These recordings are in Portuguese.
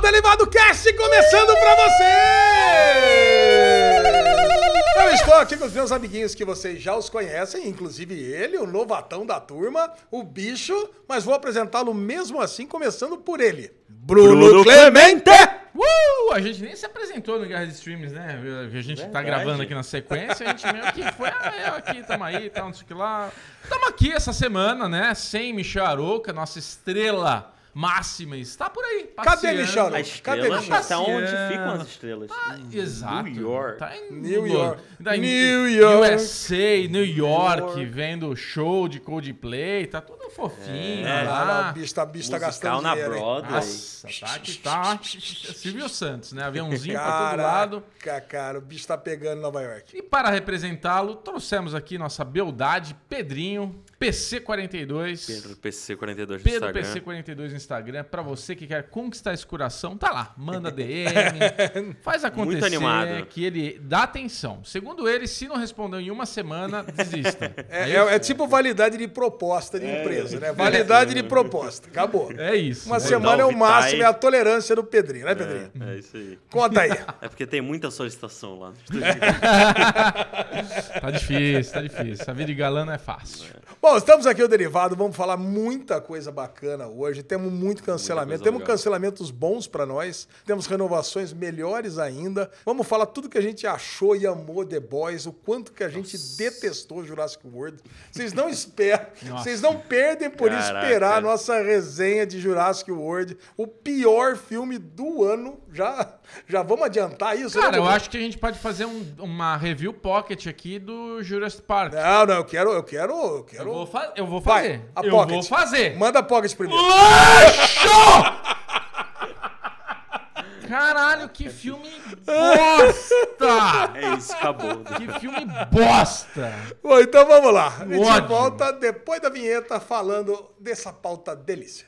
o Derivado Cast começando pra você! Eu estou aqui com os meus amiguinhos que vocês já os conhecem, inclusive ele, o novatão da turma, o bicho, mas vou apresentá-lo mesmo assim, começando por ele. Bruno, Bruno Clemente! Uh! A gente nem se apresentou no Guerra de Streams, né? A gente tá Verdade. gravando aqui na sequência, a gente meio que foi, ah, eu aqui, tamo aí, tal, não sei o que lá. Tamo aqui essa semana, né? Sem Michel Arouca, nossa estrela máxima está por aí. Cadê passeando. Michel Arouca? A Cadê Michel? está onde ficam as estrelas? Ah, Em exato. New York. Tá em New York. Tá em New York. USA, New York, York. vendo show de Coldplay, tá tudo fofinho É. Lá. o bicho tá, bicho tá gastando na dinheiro? Broadway. Nossa, tá que tá. Silvio Santos, né? Aviãozinho pra todo lado. Caraca, cara, o bicho tá pegando Nova York. E para representá-lo, trouxemos aqui nossa beldade, Pedrinho, PC42. Pedro PC42 no Pedro Instagram. PC42 no Instagram, pra você que quer conquistar esse coração, tá lá, manda DM, faz acontecer, Muito animado. que ele dá atenção. Segundo ele, se não respondeu em uma semana, desista. É, isso? é- é tipo validade de proposta de empresa, né? Validade de proposta. Acabou. É isso. Uma É. semana é o máximo, é a tolerância do Pedrinho, né, Pedrinho? É, é isso aí. Conta aí. É porque tem muita solicitação lá. Tá difícil, tá difícil. A vida de galã não é fácil. Bom, estamos aqui o Derivado, vamos falar muita coisa bacana hoje. Temos muito cancelamento, temos legal. cancelamentos bons pra nós, temos renovações melhores ainda. Vamos falar tudo que a gente achou e amou The Boys, o quanto que a gente detestou Jurassic World. Vocês não esperam, Nossa. vocês não perdem por Caraca. esperar a nossa resenha de Jurassic World, o pior filme do ano. Já, já vamos adiantar isso? Cara, né, eu Dudu? acho que a gente pode fazer um- uma review pocket aqui do Jurassic Park. Não, não, eu quero, eu quero, eu Eu quero. Vou, fa- eu vou Vai, fazer. a eu Pocket. vou fazer. Manda a Pocket primeiro. Caralho, que filme bosta! É isso, acabou. Que filme bosta! Bom, então vamos lá. A gente Ódio. volta depois da vinheta falando dessa pauta delícia.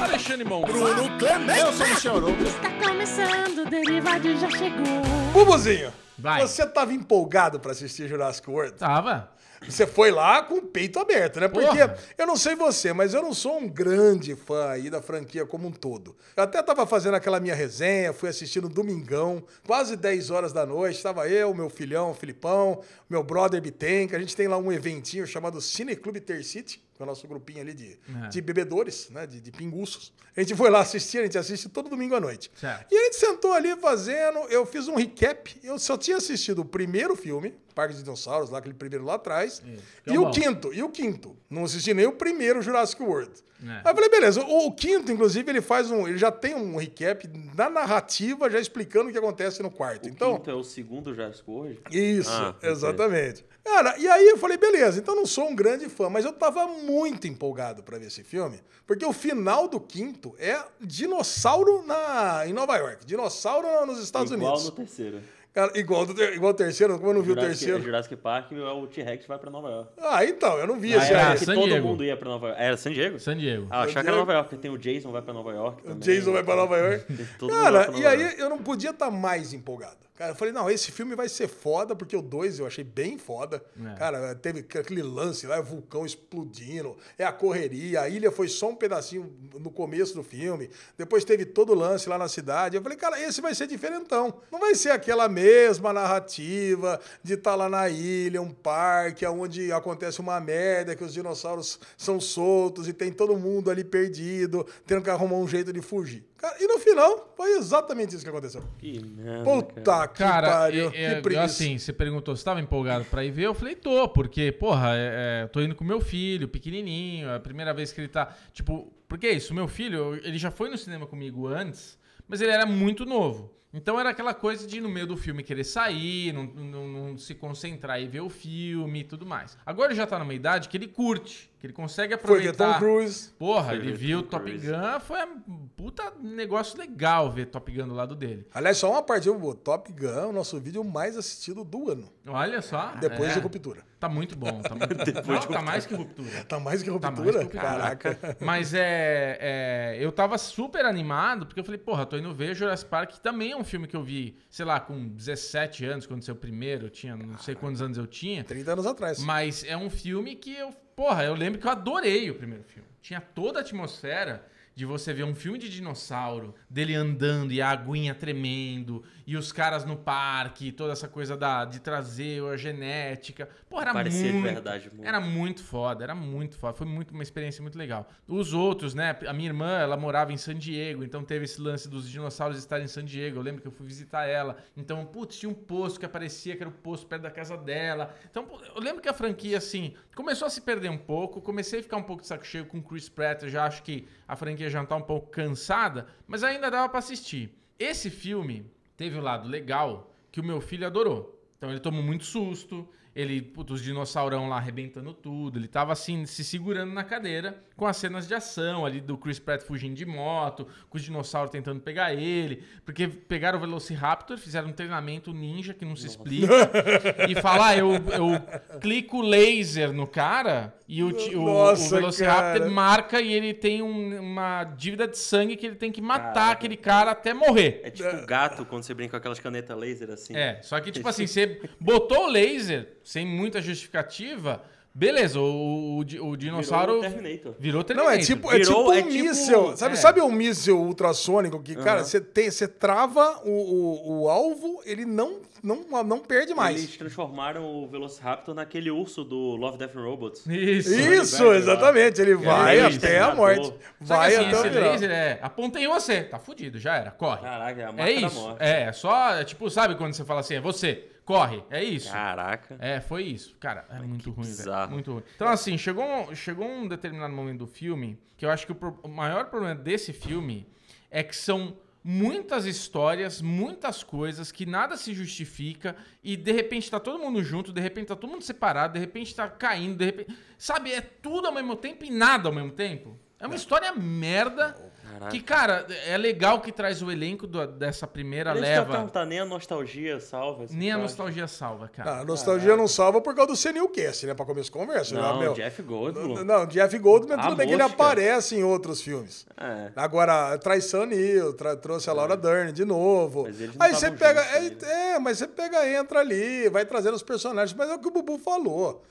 Alexandre Mon. Bruno Clemente. Eu sou o Michel Arouca. Está começando, o Derivado já chegou. Bubuzinho, Vai. você tava empolgado pra assistir Jurassic World? Tava? Você foi lá com o peito aberto, né? Porque Porra. eu não sei você, mas eu não sou um grande fã aí da franquia como um todo. Eu até tava fazendo aquela minha resenha, fui assistindo domingão, quase 10 horas da noite. Estava eu, meu filhão, Filipão, meu brother Bitenca. A gente tem lá um eventinho chamado Cine Clube Ter City, é o nosso grupinho ali de, É. de bebedores, né? De, de pinguços. A gente foi lá assistir, a gente assiste todo domingo à noite. Certo. E a gente sentou ali fazendo, eu fiz um recap, eu só tinha assistido o primeiro filme, Parque dos Dinossauros, lá aquele primeiro lá atrás, é e o bom. quinto, e o quinto. Não assisti nem o primeiro Jurassic World. É. Aí eu falei, beleza, o, o quinto, inclusive, ele faz um. Ele já tem um recap na narrativa, já explicando o que acontece no quarto. O então. quinto é o segundo Jurassic World? Isso, Ah, exatamente. Cara, e aí eu falei, beleza, então não sou um grande fã, mas eu tava muito empolgado pra ver esse filme, porque o final do quinto é dinossauro na, em Nova York, dinossauro nos Estados Igual Unidos. no terceiro. Cara, igual, do, igual o terceiro, como eu não vi o terceiro. Jurassic Park, o T-Rex vai pra Nova York. Ah, então, eu não vi Ah, esse era San todo Diego. mundo ia pra Nova York. Era San Diego? San Diego. Ah, achava que era Nova York, porque tem o Jason vai pra Nova York O também. Jason vai pra Nova York. Cara, pra e Nova aí York. eu não podia estar mais empolgado. Cara, eu falei, não, esse filme vai ser foda, porque o 2 eu achei bem foda. É. Cara, teve aquele lance lá, o vulcão explodindo, é a correria, a ilha foi só um pedacinho no começo do filme, depois teve todo o lance lá na cidade. Eu falei, cara, esse vai ser diferentão. Não vai ser aquela mesma narrativa de estar lá na ilha, um parque, onde acontece uma merda, que os dinossauros são soltos e tem todo mundo ali perdido, tendo que arrumar um jeito de fugir. Cara, e no final, foi exatamente isso que aconteceu. Que merda, Puta cara. que Cara, pariu, é- é, que assim, você perguntou se estava empolgado pra ir ver, eu falei, tô, porque, porra, é, é, tô indo com meu filho, pequenininho, é a primeira vez que ele tá, tipo, porque é isso, meu filho, ele já foi no cinema comigo antes, mas ele era muito novo. Então era aquela coisa de no meio do filme querer sair, não, não- não se concentrar e ver o filme e tudo mais. Agora ele já tá numa idade que ele curte, que ele consegue Foi ver aproveitar. Tom Cruise. Porra, Foi ele viu Tom Top Cruise. Gun, foi um puta negócio legal ver Top Gun do lado dele. Aliás, só uma parte, o Top Gun, o nosso vídeo mais assistido do ano, Olha só. depois é. de Ruptura. Tá muito bom. Tá, muito... Não, tá mais que ruptura. Tá mais que Tá Ruptura? mais que ruptura. Caraca. Mas é, é, Eu tava super animado, porque eu falei, porra, tô indo ver Jurassic Park, que também é um filme que eu vi, sei lá, com 17 anos, quando saiu o primeiro, eu tinha, não sei quantos anos eu tinha. 30 anos atrás. Mas é um filme que eu. Porra, eu lembro que eu adorei o primeiro filme. Tinha toda a atmosfera de você ver um filme de dinossauro, dele andando e a aguinha tremendo, e os caras no parque, e toda essa coisa da, de trazer a genética. Pô, era Parecia de muito. verdade, muito. Era muito foda, era muito foda. Foi muito, uma experiência muito legal. Os outros, né? A minha irmã, ela morava em San Diego, então teve esse lance dos dinossauros estarem em San Diego. Eu lembro que eu fui visitar ela. Então, putz, tinha um posto que aparecia que era o posto perto da casa dela. Então, eu lembro que a franquia, assim, começou a se perder um pouco. Comecei a ficar um pouco de saco cheio com o Chris Pratt. Eu já acho que a franquia já tá um pouco cansada, mas ainda dava pra assistir. Esse filme teve o lado legal que o meu filho adorou. Então ele tomou muito susto, ele, putz, os dinossaurão lá arrebentando tudo, ele tava assim, se segurando na cadeira com as cenas de ação ali do Chris Pratt fugindo de moto, com os dinossauros tentando pegar ele, porque pegaram o Velociraptor, fizeram um treinamento ninja que não se explica, e falar, ah, eu, eu clico laser no cara e o, o, Nossa, o Velociraptor cara. marca e ele tem um- uma dívida de sangue que ele tem que matar Caraca. aquele cara até morrer. É tipo gato quando você brinca com aquelas canetas laser assim. É, só que, tipo assim, você botou o laser sem muita justificativa, beleza, o, o, o dinossauro Virou Terminator. virou Não, Terminator. é tipo, é Virou- tipo um é tipo- míssil. Sabe, é. sabe um míssil ultrassônico que, cara, você você trava o, o, o alvo, ele não, não, não perde mais. Eles transformaram o Velociraptor naquele urso do Love, Death and Robots. Isso. Isso, vai, exatamente. Ele vai é até a morte. Vai assim, até o esse final. laser é, aponta em você, tá fudido, já era, corre. Caraca, é a marca é da isso, morte. é, é só, é tipo, sabe quando você fala assim, é você, corre, é isso. Caraca. É, foi isso. Cara, é muito ruim, velho. Muito ruim. Então, assim, chegou um, chegou um determinado momento do filme que eu acho que o, pro- o maior problema desse filme é que são muitas histórias, muitas coisas que nada se justifica e de repente tá todo mundo junto, de repente tá todo mundo separado, de repente tá caindo, de repente. Sabe, é tudo ao mesmo tempo e nada ao mesmo tempo. É uma história merda. Caraca. Que, cara, é legal que traz o elenco do- dessa primeira Deixa eu leva. perguntar, nem a nostalgia salva. esse Nem a nostalgia salva, cara. Ah, a nostalgia não salva por causa do Senilcast, né? Pra começo de conversa. Não, né, meu? Jeff Goldblum. Não, Jeff Goldblum, A tudo bem que ele aparece em outros filmes. É. Agora, Traição Neil, tra- trouxe a Laura Dern de novo. Mas eles não Aí você pega. juntos É, é, mas você pega, entra ali, vai trazendo os personagens. Mas é o que o Bubu falou.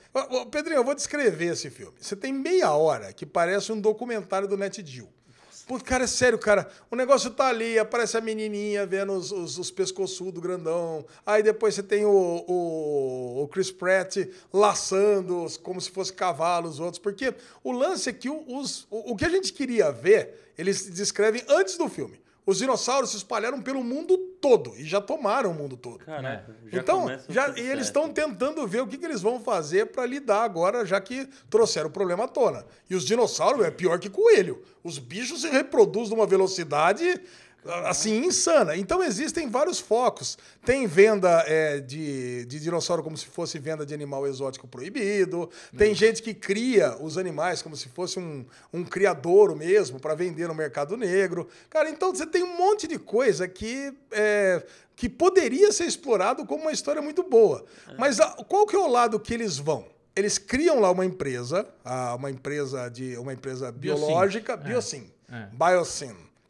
Pedrinho, eu vou descrever esse filme. Você tem meia hora que parece um documentário do Net Geo. Pô, cara, é sério, cara. O negócio tá ali, aparece a menininha vendo os, os, os pescoçudos grandão. Aí depois você tem o, o, o Chris Pratt laçando como se fosse cavalo os outros. Porque o lance é que os, o, o que a gente queria ver, eles descrevem antes do filme. Os dinossauros se espalharam pelo mundo todo e já tomaram o mundo todo. Caraca. já então, já, e eles estão tentando ver o que, que eles vão fazer para lidar agora, já que trouxeram o problema à tona. E os dinossauros é pior que coelho. Os bichos se reproduzem numa velocidade assim insana. Então existem vários focos. Tem venda é, de, de dinossauro como se fosse venda de animal exótico proibido. Tem gente que cria os animais como se fosse um, um criadouro mesmo para vender no mercado negro. Cara, então você tem um monte de coisa que é, que poderia ser explorado como uma história muito boa. Mas a- qual que é o lado que eles vão? Eles criam lá uma empresa, ah, uma empresa de uma empresa biológica, É. Biosyn, É.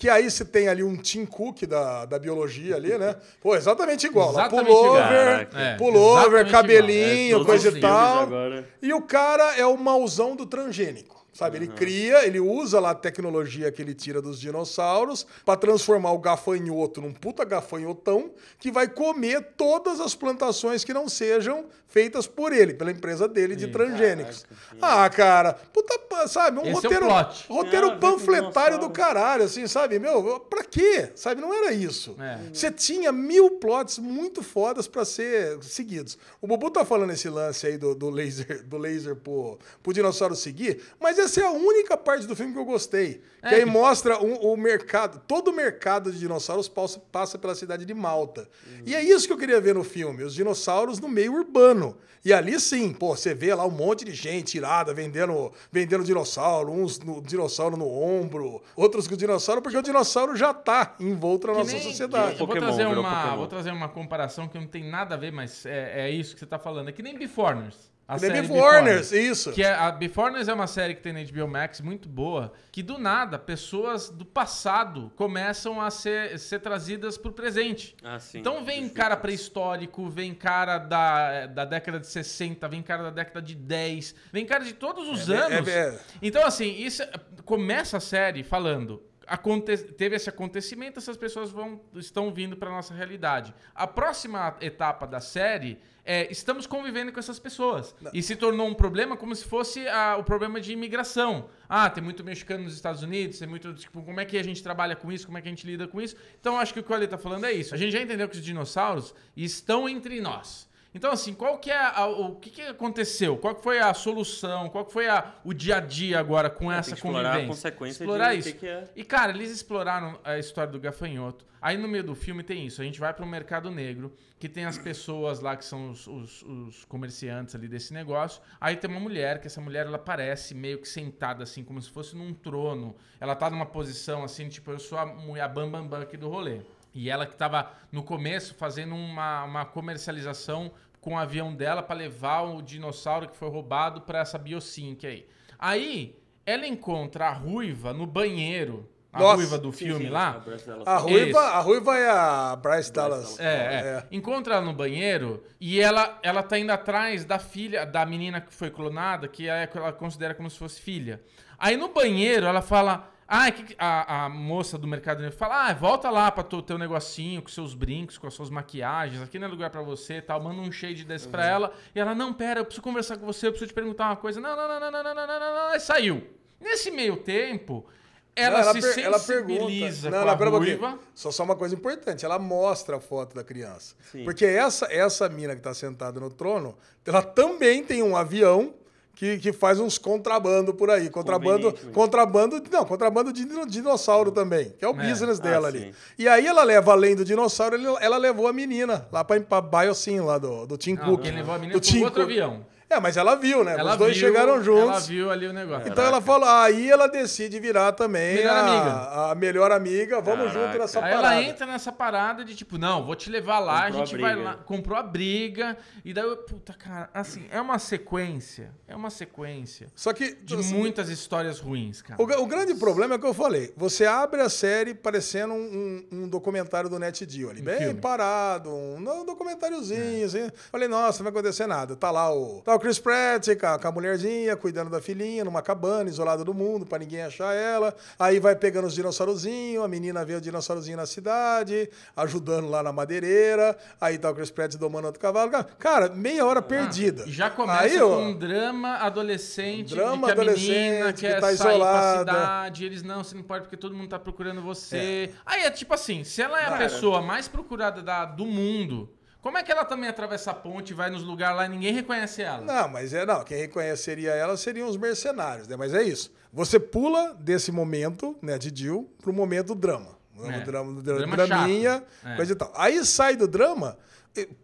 Que aí você tem ali um Tim Cook da, da biologia ali, né? Pô, exatamente igual. Exatamente pullover. É, pullover, exatamente cabelinho, igual. É, coisa e tal. agora. E o cara é o mauzão do transgênico. Sabe, ele cria, ele usa lá a tecnologia que ele tira dos dinossauros pra transformar o gafanhoto num puta gafanhotão que vai comer todas as plantações que não sejam feitas por ele, pela empresa dele de transgênicos. Ah, cara, puta, sabe, um Esse é o roteiro, plot. roteiro Tem a ver com panfletário do caralho, assim, sabe? Meu, pra quê? Sabe, não era isso. É. Você tinha mil plots muito fodas pra ser seguidos. O Bubu tá falando esse lance aí do, do laser, do laser pro, pro dinossauro seguir, mas essa é a única parte do filme que eu gostei. É, que aí mostra o, o mercado, todo o mercado de dinossauros passa, passa pela cidade de Malta. E é isso que eu queria ver no filme, os dinossauros no meio urbano. E ali sim, pô, você vê lá um monte de gente irada vendendo, vendendo dinossauro, uns no dinossauro no ombro, outros com dinossauro, porque o dinossauro já tá envolto na Que nossa nem- sociedade. que- eu vou Pokémon, trazer, uma, vou trazer uma comparação que não tem nada a ver, mas é, é isso que você tá falando. É que nem Beforeigners. A The série Beforeigners, isso. Que é, a Beforeigners é uma série que tem na HBO Max muito boa, que do nada pessoas do passado começam a ser, ser trazidas pro presente. Ah, sim. Então vem Dos cara pré-histórico, vem cara da, da década de 60, vem cara da década de 10, vem cara de todos os É, anos. é, é. Então, assim, isso começa a série falando aconte- teve esse acontecimento, essas pessoas vão, estão vindo para nossa realidade. A próxima etapa da série é estamos convivendo com essas pessoas. E se tornou um problema como se fosse ah, o problema de imigração. Ah, tem muito mexicano nos Estados Unidos, tem muito. Tipo, como é que a gente trabalha com isso? Como é que a gente lida com isso? Então, acho que o que o Ale tá falando é isso. A gente já entendeu que os dinossauros estão entre nós. Então, assim, qual que é a- o que, que aconteceu? Qual que foi a solução? Qual que foi a- o dia a dia agora com essa tem que explorar a convivência? consequência explorar isso. que é. E, cara, eles exploraram a história do gafanhoto. Aí no meio do filme tem isso. A gente vai para o mercado negro, que tem as pessoas lá que são os, os- os comerciantes ali desse negócio. Aí tem uma mulher, que essa mulher ela parece meio que sentada assim, como se fosse num trono. Ela tá numa posição assim, tipo, eu sou a mulher bam bam bam aqui do rolê. E ela que tava no começo fazendo uma, uma comercialização com o avião dela para levar o dinossauro que foi roubado para essa biosync aí. Aí ela encontra a ruiva no banheiro. A Nossa, ruiva do Sim, filme sim, lá. a Bryce A ruiva, a ruiva é a Bryce Dallas. Dallas. É, é. Encontra ela no banheiro e ela, ela tá indo atrás da filha, da menina que foi clonada, que é- ela considera como se fosse filha. Aí no banheiro ela fala. Ah, que, que- a, a moça do mercado negro fala: Ah, volta lá pra tu, teu negocinho, com seus brincos, com as suas maquiagens, aqui não é lugar pra você e tal. Manda um shade desse pra ela. E ela: Não, pera, eu preciso conversar com você, eu preciso te perguntar uma coisa. Não, não, não, não, não, não, não, não, não, não. Aí saiu. Nesse meio tempo, ela, Não, se per- ela pergunta. Não, com não, a pera um ruiva. Só, só uma coisa importante. Ela mostra a foto da criança. Sim. Porque essa, essa mina que tá sentada no trono, ela também tem um avião que, que faz uns contrabando por aí. Contrabando, contrabando, não, contrabando de dino- dinossauro também, que é o É. business dela Ah, ali. sim. E aí ela leva, além do dinossauro, ele- ela levou a menina lá pra, pra Biosyn, lá do, do Tim Não, Cook. quem levou a menina Do foi Tim o outro Cook. avião. É, mas ela viu, né? Ela Os dois viu- chegaram juntos. Ela viu ali o negócio. Então ela falou, aí ela decide virar também Melhor a, amiga. a melhor amiga. Vamos Caraca. junto nessa Aí parada. ela entra nessa parada de tipo, não, vou te levar lá, Comprou a a gente vai briga. lá. Comprou a briga. E daí, eu, puta, cara, assim, é uma sequência. É uma sequência Só que de assim, muitas histórias ruins, cara. o, o grande problema é o que eu falei. Você abre a série parecendo um, um- um documentário do Net Geo ali, bem filme. É. parado, um, um documentáriozinho, assim. Falei, nossa, não vai acontecer nada. Tá lá o, tá o Chris Pratt com a, com a mulherzinha, cuidando da filhinha, numa cabana, isolada do mundo, pra ninguém achar ela. Aí vai pegando os dinossaurozinhos, a menina vê o dinossaurozinho na cidade, ajudando lá na madeireira. Aí tá o Chris Pratt domando outro cavalo. Cara, meia hora perdida. Ah, E já começa Aí, com ó, um drama adolescente, Drama de que a menina adolescente que quer tá sair isolada. pra cidade, eles não, você não pode porque todo mundo tá procurando você. Aí é tipo assim, se ela é a pessoa mais procurada da- do mundo, como é que ela também atravessa a ponte e vai nos lugares lá e ninguém reconhece ela? Não, mas é não. Quem reconheceria ela seriam os mercenários, né? Mas é isso. Você pula desse momento, né, de Jill, pro momento drama. O É. drama, Drama draminha, chato. É. coisa e tal. Aí sai do drama,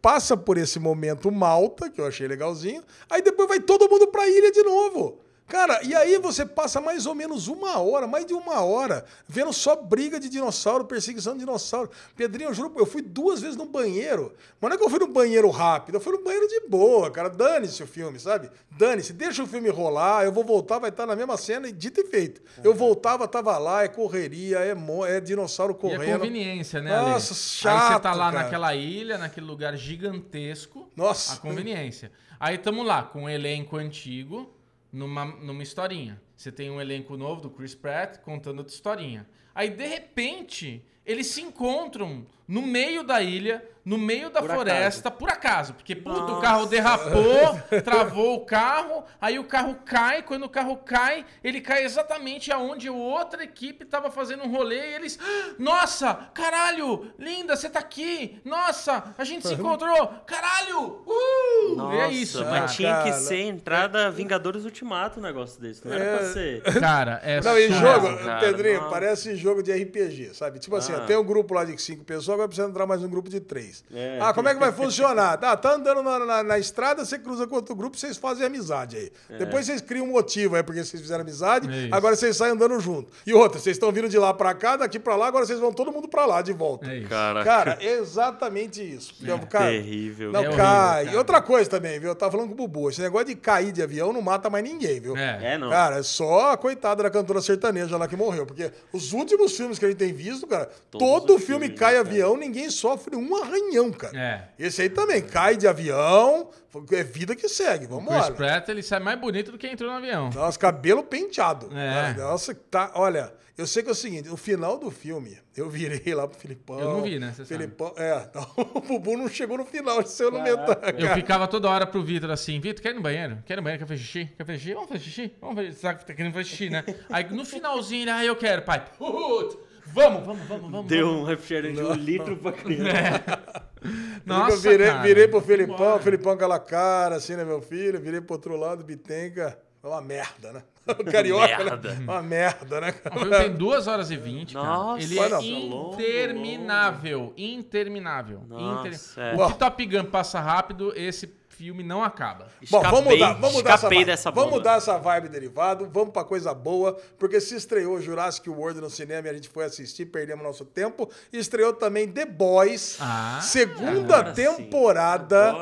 passa por esse momento malta, que eu achei legalzinho, aí depois vai todo mundo pra ilha de novo. Cara, e aí você passa mais ou menos uma hora, mais de uma hora, vendo só briga de dinossauro, perseguição de dinossauro. Pedrinho, eu juro, eu fui duas vezes no banheiro, mas não é que eu fui no banheiro rápido, eu fui no banheiro de boa, cara. Dane-se o filme, sabe? Dane-se, deixa o filme rolar, eu vou voltar, vai estar na mesma cena e dito e feito. Eu voltava, tava lá, é correria, é, mo- é dinossauro E a correndo. conveniência, né, Ale? Nossa, Aí você chato, tá lá cara. naquela ilha, naquele lugar gigantesco. Nossa. A conveniência. Aí tamo lá com um elenco antigo numa, numa historinha. Você tem um elenco novo do Chris Pratt contando outra historinha. Aí, de repente, eles se encontram no meio da ilha, no meio da Por floresta, por acaso. Porque, puta, o carro derrapou, travou o carro, aí o carro cai. Quando o carro cai, ele cai exatamente aonde a outra equipe tava fazendo um rolê e eles. "Ah, Nossa, caralho, linda, você tá aqui. Nossa, a gente se encontrou. Caralho! Uh! Nossa, é isso, mas cara. tinha que ser entrada Vingadores Ultimato um negócio desse. Não era pra ser. Cara, é Não, e jogo, cara, Pedrinho, não. parece jogo de RPG, sabe? Tipo assim, Ah. ó, tem um grupo lá de cinco pessoas, agora precisa entrar mais um grupo de três. É. Ah, como é que vai funcionar? Tá, tá andando na, na- na estrada, você cruza com outro grupo, vocês fazem amizade aí. Depois vocês criam um motivo aí, porque vocês fizeram amizade, É agora vocês saem andando junto. E outra, vocês estão vindo de lá pra cá, daqui pra lá, agora vocês vão todo mundo pra lá de volta. É isso. Cara, Cara, é exatamente isso. Cara, terrível. Não É horrível, cai. cara. E outra coisa também, viu? Eu tava falando com o Bubu. Esse negócio de cair de avião não mata mais ninguém, viu? É. É, não. Cara, é só a coitada da cantora sertaneja lá que morreu. Porque os últimos filmes que a gente tem visto, cara, Todos todo filme filmes, cai né, avião, ninguém sofre um arranhão, cara. É. Esse aí também, cai de avião, é vida que segue. Vamos Chris lá. Pratt, ele sai mais bonito do que entrou no avião. Nossa, cabelo penteado. É. Nossa, tá. Olha, Eu sei que é o seguinte, no final do filme, eu virei lá pro Filipão. Eu não vi, né? Você sabe. Filipão, é, não, o Bubu não chegou no final, se eu não Eu ficava toda hora pro Vitor assim, Vitor, quer ir no banheiro? Quer ir no banheiro? Quer fazer xixi? Quer fazer xixi? Vamos fazer xixi? Vamos fazer... Sabe que tá querendo fazer xixi, né? Aí no finalzinho ele, ah, eu quero, pai. Vamos, vamos, vamos, vamos. Deu um refrigerante de um litro pra criança. Nossa, eu virei, cara. virei pro Felipão, Bora. Felipão aquela cara, assim, né, meu filho? Virei pro outro lado, Bitenca. É uma merda, né? O Carioca, Merda. né? Uma merda, né? O filme tem 2 horas e 20, cara. Nossa, Ele é não. longo, interminável. Interminável. Nossa, Inter- é. O que Top Gun passa rápido, esse filme não acaba. Bom, vamos Escapei- mudar, vamos mudar essa escapei vibe. dessa vamos mudar essa vibe derivado, vamos pra coisa boa, porque se estreou Jurassic World no cinema e a gente foi assistir, perdemos nosso tempo. E estreou também The Boys, Ah, segunda temporada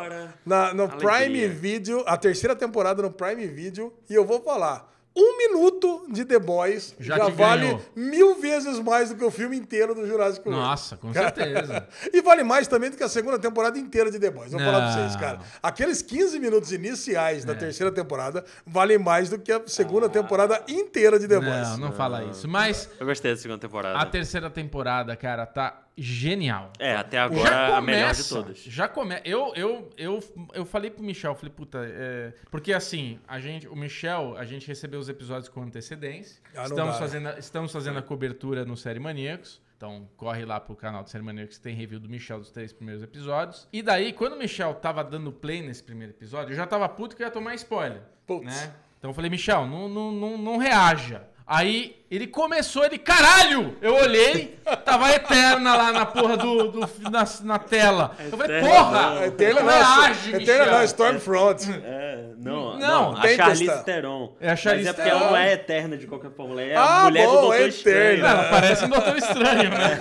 na, no alegria. Prime Video, a terceira temporada no Prime Video. E eu vou falar. Um minuto de The Boys Já já, vale ganhou. mil vezes mais do que o filme inteiro do Jurassic World. Nossa, com certeza. E vale mais também do que a segunda temporada inteira de The Boys. Vou falar pra Não. vocês, cara. Aqueles 15 minutos iniciais da É. terceira temporada valem mais do que a segunda temporada inteira de The Boys. Não, não fala isso. Mas eu gostei da segunda temporada. a terceira temporada, cara, tá genial. É, até agora a melhor de começa, todas. Já começa. Eu, eu, eu, eu falei pro Michel, falei, puta, é... porque assim, a gente, o Michel, a gente recebeu os episódios com antecedência. Ah, estamos, dá, fazendo, a- estamos fazendo a cobertura no Série Maníacos. Então, corre lá pro canal do Série Maníacos que tem review do Michel dos três primeiros episódios. E daí, quando o Michel tava dando play nesse primeiro episódio, eu já tava puto que eu ia tomar spoiler. Putz. Né? Então eu falei, Michel, não, não, não, não reaja. Aí ele começou, ele, caralho! Eu olhei, tava eterna lá na porra do, do- na, na tela. Eu falei, Eterna, porra! não. Eterna não não, reage, Eterna não. Stormfront. É, não, Não, não, a. Charlize Theron. É a Charlize Mas é porque ela não é eterna de qualquer forma, ela é Ah, a mulher bom, do Doutor é Estranho. eterna. Ela parece um doutor estranho, né?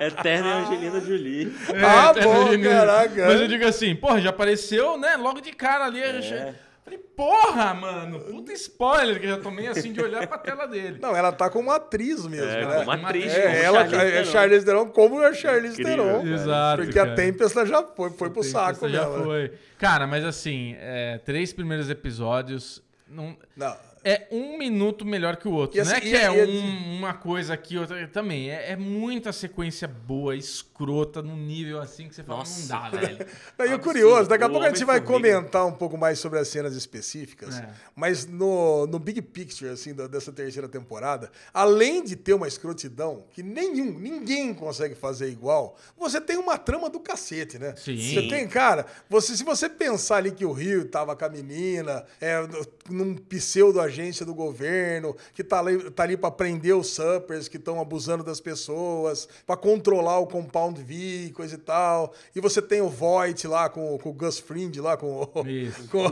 Eterna é a Angelina Jolie. Ah, É, bom, ele- caraca. Mas eu digo assim, porra, já apareceu, né? Logo de cara ali. já- Falei, porra, mano, puta spoiler que eu já tomei assim de olhar pra tela dele. Não, ela tá como atriz mesmo, É, né? como atriz, É, como É, ela Charlize é. Charlize Theron como a Charlize Incrível, Theron. cara. Exato, Porque a cara. Tempesta já foi, foi pro saco já dela. né? foi. Cara, mas assim, é, três primeiros episódios. Não, Não, é um minuto melhor que o outro. E não é assim, que é e- um- uma coisa aqui, outra também. É, é muita sequência boa, escrota, num nível assim que você fala, Nossa. não dá, velho. Não, e o curioso, daqui a pouco a gente vai comentar um pouco mais sobre as cenas específicas, É. mas no, no big picture, assim, da- dessa terceira temporada, além de ter uma escrotidão que nenhum, ninguém consegue fazer igual, você tem uma trama do cacete, né? Sim. Você tem, cara, você, se você pensar ali que o Rio tava com a menina, é, num pseudo-agência do governo, que tá ali, tá ali pra prender os suppers que estão abusando das pessoas, pra controlar o Compound V, e coisa e tal. E você tem o Voight lá com, com o Gus Fring, lá com, o- Isso. com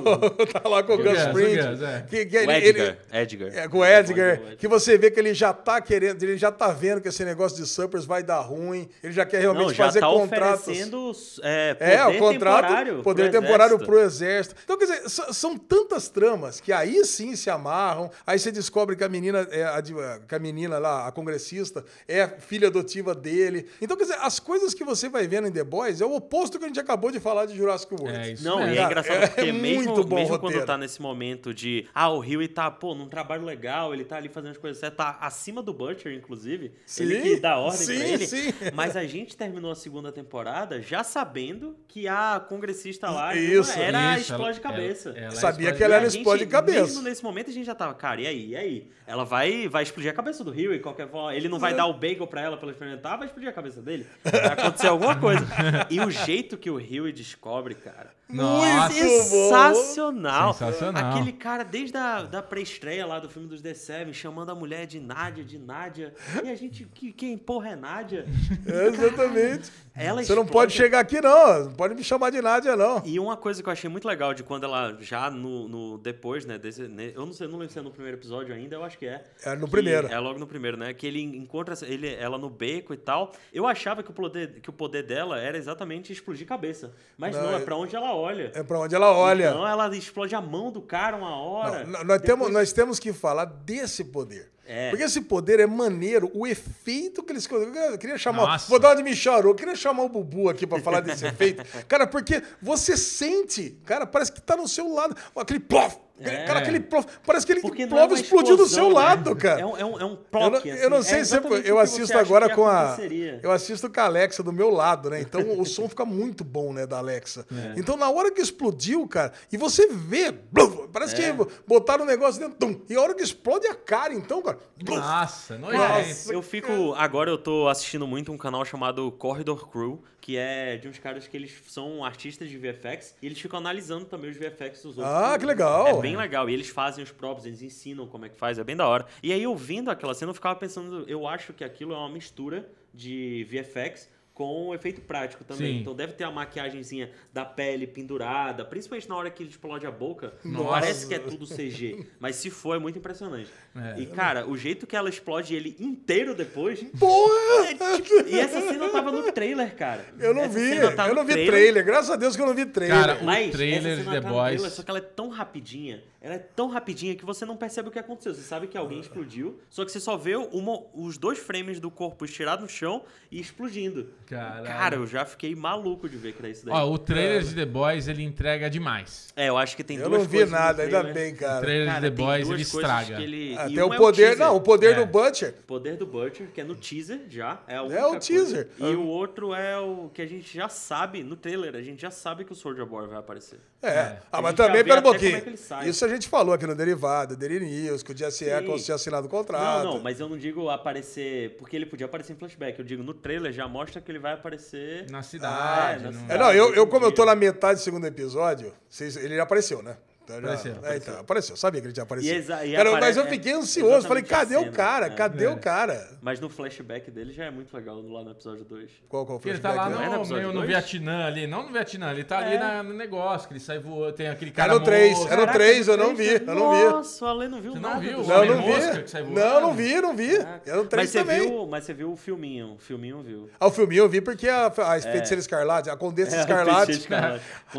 tá lá com o O Gus o Fring. É. que, que O ele- Edgar. ele- Edgar. é, com o Edgar, O que você vê que ele já tá querendo, ele já tá vendo que esse negócio de suppers vai dar ruim, ele já quer realmente Não, já fazer tá contratos. oferecendo é, poder É, o contrato, temporário poder pro temporário exército. pro exército. Então, quer dizer, são tantas tramas que aí sim se amarram. Aí você descobre que a menina, é a, que a menina lá, a congressista, é filha adotiva dele. Então, quer dizer, as coisas que você vai vendo em The Boys é o oposto que a gente acabou de falar de Jurassic World. É isso Não, e é Cara, engraçado é porque muito mesmo, bom mesmo roteiro. quando tá nesse momento de ah, o Rio tá, pô, num trabalho legal, ele tá ali fazendo as coisas certas, tá acima do Butcher, inclusive. ele Sim, que dá ordem sim, pra ele. sim. Mas a gente terminou a segunda temporada já sabendo que a congressista lá Isso, era Isso, explode ela- cabeça. ela- ela Sabia explode- que ela era E a gente, explode cabeça. Mesmo nesse momento a gente já tava, cara, e aí, e aí? Ela vai, vai explodir a cabeça do Rio e qualquer forma. Ele não vai dar o bagel pra ela pra ela experimentar, vai explodir a cabeça dele. Vai acontecer alguma coisa. E o jeito que o Rio descobre, cara. Nossa. Sensacional. Sensacional. Aquele cara, desde a da pré-estreia lá do filme dos The Seven, chamando a mulher de Nádia, de Nádia. E a gente, que, quem porra é Nádia? É, exatamente. Ela Você não explode- pode chegar aqui, não. Não pode me chamar de Nádia, não. E uma coisa que eu achei muito legal de quando ela já no, no- depois, né, desse, né, eu não sei, eu não lembro se é no primeiro episódio ainda, eu acho que é. É no primeiro. É logo no primeiro, né? Que ele encontra ele, ela no beco e tal. Eu achava que o poder, que o poder dela era exatamente explodir cabeça, mas não, Não, é é- pra onde ela olha. É pra onde ela olha. Então ela explode a mão do cara uma hora. Não, nós, Depois- temos, nós temos que falar desse poder. É. Porque esse poder é maneiro, o efeito que eles. Eu queria chamar. Nossa. Vou dar uma de Michel, eu queria chamar o Bubu aqui pra falar desse efeito. Cara, porque você sente, cara, parece que tá no seu lado. Aquele plof! É. Cara, aquele plof, parece que ele Porque não plov é explodiu do seu né? lado, cara. É um, é um, é um Eu não, assim. eu não sei É se o eu que assisto agora com a. Eu assisto com a Alexa do meu lado, né? Então o som fica muito bom, né, da Alexa. É. Então na hora que explodiu, cara, e você vê, blum, parece É. que botaram o negócio dentro, tum, e a hora que explode a cara, então, cara. blum. Nossa, nojento. Nossa, eu fico. Agora eu tô assistindo muito um canal chamado Corridor Crew, que é de uns caras que eles são artistas de VFX e eles ficam analisando também os VFX dos outros. Ah, que legal. É bem legal. E eles fazem os próprios, eles ensinam como é que faz, é bem da hora. E aí, ouvindo aquela cena, eu ficava pensando, eu acho que aquilo é uma mistura de VFX com efeito prático também. Sim. Então deve ter a maquiagemzinha da pele pendurada, principalmente na hora que ele explode a boca. Nossa. Parece que é tudo CG. Mas se for, é muito impressionante. É. E, cara, o jeito que ela explode ele inteiro depois. Porra! é tipo- e essa cena tava no trailer, cara. Eu não Essa vi, tá eu não vi trailer. Graças a Deus que eu não vi trailer. Cara, o Mas trailer essa de The tá Boys. trailer, só que ela é tão rapidinha, ela é tão rapidinha que você não percebe o que aconteceu. Você sabe que alguém explodiu, só que você só vê uma- os dois frames do corpo estirado no chão e explodindo. Caralho. Cara, eu já fiquei maluco de ver que era isso daí. Ó, o trailer de The Boys, ele entrega demais. É, eu acho que tem eu duas não vi coisas no nada, ainda bem, O cara. trailer Cara, de The Boys, ele coisas estraga. que ele- Ah, tem um o é poder, teaser. não, o poder É. do Butcher. Poder do Butcher, que é no teaser já. É, a É o coisa. teaser. E o outro é o que a gente já sabe no trailer. A gente já sabe que o Soldier Boy vai aparecer. É. É. Ah, mas também, pera um pouquinho. é que ele sai. Isso a gente falou aqui no Derivado, Daily News, que o Jesse. Eccles tinha assinado o contrato. Não, não, mas eu não digo aparecer. Porque ele podia aparecer em flashback. Eu digo no trailer já mostra que ele vai aparecer. Na Ah, cidade. na no- cidade. É, não, eu, eu como eu tô na metade do segundo episódio, vocês- ele já apareceu, né? Já- Apareceu, é, apareceu. então, apareceu. Sabia que ele tinha aparecido. E e Cara, mas aparece- eu fiquei ansioso. Falei, exatamente a cadê o cara? é. Cadê É. o cara? Mas no flashback dele já é muito legal lá no episódio 2. Qual, qual Porque ele flashback? tá lá né? Não é no no, meio, no? Vietnã ali. Não no Vietnã, ele tá ali É. na- no negócio, que ele sai voando. Tem aquele É cara no 3, moço. é no 3, eu não vi, eu não vi. Nossa, o Ale não viu Você não nada. viu? Não, Homem não sai vi. Não, não vi, não vi. É no 3 mas você também. viu, mas você viu o filminho, o filminho viu. Ah, o filminho eu vi porque a, Feiticeira Escarlate, a Condessa É, o Escarlate.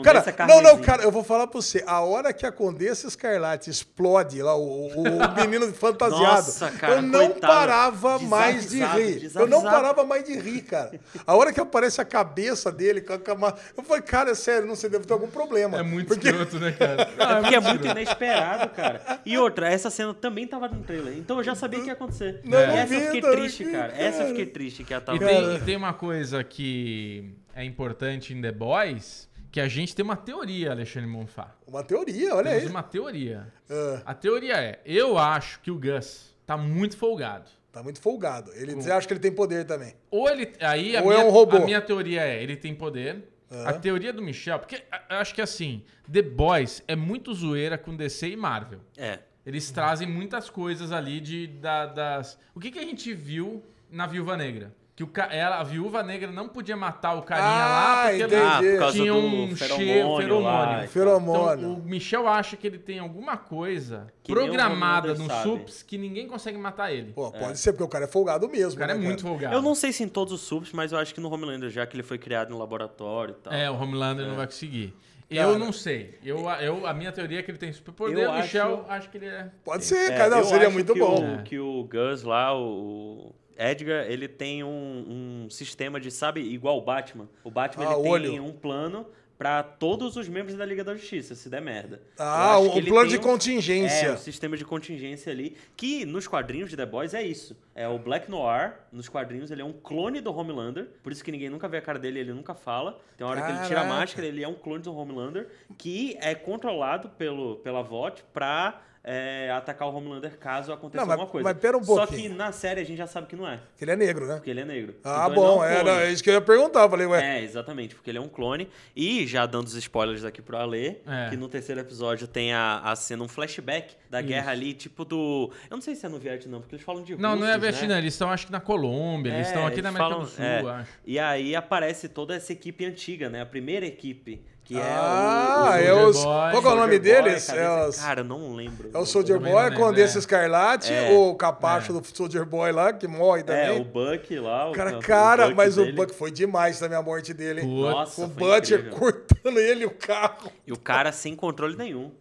Cara, não, não, cara, eu vou falar pra você. A hora que a Condessa Escarlate explode lá, o, o- o menino fantasiado, Nossa, cara, eu não coitado. parava mais de Desavisado, rir. Eu não desavisado. parava mais de rir, cara. A hora que aparece a cabeça dele, com a cama- eu falei, cara, é sério, não sei, deve ter algum problema. É muito porque escroto, né, cara? É porque é muito inesperado, cara. E outra, essa cena também tava no trailer. Então eu já sabia que ia acontecer. Não, não essa eu fiquei não triste, vi, cara. Essa eu fiquei triste que ela tava. E tem, e tem uma coisa que é importante em The Boys, que a gente tem uma teoria, Alexandre Monfá. Uma teoria, olha Temos aí. uma teoria. Ah, A teoria é, eu acho que o Gus tá muito folgado. tá muito folgado. Ele você acha que ele tem poder também. Ou ele. Aí a, Ou é minha, um robô. a minha teoria é, ele tem poder. A teoria do Michel, porque acho que assim, The Boys é muito zoeira com DC e Marvel. É. Eles trazem muitas coisas ali de da- das. O que, que a gente viu na Viúva Negra? Que o, ca- ela, a Viúva Negra não podia matar o carinha Ah, lá porque entendi. Ah, por causa tinha um feromônio cheiro, lá feromônio. e tal. Feromônio. Então, o Michel acha que ele tem alguma coisa Que programada no sabe. SUPS que ninguém consegue matar ele. Pô, pode ser, porque o cara é folgado mesmo. o cara é né, muito folgado. Eu não sei se em todos os subs, mas eu acho que no Homelander, já que ele foi criado no laboratório e tal. É, o Homelander não vai conseguir. Cara. Eu não sei. Eu, eu, a minha teoria é que ele tem superpoder. O Michel, acho- acho que ele é. Pode ser, É, cara. Não, eu seria acho muito que bom. O, que o Gus lá, o Edgar, ele tem um, um sistema de, sabe, igual o Batman. O Batman Ah, ele tem olho. um plano pra todos os membros da Liga da Justiça, se der merda. Ah, um ele plano tem de um- contingência. É, o sistema de contingência ali, que nos quadrinhos de The Boys é isso. É o Black Noir, nos quadrinhos, ele é um clone do Homelander, por isso que ninguém nunca vê a cara dele, ele nunca fala. Tem uma hora que ele tira a Caraca. máscara, ele é um clone do Homelander, que é controlado pelo, pela VOT pra é, atacar o Homelander caso aconteça Não, mas- alguma coisa. mas pera um Só pouquinho. que na série a gente já sabe que não é, Que ele é negro, né? porque ele é negro. Ah, Então bom. É, um não, clone. é isso que eu ia perguntar. Eu falei, ué. É, exatamente, porque ele é um clone. E já dando os spoilers aqui pro Alê, É. que no terceiro episódio tem a, a cena, um flashback da guerra ali, tipo do. Eu não sei se é no Vietnã, porque eles falam de Não, não é russos, né? Vietnã, eles estão acho que na Colômbia, eles É, estão aqui na América falam- do Sul, é. acho. E aí aparece toda essa equipe antiga, né? A primeira equipe, que é Ah, o. é Soldier os. Boy. Qual é o nome Boy, deles? cadê É, os, Cara, não lembro. é o Soldier Boy, a lembro, Condessa é. Escarlate, É. o capacho do Soldier Boy lá, que morre É, também. o Buck lá. O, Cara, o cara, mas o dele. Buck foi demais também a morte dele. Nossa, o Butcher cortando ele o carro. E o cara sem controle nenhum.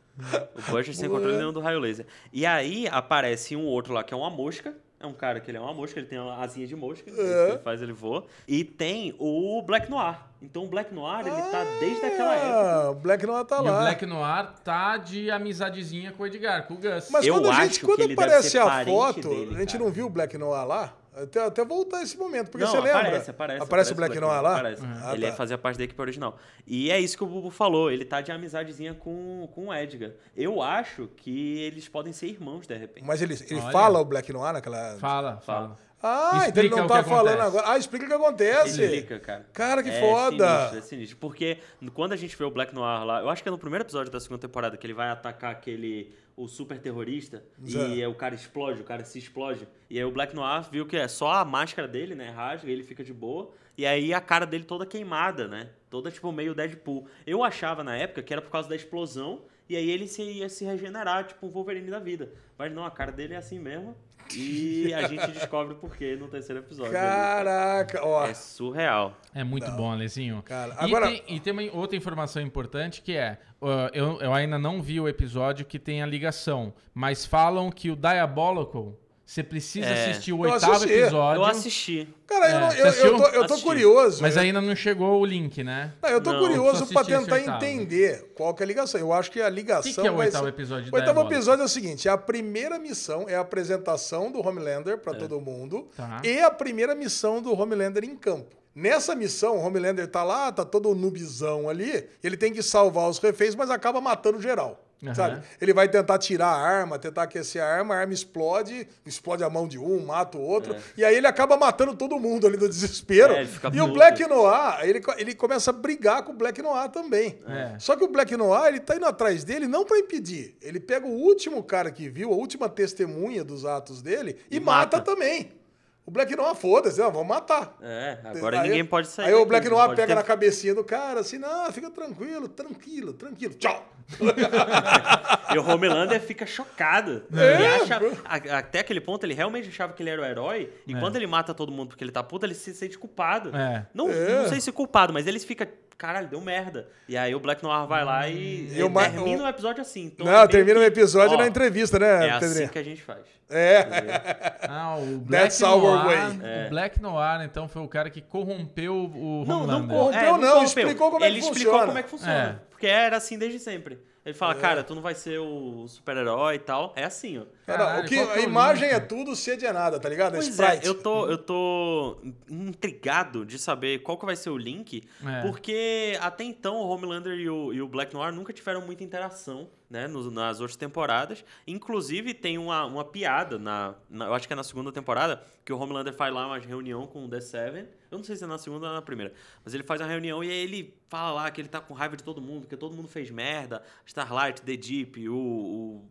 O Butcher sem controle nenhum do raio laser. E aí aparece um outro lá que é uma mosca, É um cara que ele é uma mosca, ele tem uma asinha de mosca, É. ele faz, ele voa. E tem o Black Noir. Então o Black Noir, ele tá desde aquela época. Ah, o Black não tá E o lá. Black Noir tá de amizadezinha com o Edgar, com o Gus. Mas Eu quando a acho gente, que quando aparece a foto, dele, a gente cara. não viu o Black Noir lá? Até, até voltar esse momento, porque Não, você lembra? aparece, aparece. Aparece o Black, Noir lá? Aparece. Ah, ele tá. fazia parte da equipe original. E é isso que o Bubu falou, ele tá de amizadezinha com, com o Edgar. Eu acho que eles podem ser irmãos, de repente. Mas ele, ele Olha. fala o Black Noir naquela. Fala, Fala. fala. Ah, então ele Explica não o tá que falando acontece. agora. Ah, explica o que acontece. Explica, cara. Cara, que é foda. Sinistro, é sinistro. Porque quando a gente vê o Black Noir lá, eu acho que é no primeiro episódio da segunda temporada que ele vai atacar aquele. O super terrorista Zé. e aí o cara explode, o cara se explode. E aí o Black Noir viu que é só a máscara dele, né? Rasga, ele fica de boa. E aí a cara dele toda queimada, né? Toda tipo meio Deadpool. Eu achava na época que era por causa da explosão. E aí ele se, ia se regenerar, tipo um Wolverine da vida. Mas não, a cara dele é assim mesmo. E a gente descobre o porquê no terceiro episódio. Caraca, ó. É surreal. É muito bom, Alezinho. Cara, E agora- tem- E tem, uma outra informação importante que é: uh, eu, eu ainda não vi o episódio que tem a ligação, mas falam que o Diabolical, você precisa É. assistir o Eu oitavo assisti. episódio. Eu assisti. Cara, eu, É, não- você eu, eu, tô, eu tô curioso. Mas eu, ainda não chegou o link, né? não, eu tô Não, curioso pra tentar entender qual que é a ligação. Eu acho que a ligação. O que, que é o oitavo ser- episódio O oitavo episódio é o seguinte: é a primeira missão, é a apresentação do Homelander pra todo mundo. Tá. E a primeira missão do Homelander em campo. Nessa missão, o Homelander tá lá, tá todo nubizão ali, ele tem que salvar os reféns, mas acaba matando geral. Aham. Sabe? Ele vai tentar tirar a arma, tentar aquecer a arma, a arma explode, explode a mão de um, mata o outro, e aí ele acaba matando todo mundo ali do desespero. É, e o. Black Noir, ele, ele começa a brigar com o Black Noir também. É. Só que o Black Noir, ele tá indo atrás dele não pra impedir. Ele pega o último cara que viu, a última testemunha dos atos dele e, E mata. mata. também. O Black Noir, foda-se, vamos matar. É, agora Aí- ninguém pode sair. Aí o daqui, Black não Noir pega ter- na cabecinha do cara, assim, não, fica tranquilo, tranquilo, tranquilo, tchau. E o Homelander fica chocado. É, Ele acha, até aquele ponto, ele realmente achava que ele era o herói. E É. quando ele mata todo mundo porque ele tá puto, ele se sente culpado. É. Não, É. não sei se culpado, mas ele fica, caralho, deu merda. E aí o Black Noir vai lá e, E o e ma- termina o- o episódio assim. Então é não, meio termina o que, episódio ó, na entrevista, né, É assim Pedrinho? que a gente faz. É. Ah, o Black That's our Noir. way. É. O Black Noir, então, foi o cara que corrompeu o Não, não Homelander. corrompeu. não, explicou como é que Ele explicou funciona. como é que funciona. É. Porque era assim desde sempre. Ele fala, É. cara, tu não vai ser o super-herói e tal. É assim, ó. Cara, o que, é a imagem é tudo, sede é nada, tá ligado? É Pois Sprite. é, eu tô, eu tô intrigado de saber qual que vai ser o link, É. porque até então o Homelander e o, e o Black Noir nunca tiveram muita interação, né, nos- nas outras temporadas. Inclusive tem uma, uma piada, na, na- eu acho que é na segunda temporada, que o Homelander faz lá uma reunião com o The Seven. Eu não sei se é na segunda ou na primeira, mas ele faz uma reunião e aí ele fala lá que ele tá com raiva de todo mundo, que todo mundo fez merda, Starlight, The Deep, o... o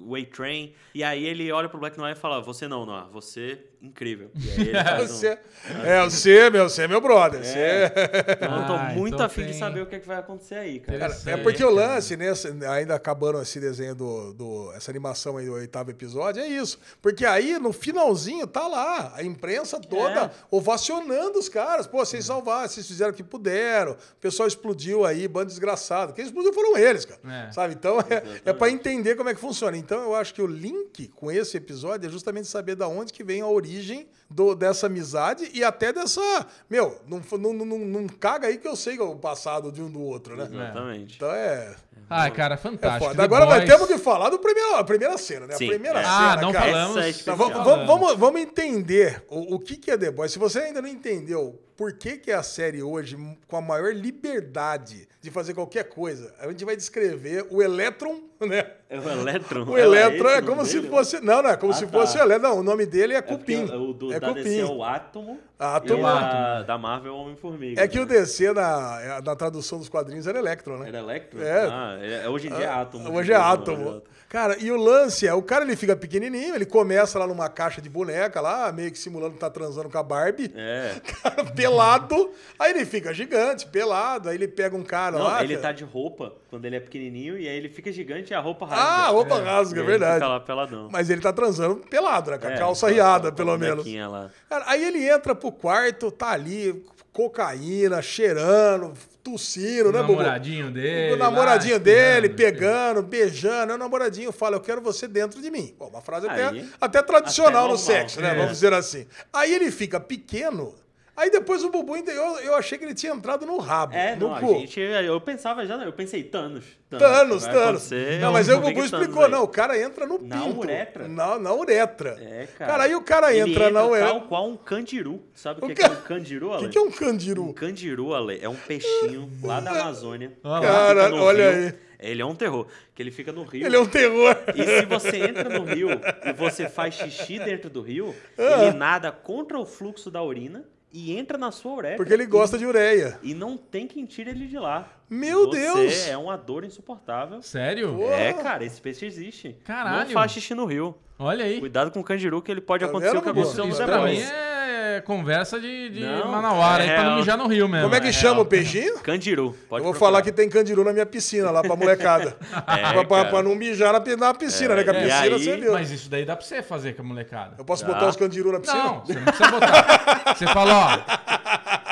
o A-Train, e aí ele olha pro Black Noir e fala, você não, Noir, você incrível. E aí ele faz um- Você, é, você, meu, você é meu brother. Você... Então, eu tô Ah, muito então afim de tem- saber o que, é que vai acontecer aí, cara. Cara, é porque o lance, nesse, ainda acabando esse desenho do, do- essa animação aí do oitavo episódio, é isso. Porque aí, no finalzinho, tá lá, a imprensa toda É. ovacionando os caras. Pô, vocês salvaram, vocês fizeram o que puderam. O pessoal explodiu aí, bando desgraçado. Quem explodiu foram eles, cara. É. Sabe? Então, é, é pra entender como é que funciona. Então, eu acho que o link com esse episódio é justamente saber da onde que vem a origem origem do- dessa amizade e até dessa... Meu, não, não, não, não caga aí que eu sei o passado de um do outro, né? Exatamente. Então é. Ai, cara, É fantástico. The Agora vai Boys. temos que falar do primeiro, a primeira cena, né? Sim, a primeira é. cena. Ah, não cara. falamos. Essa é Tá, vamos, vamos, vamos, entender o, o que, que é The Boys. Se você ainda não entendeu por que, que é a série hoje com a maior liberdade de fazer qualquer coisa, a gente vai descrever o Electron, né? É o Electron. O Ela Electron é como nome se dele? fosse. Não, não, é como Ah, se tá. fosse o Electron. Não, o nome dele é É Cupim. O do, é da DC é o Átomo. Átomo. O da, da Marvel é o Homem-Formiga. É que o né? DC na, na tradução dos quadrinhos era Electron, né? Era Electron? É. Ah, é- hoje em dia é Átomo. Hoje é Hoje átomo. Cara, e o lance é, o cara ele fica pequenininho, ele começa lá numa caixa de boneca lá, meio que simulando que tá transando com a Barbie. É. Cara, pelado. Aí ele fica gigante, pelado. Aí ele pega um cara Não, lá. ele tá de roupa quando ele é pequenininho e aí ele fica gigante e a roupa rasga. Ah, a roupa E rasga, é aí ele verdade. Fica lá peladão. Mas ele tá transando pelado, né? Com a É, calça riada, pelo menos. lá. Cara, aí ele entra pro quarto, tá ali, cocaína, cheirando, tossindo, né, O Bubu? namoradinho dele. O namoradinho lá, dele, pegando, beijando. Aí o namoradinho fala, eu quero você dentro de mim. Bom, uma frase até, Aí, até tradicional até no normal, sexo, né? é. Vamos dizer assim. Aí ele fica pequeno. Aí depois o Bubu, ainda- eu, eu achei que ele tinha entrado no rabo, É, no não, a cu. gente, eu pensava já, eu pensei Thanos. Thanos, Thanos. acontecer Não, mas aí o Bubu Thanos explicou, aí. não, o cara entra no Na pinto. uretra. Na, na uretra. É, cara. Cara, aí o cara Ele entra na uretra. tal qual um candiru. Sabe o que, O que é um candiru, O Ale? que, que é um candiru? Um candiru, Ale, é um peixinho lá da Amazônia. Fica Cara, olha rio. aí. Ele é um terror. Que ele fica no rio. Ele é um terror. E se você entra no rio e você faz xixi dentro do rio, Ah. ele nada contra o fluxo da urina e entra na sua uretra. Porque ele gosta de ureia. E não tem quem tire ele de lá. Meu Você Deus! é uma dor insuportável. Sério? É, cara, esse peixe existe. Caralho. Não faz xixi no rio. Olha aí. Cuidado com o candiru que ele pode Tá acontecer vendo, o que aconteceu no Isso The pra mim é conversa de, de Não, manauara aí é pra não mijar no rio mesmo. Como é que é chama real. o peixinho? Candiru. Pode eu vou procurar. falar que tem candiru na minha piscina lá pra molecada. É, pra, pra- não mijar na, na piscina, É, né? Que a e piscina aí- você viu. Mas isso daí dá pra você fazer com a molecada. Eu posso botar os candiru na piscina? Não, você não precisa botar. Você fala, ó.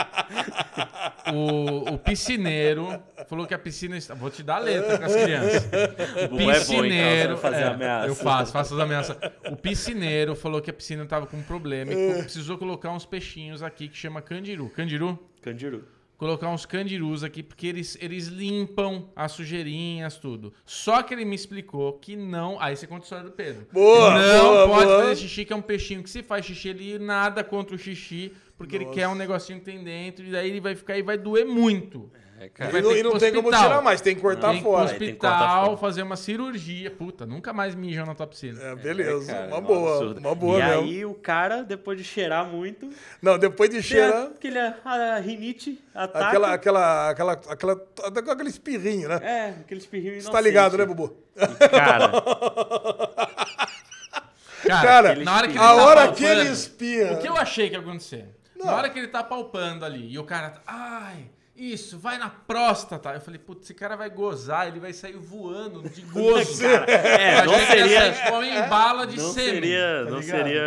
O, o piscineiro falou que a piscina está. Vou te dar a letra com as crianças. O Bubu é bom, então, piscineiro. fazer é, ameaça. Eu faço, faço as ameaças. O piscineiro falou que a piscina estava com um problema e precisou colocar uns peixinhos aqui que chama candiru. Candiru? Candiru. Colocar uns candirus aqui, porque eles, eles limpam as sujeirinhas, tudo. Só que ele me explicou que não. Aí você conta a história do Pedro. Boa, Não boa, pode boa. fazer xixi, que é um peixinho que se faz xixi, ele nada contra o xixi, porque ele quer um negocinho que tem dentro, e daí ele vai ficar e vai doer muito. É, E cara. Vai não, ter e não tem como hospital. tirar mais, tem que cortar pro fora. Tem que hospital, fazer uma cirurgia. Puta, nunca mais mijam na tua piscina. É, beleza, É, cara, uma é boa, uma boa E mesmo. aí o cara, depois de cheirar muito, Não, depois de cheirar, aquele a rinite, ataca. aquela, aquela, aquela, aquela, aquele espirrinho, né? É, aquele espirrinho Você tá ligado, né, Bubu? Cara, Cara, na hora que ele a tá hora palpando, que ele espirra. O que eu achei que ia acontecer? Não. Na hora que ele tá palpando ali e o cara tá. Ai, isso, vai na próstata. Eu falei, putz, esse cara vai gozar, ele vai sair voando de gozo. cara. é, não gente seria, tipo, em bala de não sêmen. seria, tá não seria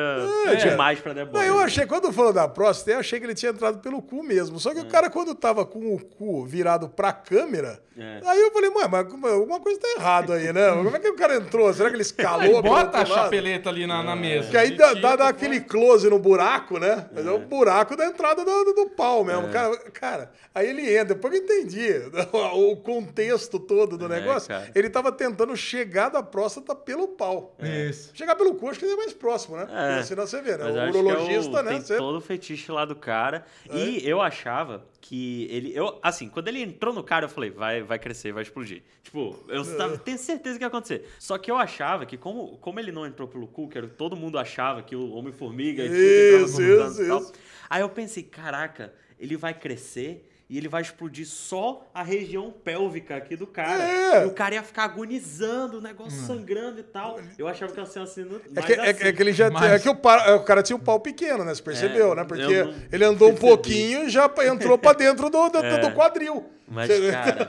É, demais pra Boys. eu achei, quando falou da próstata, eu achei que ele tinha entrado pelo cu mesmo. Só que o cara, quando tava com o cu virado pra câmera, É. aí eu falei, mãe, mas como- alguma coisa tá errado aí, né? Como é que o cara entrou? Será que ele escalou? Aí bota a chapeleta ali na, na mesa. Que aí dá, dá, dá aquele close no buraco, né? Mas é o buraco da entrada do, do pau mesmo. É. Cara, cara, aí ele entra. Depois eu entendi o contexto todo do É, negócio, cara. ele tava tentando chegar da próstata pelo pau. Isso. Chegar pelo cu, acho que é mais próximo, né? É. Senão você vê, né? Mas o é urologista, o- né? Tem Você- todo o fetiche lá do cara. É. E eu achava que ele. Eu, assim, quando ele entrou no cara, eu falei, vai, vai crescer, vai explodir. Tipo, eu É. tava, tenho certeza que ia acontecer. Só que eu achava que, como, como ele não entrou pelo cu, que era, todo mundo achava que o Homem-Formiga Isso, isso, e tal. isso. Aí eu pensei, caraca, ele vai crescer. E ele vai explodir só a região pélvica aqui do cara. É. E o cara ia ficar agonizando, o negócio sangrando e tal. Eu achava que ia ser assim. É que, é, assim. é que ele já Mas- é que o, pa- o cara tinha um pau pequeno, né? Você percebeu, É, né? Porque não ele andou um pouquinho e já entrou pra dentro do, do, É. do quadril. Mas, cara,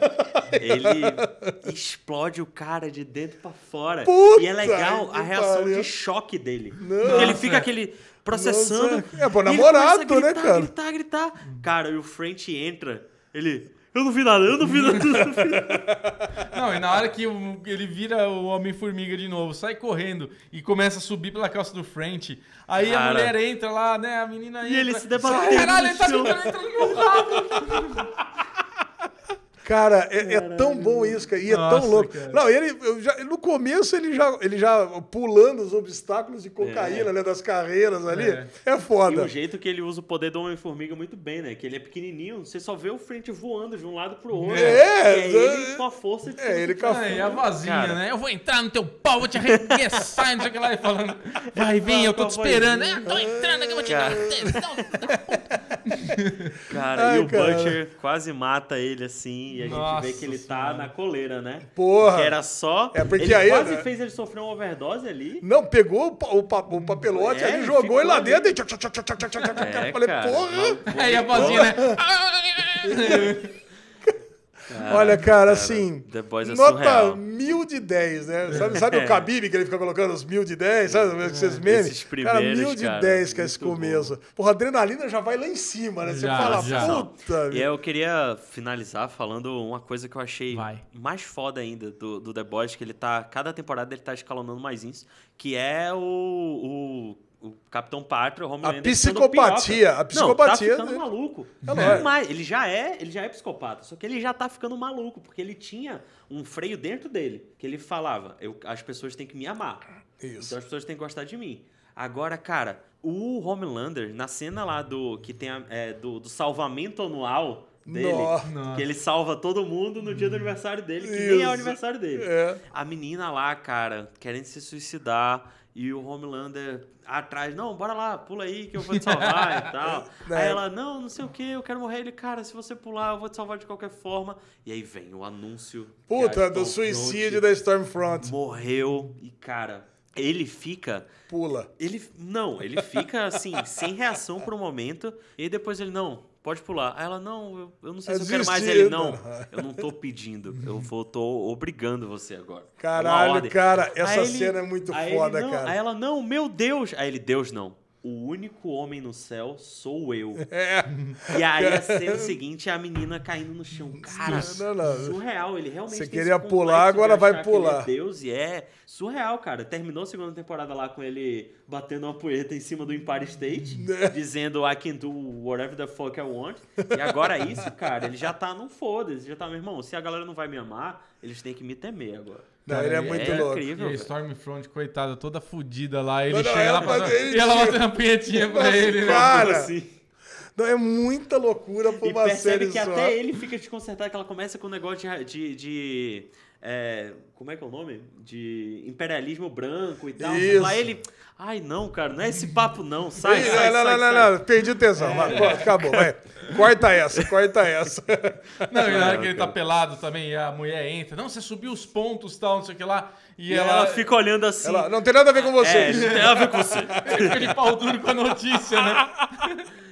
ele explode o cara de dentro pra fora. Puta e é legal a reação pariu. de choque dele. Porque ele fica aquele processando. Nossa. É, pô, e ele namorado, a né, gritar, cara? Gritar, gritar. Cara, e o French entra, ele. Eu não vi nada, eu não vi nada. eu não vi nada." Não, e na hora que ele vira o Homem-Formiga de novo, sai correndo e começa a subir pela calça do French, aí a Cara. mulher entra lá, né? A menina entra. E ele se debatendo Caralho, ele tá tentando entrar no meu rabo. Cara, é, é tão bom isso, cara. E é Nossa, tão louco. cara. Não, ele, eu já- no começo ele já, ele já pulando os obstáculos de cocaína, né? Das carreiras ali. É. É, E foda. o jeito que ele usa o poder do Homem-Formiga muito bem, né? Que ele é pequenininho, você só vê o French voando de um lado pro outro. É, E é é. ele com a força de É, ele com a Ah, e a vozinha, Cara. né? Eu vou entrar no teu pau, vou te arregaçar, não sei o que lá, e falando, vai vir, eu tô te esperando. É, tô entrando aqui, eu vou te dar um tesão. Cara, Ai, e o cara. Butcher quase mata ele assim, e a gente Nossa vê que ele tá Senhora. na coleira, né? Porra. Que era só. É, porque ele aí, quase né? fez ele sofrer uma overdose ali. Não, pegou o, o, pa- o papelote É, ali, jogou ele lá ali. dentro e... tchac, tchac, tchac, tchac, tchac. É, Falei, cara, porra! Aí a vozinha, né? Olha, cara, assim. The Boys é nota surreal. mil de 10, né? Sabe, sabe o Khabib que ele fica colocando os mil de 10? Sabe esses memes? Esses cara, mil de cara, 10 que é esse começo. Porra, a adrenalina já vai lá em cima, né? Você Já, fala, já. puta. E aí eu queria finalizar falando uma coisa que eu achei Vai. mais foda ainda do, do The Boys, que ele tá. Cada temporada ele tá escalonando mais isso, que é o. o o Capitão Pátria, o Homelander. ficando psicopatia, a psicopatia Não, tá ficando maluco. É mais, ele já é, ele já é psicopata, só que ele já tá ficando maluco, porque ele tinha um freio dentro dele, que ele falava, eu, as pessoas têm que me amar. Isso. Então as pessoas têm que gostar de mim. Agora, cara, o Homelander, na cena lá do que tem a- é, do, do salvamento anual dele, Nó. que ele salva todo mundo no dia do aniversário dele, que nem é o Isso. aniversário dele. É. A menina lá, cara, querendo se suicidar e o Homelander atrás, não, bora lá, pula aí que eu vou te salvar e tal. É. Aí ela, não, não sei o que, eu quero morrer. Ele, cara, se você pular, eu vou te salvar de qualquer forma. E aí vem o anúncio. Puta, do suicídio da Stormfront. Morreu e, cara, ele fica Pula. ele não, ele fica assim, sem reação por um momento, e depois ele, não, pode pular. Aí ela, não, eu, eu não sei se eu quero mais. Ele, não, eu não tô pedindo, eu vou, tô obrigando você agora. É Caralho, cara, essa Aí ele- cena é muito foda, ele, não, cara. Aí ela, não, meu Deus. Aí ele, Deus não. O único homem no céu sou eu. É. E aí a cena seguinte é a menina caindo no chão. Cara, Não, não. surreal. Ele realmente Você queria pular, agora vai ele pular. É Deus e é surreal, cara. Terminou a segunda temporada lá com ele batendo uma poeta em cima do Empire State, Né? dizendo I can do whatever the fuck I want. E agora isso, cara, ele já tá no foda-se, já tá, meu irmão, se a galera não vai me amar, eles têm que me temer agora. Não, Cara, ele é muito é louco. E incrível. a velho. Stormfront, coitada, toda fudida lá. Ele Não, não, chega ela lá pra... ele e ela bota uma punhetinha pra Nossa, ele, né? cara. Assim. Não, é muita loucura pra E uma série percebe que só. até ele fica desconcertado, que ela começa com um negócio de. de, de, é, como é que é o nome? De imperialismo branco e tal. Isso. Lá ele. Ai, não, cara, não é esse papo, não. Sai, sai, não, sai, não, não, sai. não, perdi o tesão. Vai, pronto, acabou, vai. Corta essa, corta essa. Não, e na hora que ele tá pelado também, e a mulher entra. Não, você subiu os pontos tal, não sei o que lá. E, E ela, ela fica olhando assim. Ela, não tem nada a ver com você. É, não tem a ver com você. fica de pau duro com a notícia, né?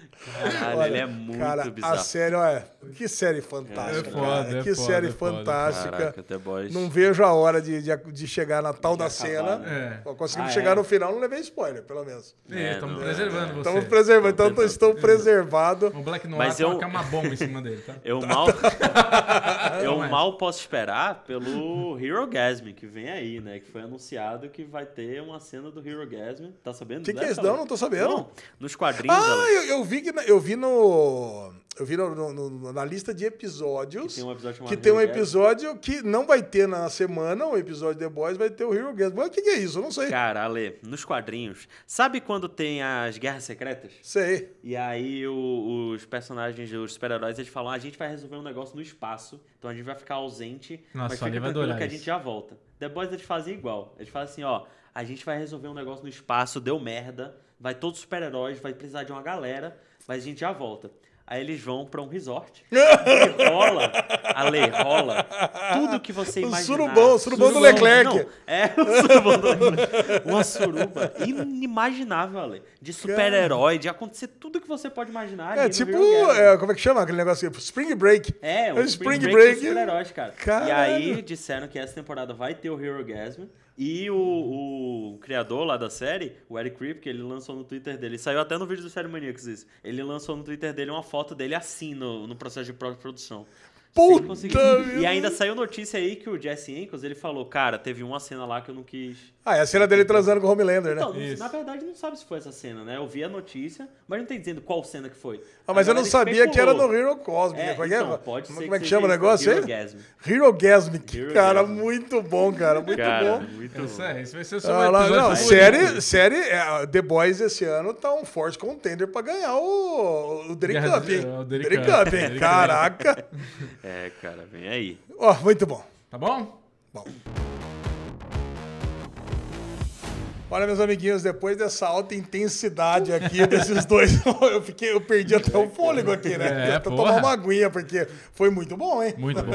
Caralho, ele é muito cara, bizarro. a série, olha, que série fantástica. É foda, cara. é que foda, série é foda. fantástica. Caraca, The Boys. Não vejo a hora de, de, de chegar na tal da acabar, cena. né? Ó, Conseguimos Ah, chegar é? no final, não levei spoiler, pelo menos. É, Estamos preservando você. Estamos preservando, então tentando. estou preservado. O Black Noir Mas eu- toca uma bomba em cima dele, tá? Eu mal, eu Não é. mal posso esperar pelo Hero Gasm, que vem aí, né? Que foi anunciado que vai ter uma cena do Hero Gasm. Tá sabendo? Que que dessa, é isso? Não, tô sabendo. Não, nos quadrinhos, Ah, eu, eu vi que eu vi no. Eu vi no- no- na lista de episódios. tem um episódio que tem um episódio que não vai ter na semana, um episódio de The Boys, vai ter o Hero Gasm. Mas o que, que é isso? Eu não sei. Cara, Ale, nos quadrinhos, sabe quando tem as guerras secretas? Sei. E aí o- os personagens, os super-heróis, eles falam, "Ah, a gente vai resolver um negócio no espaço, então a gente vai ficar ausente, Nossa, mas o fica tranquilo que a gente já volta. The Boys eles fazem igual. Eles fazem assim, ó, a gente vai resolver um negócio no espaço, deu merda, vai todos os super-heróis, vai precisar de uma galera, mas a gente já volta. Aí eles vão pra um resort. e rola, Ale, rola tudo que você O imaginar. surubão, o surubão do Surubão, Leclerc. não, é, o surubão do Leclerc. Uma suruba inimaginável, Ale. De super-herói, de acontecer tudo que você pode imaginar. É tipo. É, como é que chama aquele negócio? aqui? Spring Break. É, o É Spring, Break, Break. super-heróis, cara. E Caralho. aí disseram que essa temporada vai ter o Hero Gasm. E o, o criador lá da série, o Eric Kripke, ele lançou no Twitter dele. Saiu até no vídeo do Série Maníacos isso. Ele lançou no Twitter dele uma foto dele assim no, no processo de produção. Puta. E ainda saiu notícia aí que o Jesse Ankles, ele falou, cara, teve uma cena lá que eu não quis... Ah, é a cena dele transando com o Homelander, né? Então, não- Isso. na verdade, não sabe se foi essa cena, né? Eu vi a notícia, mas não tem dizendo qual cena que foi. Ah, mas A eu não sabia que era no. Hero Cosmic. É, como é que é? então, pode ser Como é que chama o isso, negócio aí? Hero Gasm. Hero Gasmic. Hero cara, muito bom, cara. Muito Cara, bom. muito Isso bom. é, esse vai ser o seu Ah, lá, não, série, série é, The Boys esse ano tá um forte contender pra ganhar o, o Derek Cup, hein? o Derek Cup. Hein? Caraca. É, cara, vem aí. Ó, muito bom. Tá bom? Bom. Olha, meus amiguinhos, depois dessa alta intensidade aqui desses dois, eu fiquei, eu perdi até o fôlego aqui, né? É, porra. tomar uma aguinha, porque foi muito bom, hein? Muito bom.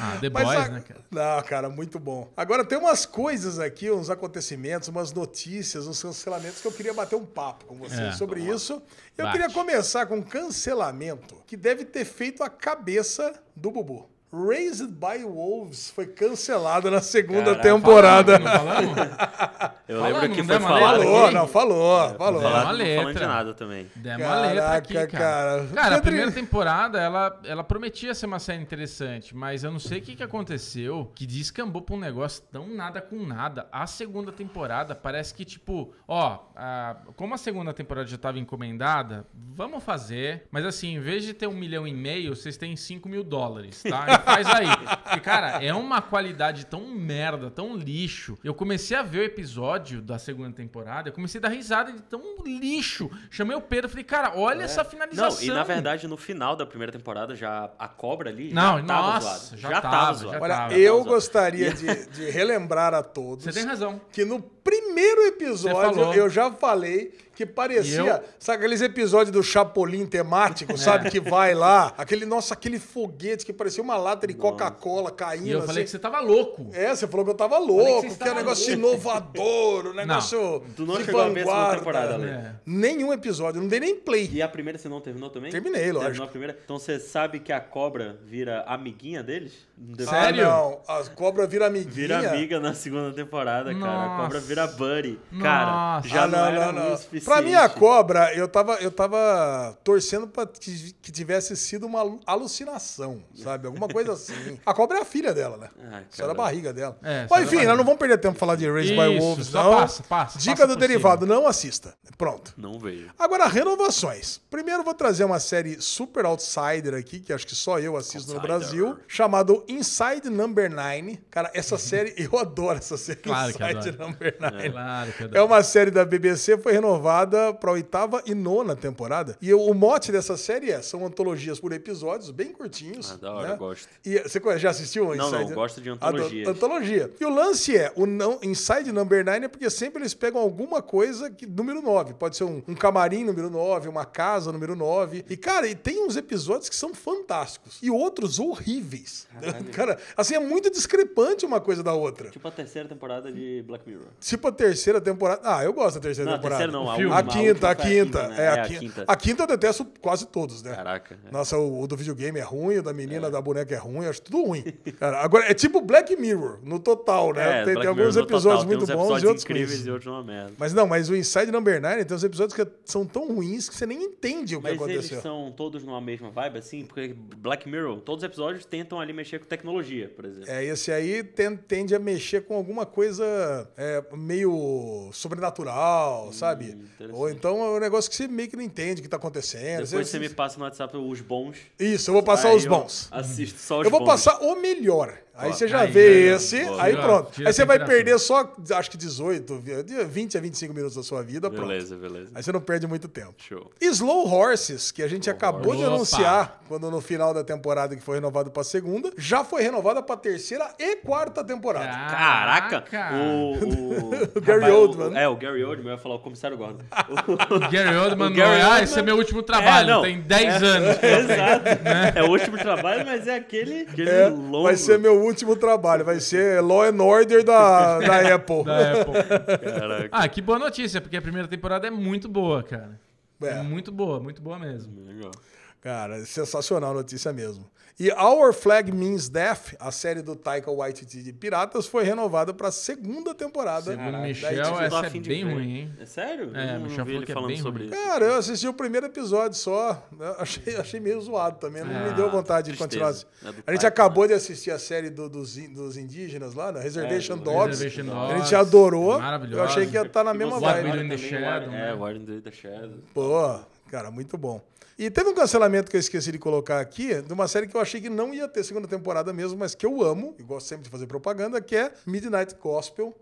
Ah, The Mas Boys, a- né, cara? Não, cara, muito bom. Agora tem umas coisas aqui, uns acontecimentos, umas notícias, uns cancelamentos que eu queria bater um papo com vocês É, sobre isso. Eu Bate. queria começar com um cancelamento que deve ter feito a cabeça do Bubu. Raised by Wolves foi cancelada na segunda Caraca, temporada. Não falamos? Eu Falando, lembro que não foi falado letra? Falou, não, falou, falou. Deu uma Falado, não falando de letra. nada também. Demos uma letra aqui, Caraca, cara. cara. Cara, a primeira temporada, ela, ela prometia ser uma série interessante, mas eu não sei o que, que aconteceu, que descambou pra um negócio tão nada com nada. A segunda temporada parece que, tipo, ó, a- como a segunda temporada já tava encomendada, vamos fazer, mas assim, em vez de ter um milhão e meio, vocês têm 5 mil dólares, tá? Faz aí. Porque, cara, é uma qualidade tão merda, tão lixo. Eu comecei a ver o episódio da segunda temporada, eu comecei a dar risada de tão lixo. Chamei o Pedro, falei, cara, olha essa Não, finalização. e na verdade, no final da primeira temporada, já a cobra ali Não, já tava nossa, zoada. já Já, tava, tava já zoada. Olha, tava. eu tava gostaria de, de relembrar a todos Você tem razão. que no primeiro episódio eu já falei que parecia, eu? sabe aqueles episódios do Chapolin temático, sabe, que vai lá, aquele, nossa, aquele foguete que parecia uma lata de Coca-Cola caindo E eu assim. falei que você tava louco. É, você falou que eu tava que louco, que, é um negócio louco. inovador, um negócio Tu não de chegou a ver a segunda vanguarda. temporada, Ale? É. Nenhum episódio, não dei nem play. E a primeira você não terminou também? Terminei, lógico. Terminou a primeira? Então você sabe que a cobra vira amiguinha deles? Depois- Sério? Ah, não, a cobra vira amiguinha. Vira amiga na segunda temporada, cara. A cobra Nossa. vira buddy. Cara, Nossa. já Ah, não, era ruim o suficiente. Pra mim, a cobra, eu tava, eu tava torcendo pra que, que tivesse sido uma alucinação, sabe? Alguma coisa assim. A cobra é a filha dela, né? Ah, Só da cara. barriga dela. É, Mas enfim, nós não vamos perder tempo pra falar de Raised by Isso, Wolves, não. passa, passa, Dica passa do derivado, não assista. Pronto. Não veio. Agora, renovações. Primeiro, vou trazer uma série super outsider aqui, que acho que só eu assisto no Outsider. Brasil, chamado Inside Number Nine. Cara, essa série, eu adoro essa série, Claro que Inside adoro. Number Nine. Claro que eu É uma série da BBC, foi renovada para a oitava e nona temporada. E o mote dessa série é, são antologias por episódios, bem curtinhos. Ah, da hora, né? gosto. E você já assistiu? Não, não, Inside? gosto de antologias. Antologia. E o lance é, o não, Inside Number 9 é porque sempre eles pegam alguma coisa que número 9. Pode ser um, um camarim número 9, uma casa número 9. E, cara, e tem uns episódios que são fantásticos. E outros horríveis. Cara, assim, é muito discrepante uma coisa da outra. Tipo a terceira temporada de Black Mirror. Tipo a terceira temporada. Ah, eu gosto da terceira Não, a temporada. terceira não, a filme. A última. quinta, a última foi quinta. né? É, a quinta. A quinta eu detesto quase todos, né? Caraca. é. Nossa, o, o do videogame é ruim, o da menina, da boneca é ruim, acho tudo ruim. Cara, agora, é tipo Black Mirror, no total, né? É, tem, tem alguns episódios total, muito tem uns bons episódios e outros incríveis e outros uma merda. Mas não, mas o Inside Number 9 tem uns episódios que são tão ruins que você nem entende o que Mas eles aconteceu. são todos numa mesma vibe, assim? Porque Black Mirror, todos os episódios tentam ali mexer com tecnologia, por exemplo. É, esse aí ten- tende a mexer com alguma coisa é, meio sobrenatural, sabe? Ou então é um negócio que você meio que não entende o que tá acontecendo. Depois você me passa no WhatsApp os bons. Isso, eu vou passar Aí os bons. Assisto só os Eu vou bons. passar o melhor. Aí você já aí, vê aí, esse, boa. aí Tira- pronto. tira Aí você vai perder só, acho que 18, de 20 a 25 minutos da sua vida, pronto. Beleza, beleza. Aí você não perde muito tempo. Show. Slow Horses, que a gente acabou de Opa. anunciar quando no final da temporada que foi renovado pra segunda, já foi renovada pra terceira e quarta temporada. Caraca! O, o, O Gary rapaz, Oldman. é, o Gary Oldman, eu ia falar o comissário Gordon. O Gary Oldman, O Gary não, ah, Oldman- esse é meu último trabalho, É, não. tem 10 anos. Exato. É o último trabalho, mas é aquele, aquele É, longo. vai ser meu último trabalho, vai ser Law and Order da, da Apple. Da Apple. Caraca. Ah, que boa notícia, porque a primeira temporada é muito boa, cara. É, É. muito boa, muito boa mesmo. Legal. Cara, sensacional a notícia mesmo. E Our Flag Means Death, a série do Taika Waititi de Piratas, foi renovada para a segunda temporada. Segundo Michel, essa é de bem ver. ruim, hein? É sério? É, Eu Michel não ele é falando bem sobre ruim. isso. Cara, eu assisti o primeiro episódio só. Achei, achei meio zoado também. Não me Ah, deu vontade de tristeza. continuar. assim. É a gente Taika, acabou de assistir a série do- dos, dos indígenas lá, né? Reservation É, do Dogs. Reservation que a gente Dogs, adorou. maravilhosa. Eu achei que ia estar na mesma vibe. Fala in the Shadow, né? É, War in the Shadow. Pô, cara, muito bom. E teve um cancelamento que eu esqueci de colocar aqui, de uma série que eu achei que não ia ter segunda temporada mesmo, mas que eu amo, e gosto sempre de fazer propaganda, que é Midnight Gospel.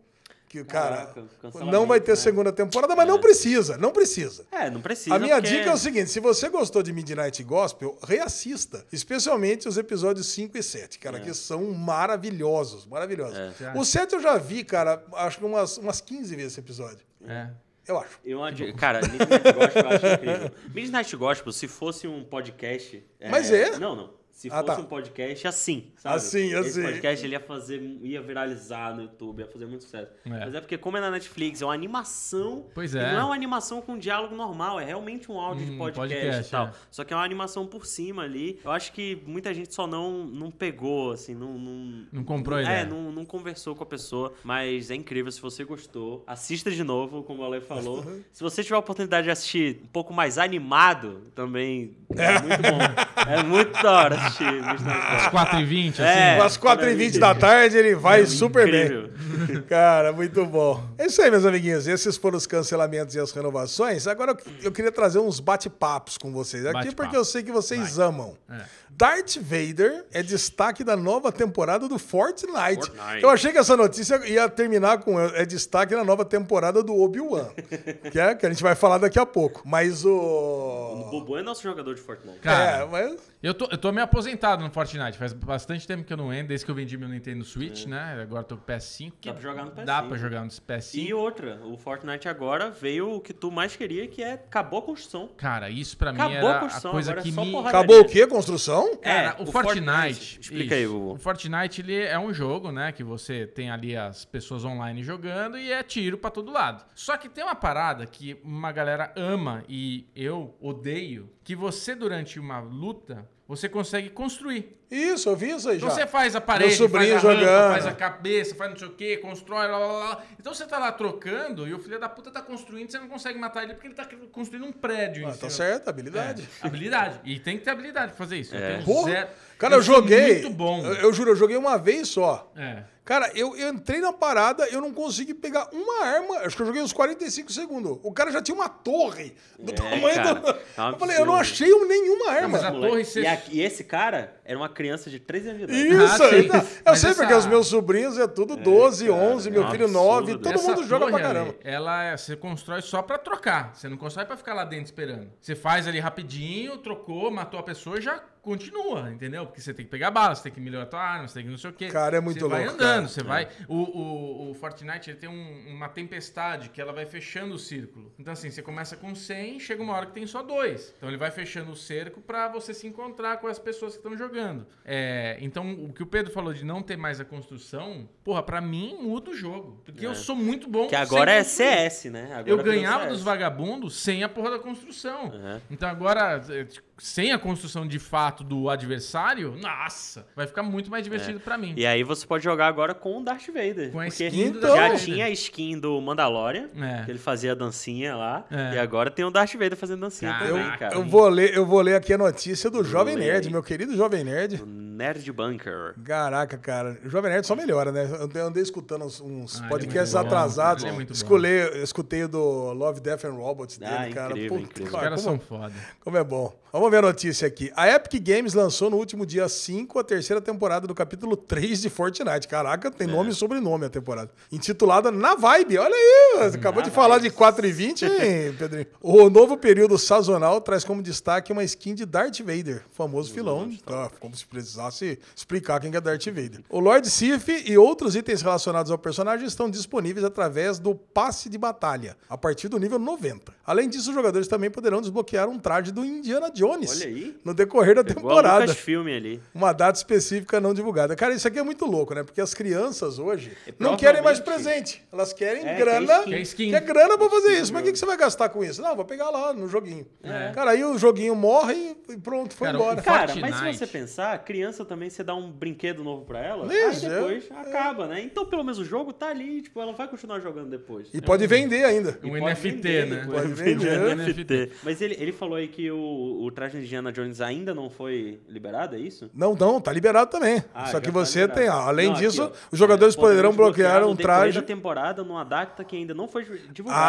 Que, cara, Caraca, não vai ter né? segunda temporada, mas não precisa, não precisa. É, não precisa. A minha porque- dica é o seguinte: se você gostou de Midnight Gospel, reassista. Especialmente os episódios 5 e 7, cara, que são maravilhosos. Maravilhosos. É. O 7 eu já vi, cara, acho que umas, umas 15 vezes esse episódio. É. Eu acho. Eu, adi- cara, Midnight Gospel eu acho incrível. Midnight Gospel, se fosse um podcast. Mas é. Não, não. Se Ah, fosse tá. um podcast, assim, sabe? Assim, Esse assim. podcast ele ia fazer, ia viralizar no YouTube, ia fazer muito sucesso. É. Mas é porque, como é na Netflix, é uma animação. Pois é. não é uma animação com diálogo normal, é realmente um áudio de Hum, podcast, podcast, e tal. é. Só que é uma animação por cima ali. Eu acho que muita gente só não, não pegou, assim, não. Não, Não comprou a É, ideia. não, não conversou com a pessoa. Mas é incrível, se você gostou, assista de novo, como o Ale falou. se você tiver a oportunidade de assistir um pouco mais animado, também é muito bom. é muito da hora assistir. Mr. Às 4h20, assim. É. Às 4h20 da tarde ele vai super Incrível. bem. Cara, muito bom. É isso aí, meus amiguinhos. Esses foram os cancelamentos e as renovações. Agora eu- eu queria trazer uns bate-papos com vocês aqui, Bate-papo. porque eu sei que vocês amam. É. Darth Vader é destaque da nova temporada do Fortnite. Fortnite. Eu achei que essa notícia ia terminar com é destaque na nova temporada do Obi-Wan, que, é, que a gente vai falar daqui a pouco. Mas O o. Bobo é nosso jogador de Fortnite. Cara, é, mas. Eu tô, eu tô meio aposentado no Fortnite. Faz bastante tempo que eu não entro, desde que eu vendi meu Nintendo Switch, né? Agora tô com o PS5. que É. Dá pra jogar no Dá PS5. pra jogar no PS5. E outra, o Fortnite agora veio o que tu mais queria, que é acabou a construção. Cara, isso pra mim Acabou a era a construção, coisa agora é que só me... Acabou o quê? Construção? Cara, É, o, o Fortnite. Fortnite. Explica aí, isso. Bubu. O Fortnite ele é um jogo, né? Que você tem ali as pessoas online jogando e é tiro pra todo lado. Só que tem uma parada que uma galera ama e eu odeio, que você durante uma luta você consegue construir. Isso, eu vi isso aí já. Então você faz a parede, sobrinho faz a rampa, jogando. faz a cabeça, faz não sei o quê, constrói, lá, lá, lá. Então você tá lá trocando e o filho da puta tá construindo, você não consegue matar ele porque ele tá construindo um prédio. Ah, tá certo, habilidade. É, habilidade. E tem que ter habilidade pra fazer isso. Eu É. tenho Porra. zero. Cara, eu, sou joguei. Muito bom. Eu, eu juro, eu joguei uma vez só. É. Cara, eu, eu entrei na parada, eu não consegui pegar uma arma. Acho que eu joguei uns 45 segundos. O cara já tinha uma torre do É, tamanho cara, do. é um eu falei, eu não achei nenhuma arma. mas a torre você- E, a- e esse cara era uma criança de 13 anos de idade. Isso, Ah, então, eu sei essa- porque os meus sobrinhos é tudo 12, cara, 11, meu é um filho absurdo. 9, todo Essa mundo joga pra caramba. ali, ela é- você constrói só pra trocar. Você não constrói pra ficar lá dentro esperando. Você faz ali rapidinho, trocou, matou a pessoa e já continua, entendeu? Porque você tem que pegar bala, você tem que melhorar a tua arma, você tem que não sei o quê. Cara, é muito você vai louco, andando, cara. você vai... O, o, o Fortnite ele tem um- uma tempestade que ela vai fechando o círculo. Então assim, você começa com 100, chega uma hora que tem só dois. Então ele vai fechando o cerco pra você se encontrar com as pessoas que estão jogando. É, então o que o Pedro falou de não ter mais a construção, porra, pra mim muda o jogo. Porque eu sou muito bom Que agora é. CS, né? Agora Eu ganhava dos vagabundos sem a porra da construção. Uhum. Então agora, eh, sem a construção de fato do adversário, nossa, vai ficar muito mais divertido pra mim. E aí você pode jogar agora com o Darth Vader. Com a porque skin do já tinha a skin do Mandalorian, É. que ele fazia a dancinha lá. É. E agora tem o Darth Vader fazendo dancinha Caraca, também, Eu, cara. eu vou ler, eu vou ler aqui a notícia do Jovem Lê Nerd, meu querido Jovem Nerd. O Nerd Bunker. Caraca, cara. O Jovem Nerd só melhora, né? Eu andei- escutando uns, Ah, é podcasts atrasados. É bom. escutei, escutei o do Love, Death and Robots dele, Ah, cara. incrível, Puta, incrível. Os cara, caras como, são foda. como é bom. Vamos ver a notícia aqui. A Epic Games lançou no último dia 5 a terceira temporada do capítulo 3 de Fortnite. Caraca, É. tem nome e sobrenome a temporada. Intitulada Na Vibe. Olha aí, você acabou de falar de 4 e 20, hein, Pedrinho? O novo período sazonal traz como destaque uma skin de Darth Vader, famoso vilão. Ah, como se precisasse explicar quem que é Darth Vader. O Lord Sif e outros itens relacionados ao personagem estão disponíveis através do passe de batalha, a partir do nível 90. Além disso, os jogadores também poderão desbloquear um traje do Indiana Jones Olha aí. no decorrer da Igual temporada. Lucas filme ali. Uma data específica não divulgada. Cara, isso aqui é muito louco, né? Porque as crianças hoje E não querem mais presente. Elas querem É, grana. que é skin. Que é é grana pra fazer isso. Mas o que, que você vai gastar com isso? Não, vou pegar lá no joguinho. É. Cara, aí o joguinho morre e pronto, foi Cara, embora. Cara, mas se Fortnite. você pensar, criança também, você dá um brinquedo novo pra ela, Isso, aí depois é, acaba, né? Então, pelo menos o jogo tá ali, tipo, ela vai continuar jogando depois. E pode vender ainda. Um NFT, vender né? Pode vender. Um NFT. Mas ele, ele falou aí que o, o traje de Indiana Jones ainda não foi liberado, é isso? Não, não, tá liberado também. Ah, Só que tá você liberado. tem, ó, além Não, aqui, disso, ó. os jogadores É, poderão bloquear um traje. da temporada numa data que ainda não foi divulgada.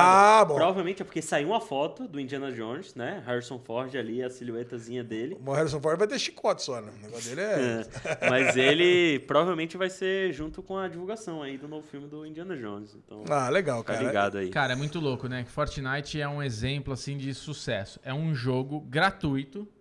Ah, bom. Provavelmente é porque saiu uma foto do Indiana Jones, né? Harrison Ford ali, a silhuetazinha dele. O Harrison Ford vai ter chicote só, né? O negócio dele é. É, Mas ele provavelmente vai ser junto com a divulgação aí do novo filme do Indiana Jones. Então, Ah, legal, tá cara. ligado aí. Cara, é muito louco, né? Que Fortnite é um exemplo assim de sucesso. É um jogo gratuito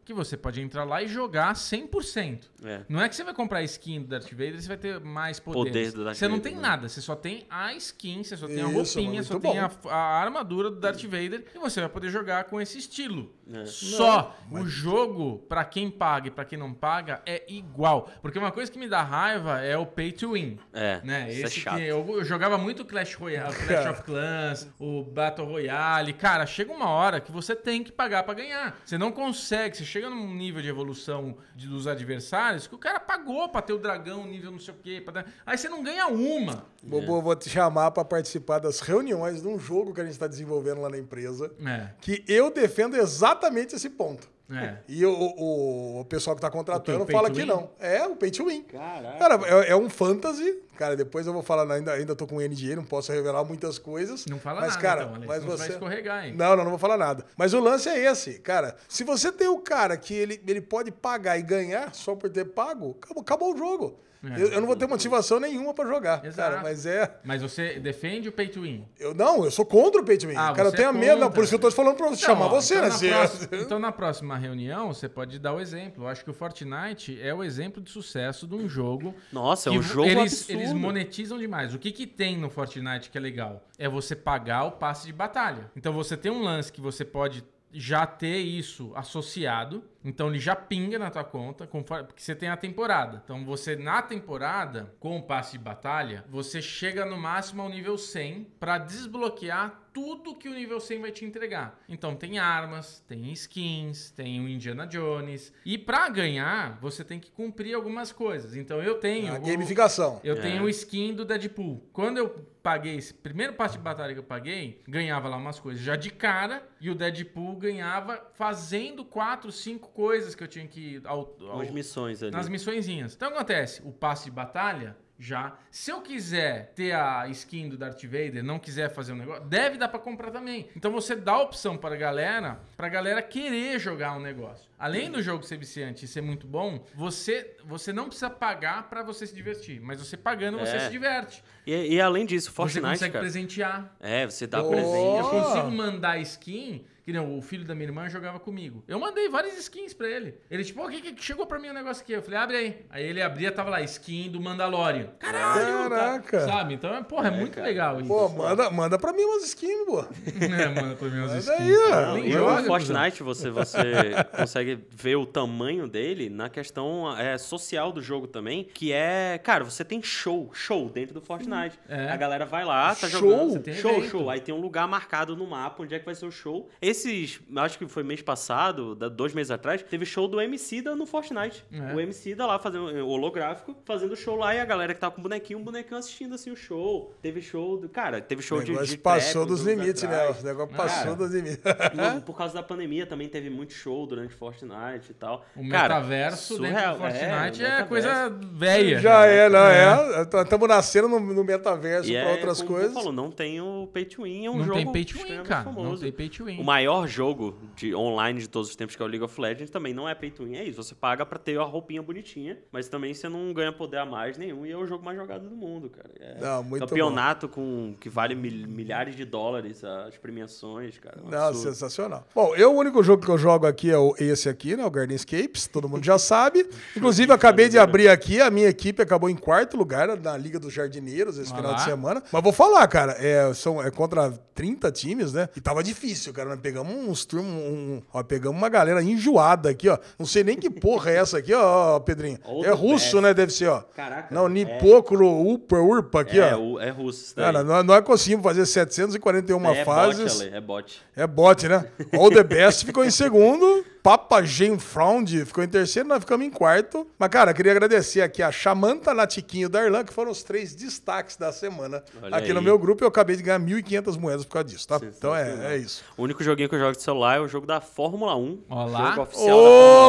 que você pode entrar lá e jogar 100%. É. Não é que você vai comprar a skin do Darth Vader e você vai ter mais poderes. Poder do Darth você não Vader, tem né? nada, você só tem a skin, você só tem a Isso, roupinha, mano, só muito tem bom. a, a armadura do Darth Vader e você vai poder jogar com esse estilo. Só. o jogo, pra quem paga e pra quem não paga, é igual. Porque uma coisa que me dá raiva é o pay to win. É, Né? isso é Esse chato. que eu, eu jogava muito Clash Royale, Clash of Clans, o Battle Royale. Cara, chega uma hora que você tem que pagar pra ganhar. Você não consegue, você chega num nível de evolução de- dos adversários que o cara pagou pra ter o dragão nível não sei o quê. pra Aí você não ganha uma. Bobo, vou te chamar pra participar das reuniões de um jogo que a gente tá desenvolvendo lá na empresa. É, Que eu defendo exatamente esse ponto. é. E o, o, o pessoal que tá contratando fala que não. É, o pay to win. Caraca. Cara, é, é um fantasy. Cara, depois eu vou falar, ainda, ainda tô com o NDA, não posso revelar muitas coisas. Não fala mas, nada, cara, então, Alex, mas você vai escorregar, hein? Não, não, não vou falar nada. Mas o lance é esse, cara. Se você tem o cara que ele, ele pode pagar e ganhar só por ter pago, acabou, acabou o jogo. É. Eu, eu não vou ter motivação nenhuma pra jogar, Exato. cara. Mas é. Mas você defende o pay to win. Eu, não, eu sou contra o pay to win. Ah, cara, eu você tenho é medo. Não, por isso que eu tô te falando pra Então, chamar ó, você, então né? Na Se- próxima, então, na próxima reunião, você pode dar o exemplo. Eu acho que o Fortnite é o exemplo de sucesso de um jogo. Nossa, é um jogo eles, absurdo. eles monetizam demais. O que, que tem no Fortnite que é legal? É você pagar o passe de batalha. Então você tem um lance que você pode já ter isso associado. Então ele já pinga na tua conta, conforme- porque você tem a temporada. Então você, na temporada, com o passe de batalha, você chega no máximo ao nível 100 para desbloquear tudo que o nível 100 vai te entregar. Então tem armas, tem skins, tem o Indiana Jones. E para ganhar, você tem que cumprir algumas coisas. Então eu tenho. A o- gamificação. eu É. tenho o skin do Deadpool. Quando eu paguei esse primeiro passe de batalha que eu paguei, ganhava lá umas coisas já de cara. E o Deadpool ganhava fazendo quatro, cinco coisas que eu tinha que ao, ao, Umas missões ali. nas missõezinhas. Então acontece, o passe de batalha já. Se eu quiser ter a skin do Darth Vader, não quiser fazer um negócio, deve dar pra comprar também. Então você dá a opção para galera, pra galera querer jogar um negócio. Além do jogo ser viciante e ser muito bom, você você não precisa pagar pra você se divertir, mas você pagando você É. se diverte. E, e além disso, você Fortnite, consegue cara. presentear. É, você dá Oh. presente. Eu consigo mandar skin, que não, o filho da minha irmã jogava comigo. Eu mandei várias skins pra ele. Ele, tipo, o que, que chegou pra mim um negócio aqui? Eu falei, abre aí. Aí ele abria, tava lá, skin do Mandalorian. Caralho! Caraca. Tá, sabe? Então, é, porra, é, muito legal isso. Pô, manda, manda pra mim umas skins, pô. é, manda pra mim umas Manda skins. aí, ó. Não, Nem e joga, o Fortnite, você, você consegue ver o tamanho dele na questão é, social do jogo também, que é, cara, você tem show, show dentro do Fortnite. É. A galera vai lá, tá Show? jogando. Você tem show, evento. show. Aí tem um lugar marcado no mapa onde é que vai ser o show. Esses, acho que foi mês passado, da- dois meses atrás, teve show do MC da no Fortnite. É. O MC da lá fazendo o holográfico, fazendo show lá e a galera que tava com bonequinho, um bonequinho assistindo assim o show. Teve show do. Cara, teve show O de. negócio de passou trap, dos limites, né? atrás. O negócio Cara, passou dos limites. Por causa da pandemia também teve muito show durante Fortnite e tal. O Cara, metaverso dentro surreal. do Fortnite o é, metaverso. coisa velha. Já é, não é? Estamos nascendo no, no metaverso E pra é, outras como coisas. Falou, não tem o pay to win, é um Não jogo tem pay to win, cara. Não famoso. tem pay to win. O maior jogo de online de todos os tempos, que é o League of Legends, também não é pay to win. É isso, você paga pra ter a roupinha bonitinha, mas também você não ganha poder a mais nenhum e é o jogo mais jogado do mundo, cara. É Não, muito campeonato com que vale mil- milhares de dólares as premiações, cara. é um Não, absurdo. sensacional. Bom, eu, o único jogo que eu jogo aqui é o, esse aqui, né? O Gardenscapes, todo mundo já sabe. Inclusive, acabei de abrir aqui, a minha equipe acabou em quarto lugar na Liga dos Jardineiros esse final de lá. semana. Mas vou falar, cara, é, são, é contra 30 times, né? E tava difícil, cara. Nós pegamos uns turmos, um, ó, pegamos uma galera enjoada aqui, ó. Não sei nem que porra é essa aqui, ó, Pedrinho. É russo, né? Deve ser, ó. Caraca. Não, é- Nipocro, Upa, Urpa aqui, é, ó. é russo. Cara, nós, nós conseguimos fazer 741 é fases. bot, Ale, é bot. É bot, né? All the Best ficou em segundo. Papa Gen Fround ficou em terceiro, nós ficamos em quarto. Mas, cara, queria agradecer aqui a Chamanta, Natiquinho e o Darlan, que foram os três destaques da semana. Olha aqui no aí. meu grupo eu acabei de ganhar 1.500 moedas por causa disso, tá? Então é, é isso. O único joguinho que eu jogo de celular é o jogo da Fórmula 1. Olá. Jogo Ô, oficial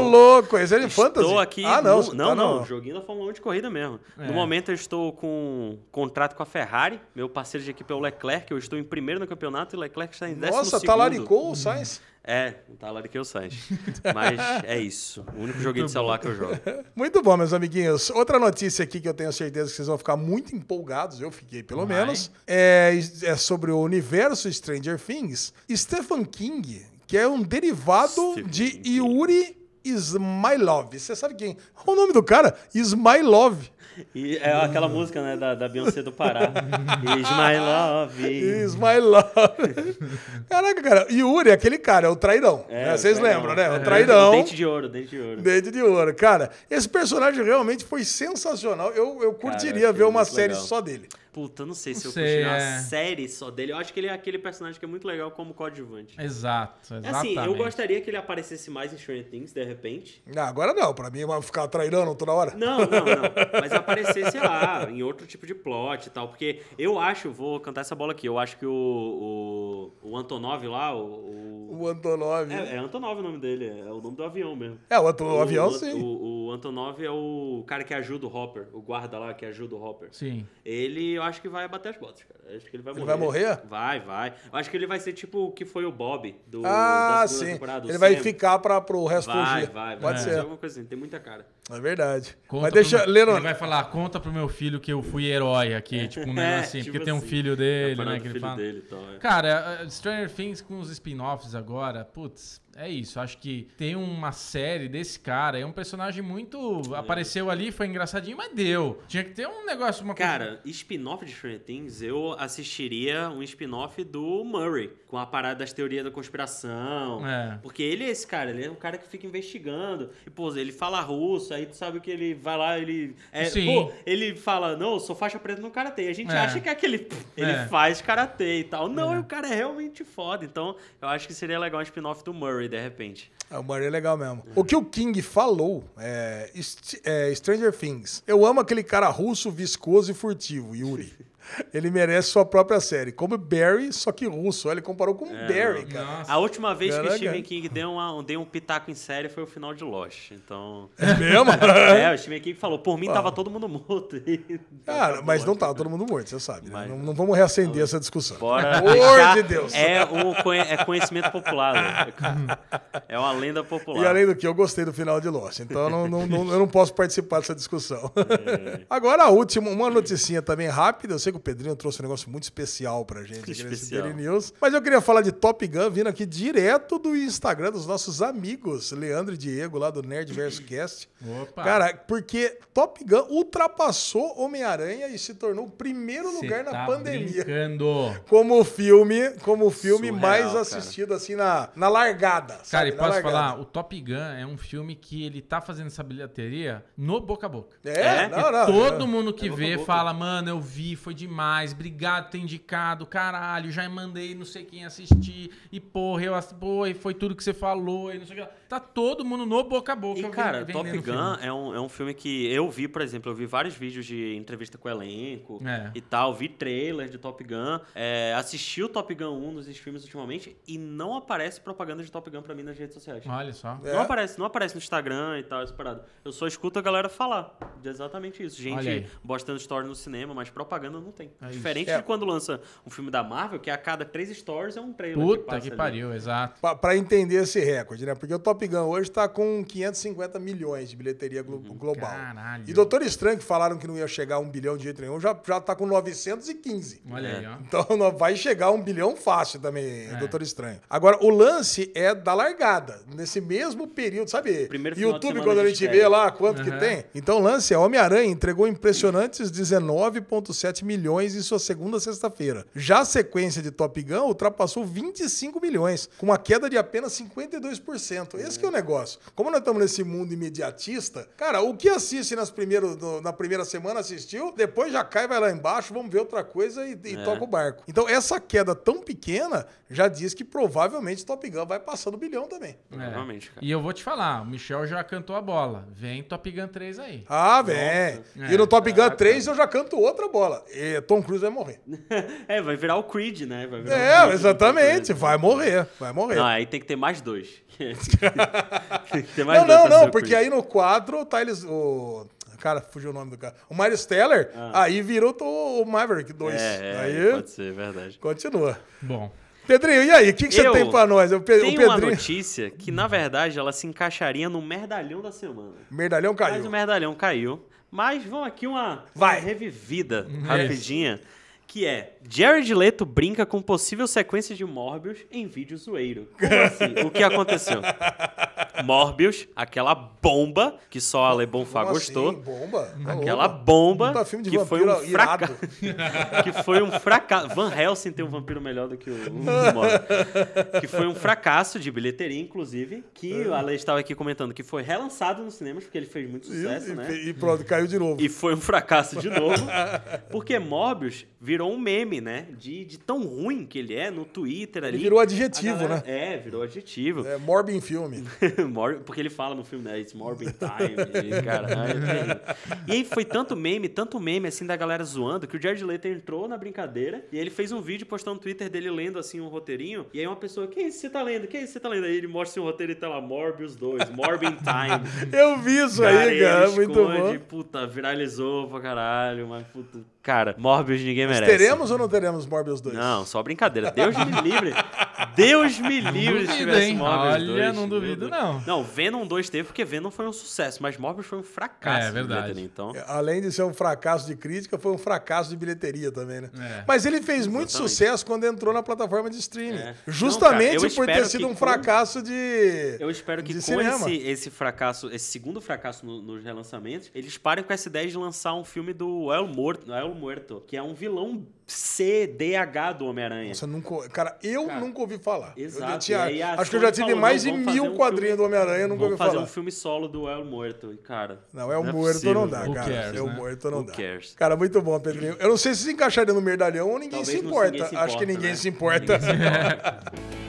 1. louco! Esse é de fantasy? Estou aqui. Ah, não. no- não, tá não, no- joguinho da Fórmula 1 de corrida mesmo. É. No momento eu estou com um contrato com a Ferrari. Meu parceiro de equipe é o Leclerc. Eu estou em primeiro no campeonato e o Leclerc está em décimo Nossa, segundo. talaricou o Sainz. É, um talariqueu Sainz. Mas é isso. O único joguinho de celular que eu jogo. Muito bom, meus amiguinhos. Outra notícia aqui que eu tenho certeza que vocês vão ficar muito empolgados, eu fiquei pelo Vai. menos, é, é sobre o universo Stranger Things. Stephen King, que é um derivado Stephen de King. Yuri Ismailov. Você sabe quem? Qual o nome do cara? Ismailov. E é aquela música, né, da, da Beyoncé do Pará. Is my love. Ismailov. Caraca, cara. Yuri é aquele cara, é o trairão. É, né? Vocês lembram, né? O É, trairão. Dente de ouro, dente de ouro. Dente de ouro. Cara, esse personagem realmente foi sensacional. Eu, eu curtiria achei ver uma muito série legal. só dele. Puta, eu não sei se Não eu sei, curti uma é. série só dele. Eu acho que ele é aquele personagem que é muito legal como coadjuvante. Exato, É exatamente. Assim, eu gostaria que ele aparecesse mais em Stranger Things, de repente. Ah, agora não, pra mim vai ficar trairando toda hora. Não, não, não. Mas aparecer, sei lá, em outro tipo de plot e tal. Porque eu acho, vou cantar essa bola aqui, eu acho que o, o, o Antonov lá, o. o- O Antonov. É, é Antonov o nome dele, é o nome do avião mesmo. É, o, Anto- o avião, o, sim. O, o Antonov é o cara que ajuda o Hopper, o guarda lá que ajuda o Hopper. Sim. Ele, eu acho que vai bater as botas, cara. Acho que ele vai Ele morrer. vai morrer? Vai, vai. Eu acho que ele vai ser tipo o que foi o Bob do ah, da segunda sim. temporada. o Ele vai Sam. ficar pra, pro resto Vai, fugir. vai, vai. Pode Vai ser. alguma coisa assim, tem muita cara. É verdade. Conta Mas deixa. pro, Ele vai falar, conta pro meu filho que eu fui herói aqui, tipo um negócio assim, tipo porque tem um assim. filho É dele, né, do que ele filho fala. dele e tal, é. Cara, uh, Stranger Things com os spin-offs agora, putz, é isso. Acho que tem uma série desse cara, é um personagem muito. Apareceu ali, foi engraçadinho, mas deu. Tinha que ter um negócio, uma coisa. Cara, spin-off de Stranger Things, eu assistiria um spin-off do Murray, com a parada das teorias da conspiração. É. Porque ele é esse cara, ele é um cara que fica investigando. E, pô, ele fala russo, aí tu sabe que ele vai lá, ele. É, Sim. Pô, ele fala, não, eu sou faixa preta no karatê. A gente É. acha que é aquele. Ele É. faz karatê e tal. Não, o cara é realmente foda. Então, eu acho que seria legal um spin-off do Murray, de repente. É, o Murray é legal mesmo. O que o King falou é, é Stranger Things. Eu amo aquele cara russo, viscoso e furtivo, Yuri. Ele merece sua própria série. Como Barry, só que russo. Ele comparou com Barry, cara. Nossa. A última vez Caraca. que Stephen King deu, uma, deu um pitaco em série foi o final de Lost. Então. É mesmo? É, o Stephen King falou, por mim tava todo mundo morto. Cara, mas não tá todo mundo morto, você sabe. Né? Mas- Não, não vamos reacender essa discussão. Bora amor de Deus. É, conhe- é conhecimento popular. né? É uma lenda popular. E além do que, eu gostei do final de Lost. Então não, não- não- eu não posso participar dessa discussão. É. Agora, a última, uma noticinha também rápida. Eu sei que o Pedrinho trouxe um negócio muito especial pra gente aqui nesse Especial. Daily News. Mas eu queria falar de Top Gun vindo aqui direto do Instagram dos nossos amigos, Leandro e Diego, lá do Nerd Verso Cast. Opa. Cara, porque Top Gun ultrapassou Homem-Aranha e se tornou o primeiro Cê lugar na tá pandemia. brincando. Como filme, como filme Surreal, mais cara. assistido assim na, na largada. Cara, sabe? e Na posso largada. falar, o Top Gun é um filme que ele tá fazendo essa bilheteria no boca a boca. É, É? não, não. Todo é. mundo que É vê boca. fala, mano, eu vi, foi demais, obrigado por ter indicado, caralho, já mandei não sei quem assistir, e porra, eu e foi tudo que você falou, e não sei o que. Tá todo mundo no boca a boca. E, cara, Top Gun filme. é um, é um filme que eu vi, por exemplo, eu vi vários vídeos de entrevista com o elenco É. e tal, vi trailers de Top Gun, é, assisti o Top Gun 1 nos streams ultimamente e não aparece propaganda de Top Gun pra mim nas redes sociais. Olha só. É. Não aparece, não aparece no Instagram e tal, essa parada. Eu só escuto a galera falar de exatamente isso. Gente postando stories no cinema, mas propaganda não tem. É. Diferente É. de quando lança um filme da Marvel, que a cada três stories é um trailer. Puta passa que ali. pariu, exato. Pra, pra entender esse recorde, né? Porque o Top Gun hoje tá com 550 milhões de bilheteria glo- global. Caralho. E Doutor Estranho, que falaram que não ia chegar a um bilhão de jeito nenhum, já, já tá com 915. Olha É. aí, ó. Então não vai chegar a um bilhão fácil também, Doutor Estranho. Agora, o lance é da largada. Nesse mesmo período, sabe? Primeiro YouTube, quando a gente vê lá quanto que Aham. tem. Então o lance é Homem-Aranha entregou impressionantes 19,7 milhões em sua segunda sexta-feira. Já a sequência de Top Gun ultrapassou 25 milhões, com uma queda de apenas 52%. Esse que é o negócio. Como nós estamos nesse mundo imediatista, cara, o que assiste nas primeiros, no- na primeira semana assistiu, depois já cai, vai lá embaixo, vamos ver outra coisa e, e É. toca o barco. Então essa queda tão pequena já diz que provavelmente Top Gun vai passar do bilhão também. É. Provavelmente, cara. E eu vou te falar, o Michel já cantou a bola. Vem Top Gun 3 aí. Ah, vem. É, e no Top Gun caraca. 3 eu já canto outra bola. E Tom Cruise vai morrer. É, vai virar o Creed, né? Vai virar o É, Creed exatamente. Creed. Vai morrer. Vai morrer. Não, aí tem que ter mais dois. Não, não, não, porque aí no 4 tá eles. O... Cara, fugiu o nome do cara. O Miles Teller, aí virou o Maverick 2. Ah. É, é, aí pode ser, verdade. continua. Bom, Pedrinho, e aí? O que, que você Eu tem pra nós? O, Pe- o Tem uma Pedrinho. notícia que, na verdade, ela se encaixaria no merdalhão da semana. Merdalhão Mas caiu. o merdalhão caiu. Mas vamos aqui uma, Vai. uma revivida Hum, rapidinha, que é Jared Leto brinca com possível sequência de Morbius em vídeo zoeiro. Como assim? o que aconteceu? Morbius, aquela bomba que só a Le Bonfá Como gostou. assim? Bomba? Tá Aquela bomba de que foi um fracasso. que foi um fracasso. Van Helsing tem um vampiro melhor do que o, o Morbius. Que foi um fracasso de bilheteria, inclusive, que a Lei estava aqui comentando que foi relançado nos cinemas, porque ele fez muito E, sucesso, e né? fe- e pronto, caiu de novo. E foi um fracasso de novo, porque Morbius virou um meme, né? De, de tão ruim que ele é no Twitter ali. Ele virou adjetivo, galera- né? É, virou adjetivo. É, Morbin filme. Porque ele fala no filme, né? It's Morbin Time. e, cara, é terrível. e aí foi tanto meme, tanto meme assim da galera zoando, que o Jared Leto entrou na brincadeira e ele fez um vídeo postando no Twitter dele lendo assim um roteirinho. E aí uma pessoa, que isso você tá lendo? Que isso você tá lendo? Aí ele mostra assim, um roteiro e tá lá, Morbius 2, Morbin Time. Eu vi isso Cara, aí, cara. ele Muito esconde, bom. Puta, viralizou pra caralho, mas puta. Cara, Morbius ninguém merece. Teremos ou não teremos Morbius 2? Não, só brincadeira. Deus me livre. Deus me livre se duvido, tivesse hein? Morbius Olha, 2. não duvido, não. Não, Venom 2 teve porque Venom foi um sucesso, mas Morbius foi um fracasso. É, de verdade. bilheteria, Então, Além de ser um fracasso de crítica, foi um fracasso de bilheteria também, né? É. Mas ele fez muito Exatamente. sucesso quando entrou na plataforma de streaming. É. Justamente Não, cara, por ter sido um com- fracasso de. eu espero que de com cinema. esse, esse fracasso, esse segundo fracasso no- nos relançamentos, eles parem com essa ideia de lançar um filme do El Morto, El Muerto, que é um vilão CDH do Homem-Aranha. Nossa, nunca, cara, eu Cara, nunca ouvi falar. Eu exato. tinha- E aí a acho que eu já tive falou, mais de fazer mil um quadrinhos filme- do Homem-Aranha, nunca Vamos ouvi fazer falar. um filme solo do El Muerto, e, cara. Não, é o não é morto possível, não dá, cara. cares, é o né? morto não Who dá. cares? Cara, muito bom, Pedrinho. Eu não sei se se encaixaria no Merdalhão ou ninguém se importa. ninguém se Acho que importa, ninguém né? se importa. Ninguém se importa.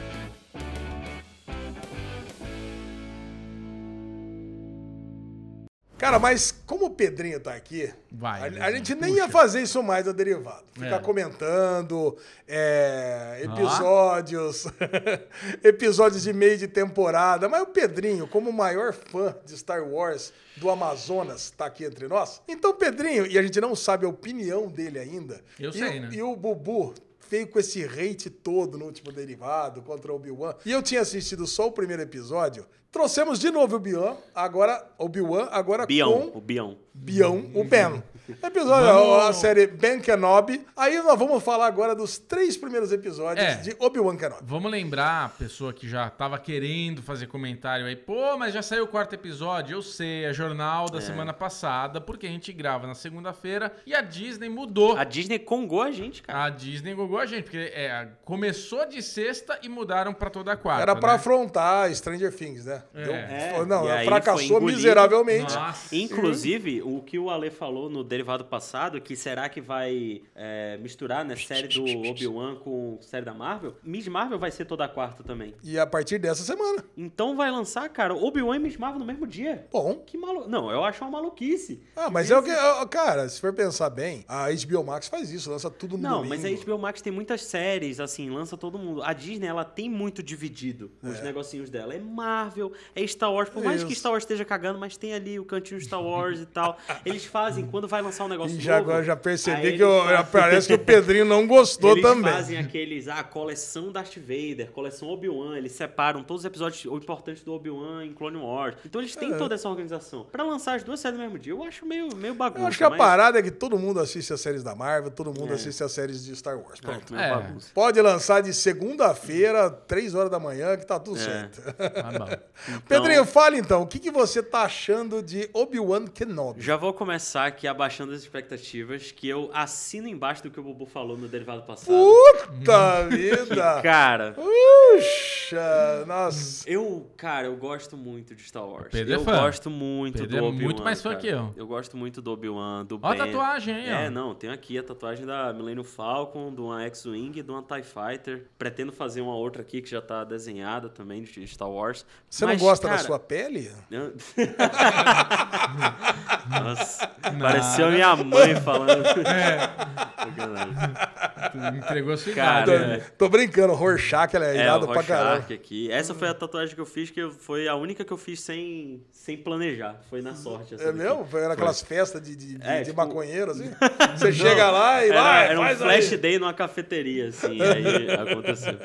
Cara, mas como o Pedrinho tá aqui, Vai, a, a gente nem puxa. ia fazer isso mais no derivado. Ficar É. comentando é, episódios, episódios de meio de temporada. Mas o Pedrinho, como o maior fã de Star Wars do Amazonas, tá aqui entre nós. Então, Pedrinho, e a gente não sabe a opinião dele ainda. Eu e sei, o, né? E o Bubu veio com esse hate todo no último derivado contra o Obi-Wan. E eu tinha assistido só o primeiro episódio. Trouxemos de novo o Obi-Wan, agora Obi-Wan, agora Bião, com o Bião. Bião, o Ben. Episódio, Vamos- a série Ben Kenobi. Aí nós vamos falar agora dos três primeiros episódios É. de Obi-Wan Kenobi. Vamos lembrar a pessoa que já tava querendo fazer comentário aí, pô, mas já saiu o quarto episódio. Eu sei, é jornal da semana passada, porque a gente grava na segunda-feira e a Disney mudou. A Disney congou a gente, cara. A Disney gogou a gente, porque é, começou de sexta e mudaram pra toda a quarta. Era pra né? afrontar Stranger Things, né? É. Deu- É, não, e fracassou miseravelmente. Nossa. Inclusive, o que o Ale falou no derivado passado, que será que vai é, misturar né, série do Obi-Wan com série da Marvel? Miss Marvel vai ser toda quarta também. E a partir dessa semana. Então vai lançar, cara, Obi-Wan e Miss Marvel no mesmo dia. Bom. Que maluco. Não, eu acho uma maluquice. Ah, mas é o que. ó, Cara, se for pensar bem, a HBO Max faz isso, lança tudo no Não, domingo. mas a HBO Max tem muitas séries, assim, lança todo mundo. A Disney, ela tem muito dividido os negocinhos dela. É Marvel, é Star Wars. Por mais que Isso. Star Wars esteja cagando, mas tem ali o cantinho Star Wars e tal. Eles fazem, quando vai lançar um negócio E já novo... agora já percebi eles que eu- fazem- parece que o Pedrinho não gostou Eles também. fazem aqueles, ah, coleção Darth Vader, coleção Obi-Wan, eles separam todos os episódios importantes do Obi-Wan em Clone Wars. Então eles têm toda essa organização. Pra lançar as duas séries no mesmo dia, eu acho meio, meio bagunça. Eu acho que a mas- parada é que todo mundo assiste as séries da Marvel, todo mundo É. assiste as séries de Star Wars. Ah, Pronto. meio É. bagunça. Pode lançar de segunda-feira, três horas da manhã, que tá tudo É. certo. Tá bom. Pedrinho, fale então, o que, que você tá achando de Obi-Wan Kenobi? Já vou começar aqui abaixando as expectativas, que eu assino embaixo do que o Bubu falou no derivado passado. Puta vida! Cara, Puxa, nossa. eu, cara, eu gosto muito de Star Wars. Pedro é eu fã. gosto muito Pedro do é Obi-Wan. muito mais fã cara. que eu. Eu gosto muito do Obi-Wan, do Ó a Ben. tatuagem aí, ó. É, não, tenho aqui a tatuagem da Millennium Falcon, de uma X-Wing e de uma TIE Fighter. Pretendo fazer uma outra aqui que já tá desenhada também de Star Wars. Você não gosta da cara, sua pele? eu- Nossa, pareceu a minha mãe falando. Tu entregou a sua Cara, idade, Tô, né? é. tô brincando, Rorschach, ela é, É, irado o pra. Rorschach aqui. Essa foi a tatuagem que eu fiz, que foi a única que eu fiz sem, sem planejar. Foi na sorte. essa É mesmo? Foi naquelas festas de, de, de- É, de tipo- maconheiro, assim? Você chega lá e Era, vai, era um faz flash aí. day numa cafeteria, assim, aí aconteceu.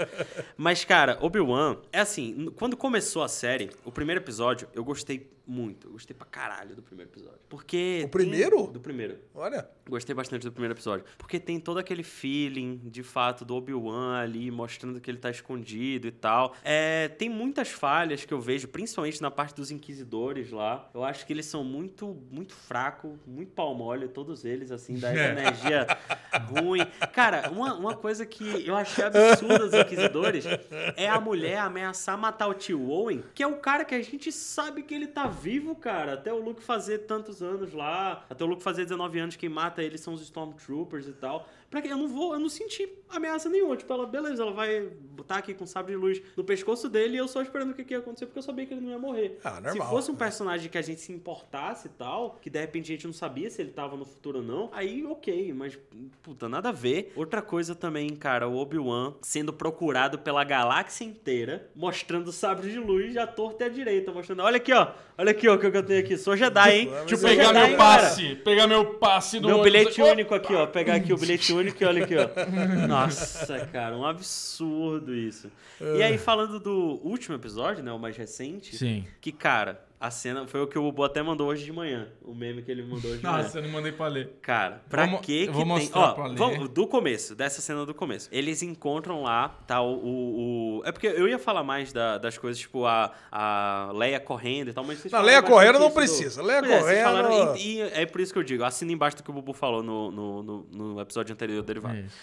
Mas, cara, Obi-Wan, é assim, quando começou a série, o primeiro episódio, eu gostei muito. Eu gostei pra caralho do primeiro episódio. Porque. O tem- primeiro? Do primeiro. Olha. Gostei bastante do primeiro episódio. Porque tem todo aquele feeling, de fato, do Obi-Wan ali, mostrando que ele tá escondido e tal. É, tem muitas falhas que eu vejo, principalmente na parte dos inquisidores lá. Eu acho que eles são muito, muito fracos, muito pau mole, todos eles, assim, essa É. energia ruim. Cara, uma, uma coisa que eu achei absurda dos inquisidores é a mulher ameaçar matar o tio Owen, que é o cara que a gente sabe que ele tá vivo, cara. Até o Luke fazer tantos anos lá, até o Luke fazer 19 anos, quem mata ele são os Stormtroopers e tal. Pra que eu não vou, eu não senti ameaça nenhuma. Tipo, ela, beleza, ela vai botar aqui com sabre de luz no pescoço dele e eu só esperando o que, que ia acontecer, porque eu sabia que ele não ia morrer. Ah, Se normal. fosse um personagem que a gente se importasse e tal, que de repente a gente não sabia se ele tava no futuro ou não, aí ok, mas puta, nada a ver. Outra coisa também, cara, o Obi-Wan sendo procurado pela galáxia inteira, mostrando o sabre de luz à torta e à direita, mostrando, olha aqui, ó, olha aqui, ó, o que eu tenho aqui, sou Jedi, hein? Deixa eu Sou pegar Jedi, meu passe. Pegar meu passe do Meu ônibus. bilhete único aqui, ó. Pegar aqui o bilhete único e olha aqui, ó. Nossa, cara, um absurdo isso. E aí, falando do último episódio, né? O mais recente. Sim. Que, cara, a cena foi o que o Bubu até mandou hoje de manhã. O meme que ele mandou hoje de manhã. Nossa, eu não mandei pra ler. Cara, pra que que vou tem... mostrar Ó, pra ler. vamos, do começo, dessa cena do começo. Eles encontram lá, tá, o... o- o- É porque eu ia falar mais da- das coisas, tipo, a, a Leia correndo e tal, mas vocês Não, Leia correndo não do- precisa. Leia Pois é, correndo- falaram- e, e é por isso que eu digo, assina embaixo do que o Bubu falou no, no, no, no episódio anterior do Derivado. É isso.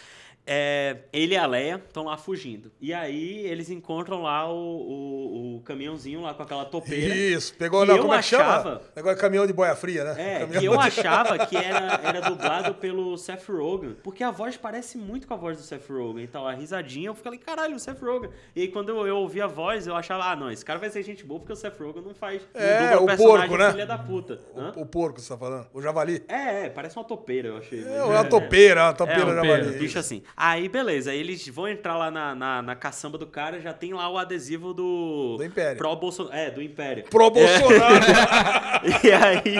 É, ele e a Leia estão lá fugindo. E aí eles encontram lá o, o, o caminhãozinho lá com aquela topeira. Isso, pegou, não, eu como é que chama? achava- Negócio de caminhão de boia fria, né? É, Caminhão que eu achava que era, era dublado pelo Seth Rogen, porque a voz parece muito com a voz do Seth Rogen. Então, a risadinha, eu falei, caralho, o Seth Rogen. E aí, quando eu, eu ouvi a voz, eu achava, ah, não, esse cara vai ser gente boa, porque o Seth Rogen não faz. não É, dubla o personagem porco, né? Filha da puta. Hã? O, o porco, você tá falando? O javali? É, é, parece uma topeira, eu achei. É, uma topeira, uma topeira É, um javali. bicho assim. Aí, beleza, aí eles vão entrar lá na, na, na caçamba do cara, já tem lá o adesivo do... Do Império. Pro Bolsonaro. É, do Império. Pro Bolsonaro. E aí.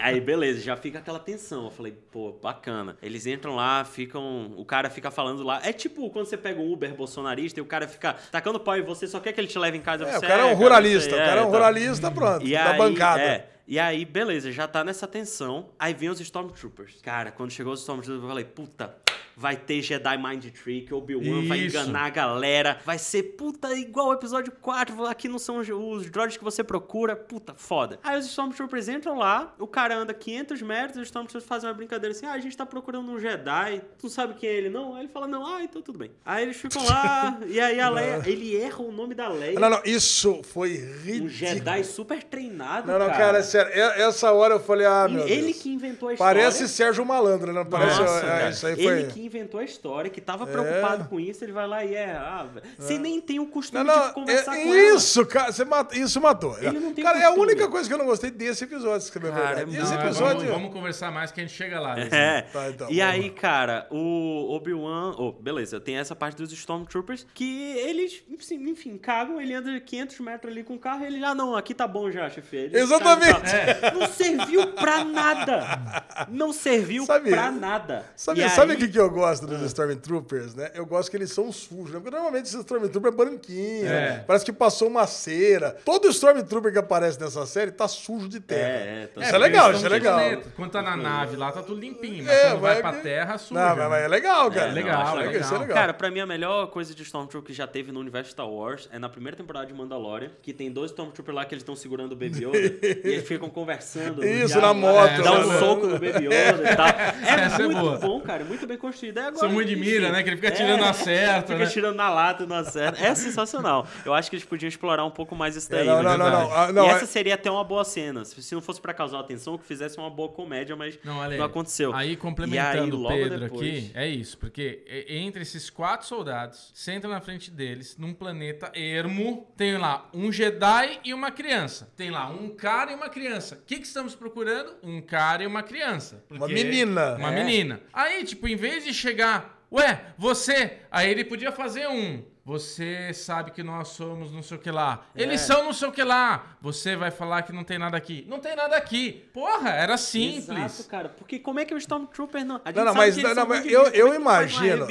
Aí, beleza, já fica aquela tensão. Eu falei, pô, bacana. Eles entram lá, ficam. O cara fica falando lá. É tipo quando você pega um Uber bolsonarista e o cara fica tacando pau e você só quer que ele te leve em casa. É, você, o cara é um ruralista. sei, O cara é um ruralista, pronto. E da aí, bancada. é, e aí, beleza, já tá nessa tensão. Aí vem os Stormtroopers. Cara, quando chegou os Stormtroopers, eu falei, puta, vai ter Jedi Mind Trick, Obi-Wan vai enganar a galera. Vai ser, puta, igual o episódio 4. Aqui não são os, droids que você procura. Puta, foda. Aí os Stormtroopers entram lá, o cara anda 500 metros, os Stormtroopers fazem uma brincadeira assim, ah, a gente tá procurando um Jedi. Tu não sabe quem é ele, não? Aí ele fala, não, ah, então tudo bem. Aí eles ficam lá, e aí a Leia, ele erra o nome da Leia. Não, não, isso foi Um ridículo. Jedi super treinado, Não, não, cara. cara, é sério. Essa hora eu falei, ah, meu ele Deus. que inventou a história. Parece Sérgio Malandro, né? Não parece. Nossa, é, cara. isso aí foi. É. Ele que inventou a história, que tava preocupado com isso, ele vai lá e é. Ah. Você nem tem o costume Não, não, de conversar é- com ela. isso, cara, você isso matou. Ele não tem cara, é a costume. única coisa que eu não gostei desse episódio, é Cara, verdade. é Esse Não, episódio. vamos, vamos conversar mais que a gente chega lá. É. Tá, então, e aí, lá. cara, o Obi-Wan. Oh, beleza, tem essa parte dos Stormtroopers que eles, enfim, enfim, cagam, ele anda 500 metros ali com o carro e ele, ah, não, aqui tá bom já, chefe. Ele Exatamente. sai do carro. Não serviu pra nada. Não serviu Sabe- pra nada. Sabe, E sabe o aí- que, que eu gosto dos Stormtroopers, né? Eu gosto que eles são sujos, né? Porque normalmente esse Stormtrooper é branquinho, É. parece que passou uma cera. Todo Stormtrooper que aparece nessa série tá sujo de terra. É, é, tá Isso é legal, isso é legal. planeta. Quando tá na nave lá, tá tudo limpinho. Mas É, quando vai mas- pra terra, suja. Não, mas, mas é legal, cara. É, legal, legal. Isso é legal. Cara, pra mim a melhor coisa de Stormtrooper que já teve no universo Star Wars é na primeira temporada de Mandalorian, que tem dois Stormtroopers lá que eles estão segurando o Baby Yoda e eles ficam conversando. Isso, diálogo, na moto, Dá um né? soco no Baby Yoda e tal. É é muito bom, cara. Muito bem construído. Aí agora, São muito de mira, né? Que ele fica tirando na certa, Fica né? tirando na lata e na certa. É sensacional. Eu acho que eles podiam explorar um pouco mais isso daí. não, né? não, não, não. Ah, não, e é- essa seria até uma boa cena. Se não fosse pra causar atenção, que fizesse uma boa comédia, mas Não, aconteceu. Aí, complementando o Pedro depois- aqui, é isso. Porque entre esses quatro soldados, senta na frente deles, num planeta ermo, tem lá um Jedi e uma criança. Tem lá um cara e uma criança. O que, que estamos procurando? Um cara e uma criança. Uma Porque- menina. Uma É. menina. Aí, tipo, em vez de chegar, ué, você, aí ele podia fazer um. Você sabe que nós somos não sei o que lá. É. Eles são não sei o que lá. Você vai falar que não tem nada aqui. Não tem nada aqui. Porra, era simples. Exato, cara. Porque como é que o Stormtrooper não. A gente Não, não, sabe mas, que eles não, são não, mas eu, eu é imagino.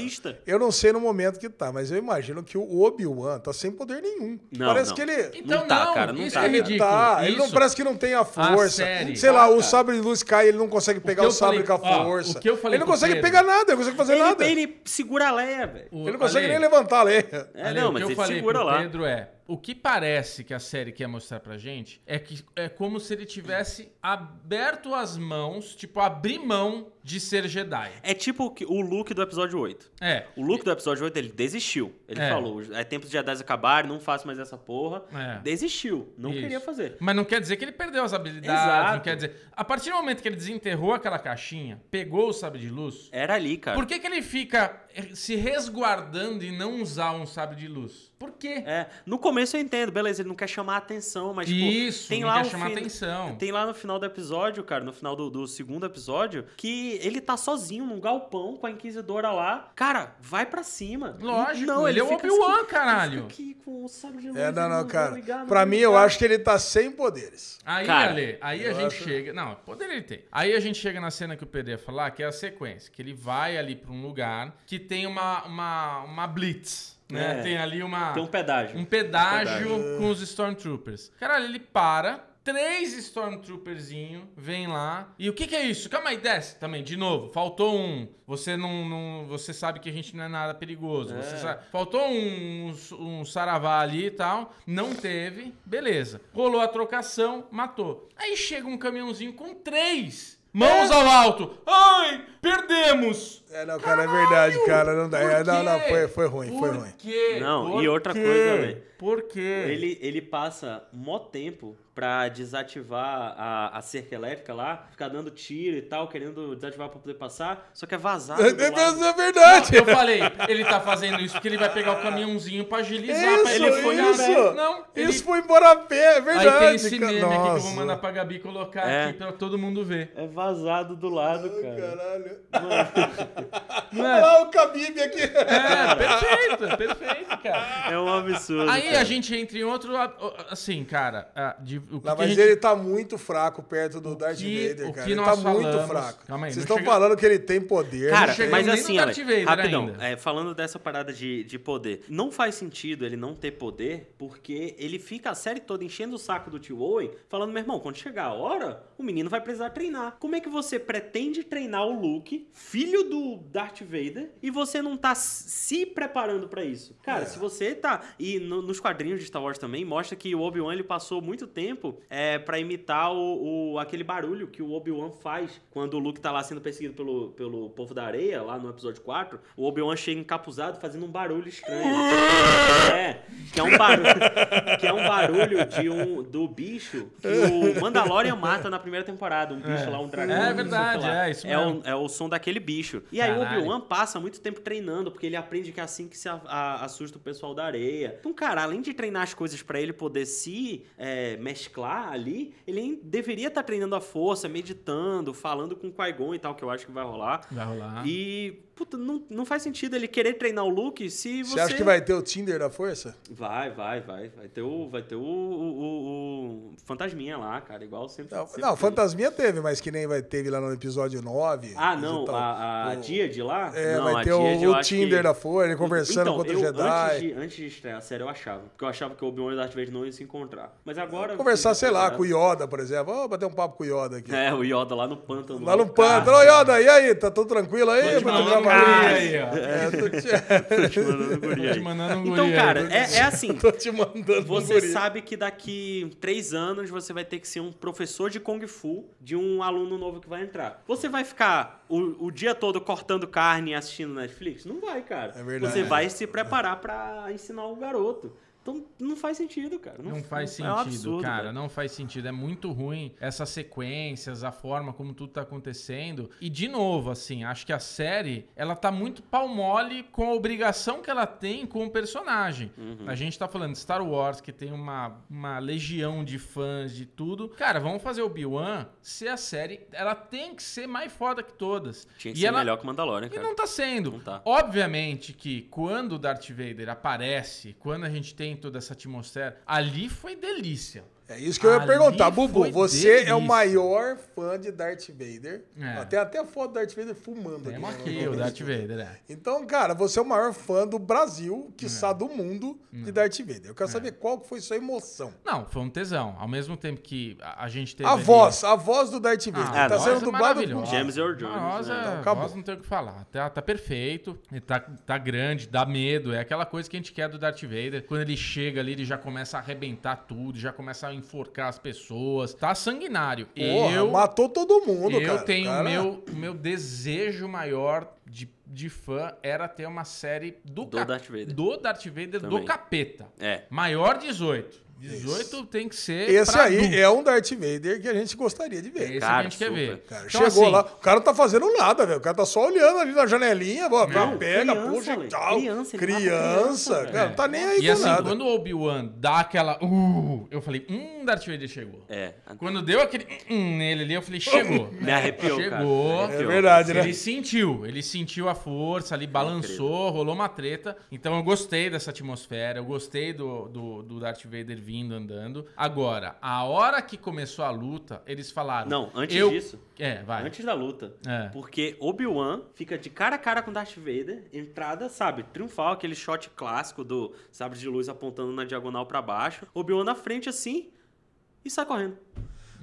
Eu não sei no momento que tá, mas eu imagino que o Obi-Wan tá sem poder nenhum. Não, parece não. que ele. Então Não tá, não, cara, não isso tá. que é Ele ridículo. tá, ele não Isso. parece que não tem a força. série. Sei lá, Tá, o sabre de luz cai, ele não consegue pegar o eu sabre falei- com a ó, força. o que eu falei ele não consegue Pedro. pegar nada, ele não consegue fazer nada. Ele, Ele, ele segura a Leia, velho. O- não consegue nem levantar a leia. É, Ale, não, mas eu ele falei segura lá. Pedro é, o que parece que a série quer mostrar pra gente é que é como se ele tivesse aberto as mãos, tipo, abrir mão de ser Jedi. É tipo o Luke do episódio 8. É. O Luke do episódio 8, ele desistiu. Ele É. falou, é tempo de Jedi acabarem, não faço mais essa porra. É. Desistiu. Não Isso. queria fazer. Mas não quer dizer que ele perdeu as habilidades, Exato. não quer dizer... A partir do momento que ele desenterrou aquela caixinha, pegou o sabre de luz, Era ali, cara. por que, que ele fica se resguardando e não usar um sabre de luz? Por quê? É, no começo eu entendo, beleza, ele não quer chamar a atenção, mas tipo, Isso, tem não lá quer o chamar fin- atenção. Tem lá no final do episódio, cara, no final do, do segundo episódio, que ele tá sozinho num galpão com a inquisidora lá. Cara, vai pra cima. Lógico, ele é o Obi-Wan, assim, caralho. Ele aqui com o sabre de luz. É, não, ele não, vai cara. ligar, não Pra mim, eu acho que ele tá sem poderes. Aí, Cara, Ale, aí a gente acho- chega. Não, poder ele tem. Aí a gente chega na cena que o Pedro ia falar, que é a sequência. Que ele vai ali pra um lugar que tem uma, uma, uma blitz. Né? É. Tem ali uma. Tem um pedágio. um pedágio com os Stormtroopers. Caralho, ele para. Três Stormtrooperzinho vem lá. E o que, que é isso? Calma aí, desce também, de novo. Faltou um. Você não, não- Você sabe que a gente não é nada perigoso. É. Você sabe- faltou um, um saravá ali e tal. Não teve. Beleza. Rolou a trocação, matou. Aí chega um caminhãozinho com três. Mãos ao alto. Ai, perdemos. É, não, cara, é verdade, cara. Não dá. Por É, não, não, foi, foi ruim, foi Por ruim. quê? Não, Por e outra quê? coisa, velho. Por quê? Ele, ele passa mó tempo pra desativar a, a cerca elétrica lá, ficar dando tiro e tal, querendo desativar pra poder passar, só que é vazado. É, do lado. é verdade. Eu falei, ele tá fazendo isso porque ele vai pegar o caminhãozinho pra agilizar. pra Isso, ele foi isso. Não, ele... Isso foi embora a pé, é verdade. Aí tem esse meme aqui que eu vou Nossa. mandar pra Gabi colocar É. aqui pra todo mundo ver. É vazado do lado, cara. Caralho. Não Olha é? lá o Khabib aqui. É, perfeito, perfeito, cara. É um absurdo. Aí cara. a gente entra em outro. Assim, cara, de- o que, Não, que a mas gente- ele tá muito fraco perto do Darth que- Vader, o cara. que Ele tá muito falamos- fraco. Calma aí, Vocês estão chega- falando que ele tem poder. Cara, chegamos mas no assim, Vader rapidão, é, falando dessa parada de, de poder, não faz sentido ele não ter poder, porque ele fica a série toda enchendo o saco do tio Owen, falando, meu irmão, quando chegar a hora, o menino vai precisar treinar. Como é que você pretende treinar o Luke, filho do Darth Vader, e você não tá se preparando pra isso? Cara, É. se você tá... E no- nos quadrinhos de Star Wars também, mostra que o Obi-Wan, ele passou muito tempo é, para imitar o, o- aquele barulho que o Obi-Wan faz quando o Luke tá lá sendo perseguido pelo, pelo povo da areia, lá no episódio 4. O Obi-Wan chega encapuzado fazendo um barulho estranho. é, que é um barulho, que é um barulho de um, do bicho que o Mandalorian mata na primeira temporada. Um bicho lá, um dragão. É verdade, é, isso é mesmo. o, é o som daquele bicho. E aí o Caralho. Obi-Wan passa muito tempo treinando, porque ele aprende que é assim que se a- a- assusta o pessoal da areia. Então, cara, além de treinar as coisas pra ele poder se é, mesclar ali, ele deveria estar treinando a força, meditando, falando com o Qui-Gon e tal, que eu acho que vai rolar. Vai rolar. E, puta, não, não faz sentido ele querer treinar o Luke se você... Você acha que vai ter o Tinder da força? Vai, vai, vai. Vai ter o, vai ter o, o, o- o fantasminha lá, cara, igual sempre. Não, sempre não, teve. Fantasminha teve, mas que nem vai teve lá no episódio 9. Ah, não, tal. a, a O- Dia de lá? É, não, vai a ter o, o Tinder que- da força, ele conversando então, com outro eu, Jedi. Antes de, antes de estrear a série, eu achava. Porque eu achava que o Obi-Wan e o Darth Vader não iam se encontrar. Mas agora... Conversar, sei lá, com o Yoda. Por exemplo. Vamos bater um papo com o Yoda aqui. É, o Yoda lá no pântano. Lá no pântano. Ô, Yoda, e aí? Tá tudo tranquilo aí? Tô um ideia? aí, ó. É, tô te, Tô te mandando guri Tô te aí. mandando um Então, guri cara, aí. é, é assim. tô te mandando um Você guri. sabe que daqui três anos você vai ter que ser um professor de Kung Fu de um aluno novo que vai entrar. Você vai ficar o, o dia todo cortando carne e assistindo Netflix? Não vai, cara. É verdade. Você vai se preparar pra ensinar o garoto. Então não faz sentido, cara. Não faz é um sentido, absurdo, cara. velho. Não faz sentido. É muito ruim essas sequências, a forma como tudo tá acontecendo. E, de novo, assim, acho que a série, ela tá muito pau mole com a obrigação que ela tem com o personagem. Uhum. A gente tá falando de Star Wars, que tem uma, uma legião de fãs de tudo. Cara, vamos fazer o Obi-Wan ser a série. Ela tem que ser mais foda que todas. Tinha que e ser ela, melhor que o Mandalorian, e cara. não tá sendo. Não tá. Obviamente que quando o Darth Vader aparece, quando a gente tem toda essa atmosfera, ali foi delícia. É isso que eu ia Ali perguntar. Bubu, você é o delícia. maior fã de Darth Vader. É. Tem até a foto do Darth Vader fumando. Temos aqui, aqui né? o Darth Vader, é. Então, cara, você é o maior fã do Brasil, quiçá do mundo, de Darth Vader. Eu É. quero saber qual que foi sua emoção. Não, foi um tesão. Ao mesmo tempo que a, gente teve. A ali- voz, a voz do Darth Vader. Ah, tá sendo é dublado maravilhosa. James Earl Jones, A voz, né? é, Então, a voz não tem o que falar. Tá, tá perfeito. Tá, tá grande, dá medo. É aquela coisa que a gente quer do Darth Vader. Quando ele chega ali, ele já começa a arrebentar tudo, já começa a enforcar as pessoas. Tá sanguinário. Porra, eu matou todo mundo, eu cara. tenho Cara, meu o meu desejo maior de, de fã era ter uma série do, Do Darth Vader. do Darth Vader do Também. capeta. É. Maior 18. 18 tem que ser Esse pra aí adulto. é um Darth Vader que a gente gostaria de ver. esse que Cara, a gente quer super. ver. Cara, Então, chegou assim, lá, o cara não tá fazendo nada, velho. O cara tá só olhando ali na janelinha, ó, Não, pega, criança, puxa e tal. Criança, mata Criança, criança, cara, velho. não tá nem aí E com assim, nada. quando o Obi-Wan dá aquela. Uh, eu falei, hum, Darth Vader chegou. É. Quando deu aquele hum nele ali, eu falei, chegou. Me arrepiou, cara. Chegou. Me É verdade, né? Ele sentiu, ele sentiu a força ali, balançou, rolou uma treta. Então eu gostei dessa atmosfera, eu gostei do, do, do Darth Vader vindo andando. Agora, a hora que começou a luta, eles falaram. Não, antes eu... disso. É, vai. Antes da luta. É. Porque Obi-Wan fica de cara a cara com Darth Vader, entrada, sabe, triunfal, aquele shot clássico do sabre de luz apontando na diagonal pra baixo. Obi-Wan na frente assim e sai correndo.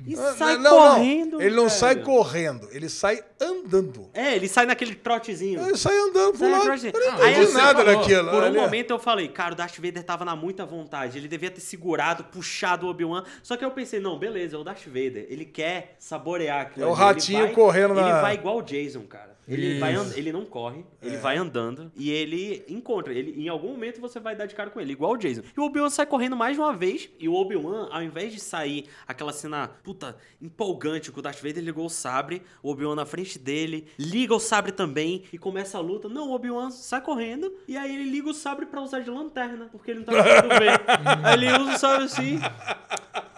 E Ah, sai não, correndo. não. Ele não velho. sai correndo, ele sai andando. É, ele sai naquele trotezinho. Ele sai andando lado. naquele Eu não entendi nada falou, daquilo. Por um Olha. momento eu falei, cara, o Darth Vader tava na muita vontade. Ele devia ter segurado, puxado o Obi-Wan. Só que eu pensei, não, beleza, é o Darth Vader. Ele quer saborear aquilo. É o ali. Ele ratinho vai- correndo Ele na- vai igual o Jason, cara. Ele, vai Isso. ele não corre, É. ele vai andando e ele encontra. Ele, em algum momento você vai dar de cara com ele, igual o Jason. E o Obi-Wan sai correndo mais de uma vez. E o Obi-Wan, ao invés de sair aquela cena, puta, empolgante o Darth Vader, ligou o sabre, o Obi-Wan na frente dele, liga o sabre também e começa a luta. Não, o Obi-Wan sai correndo e aí ele liga o sabre pra usar de lanterna, porque ele não tá conseguindo ver. aí ele usa o sabre assim,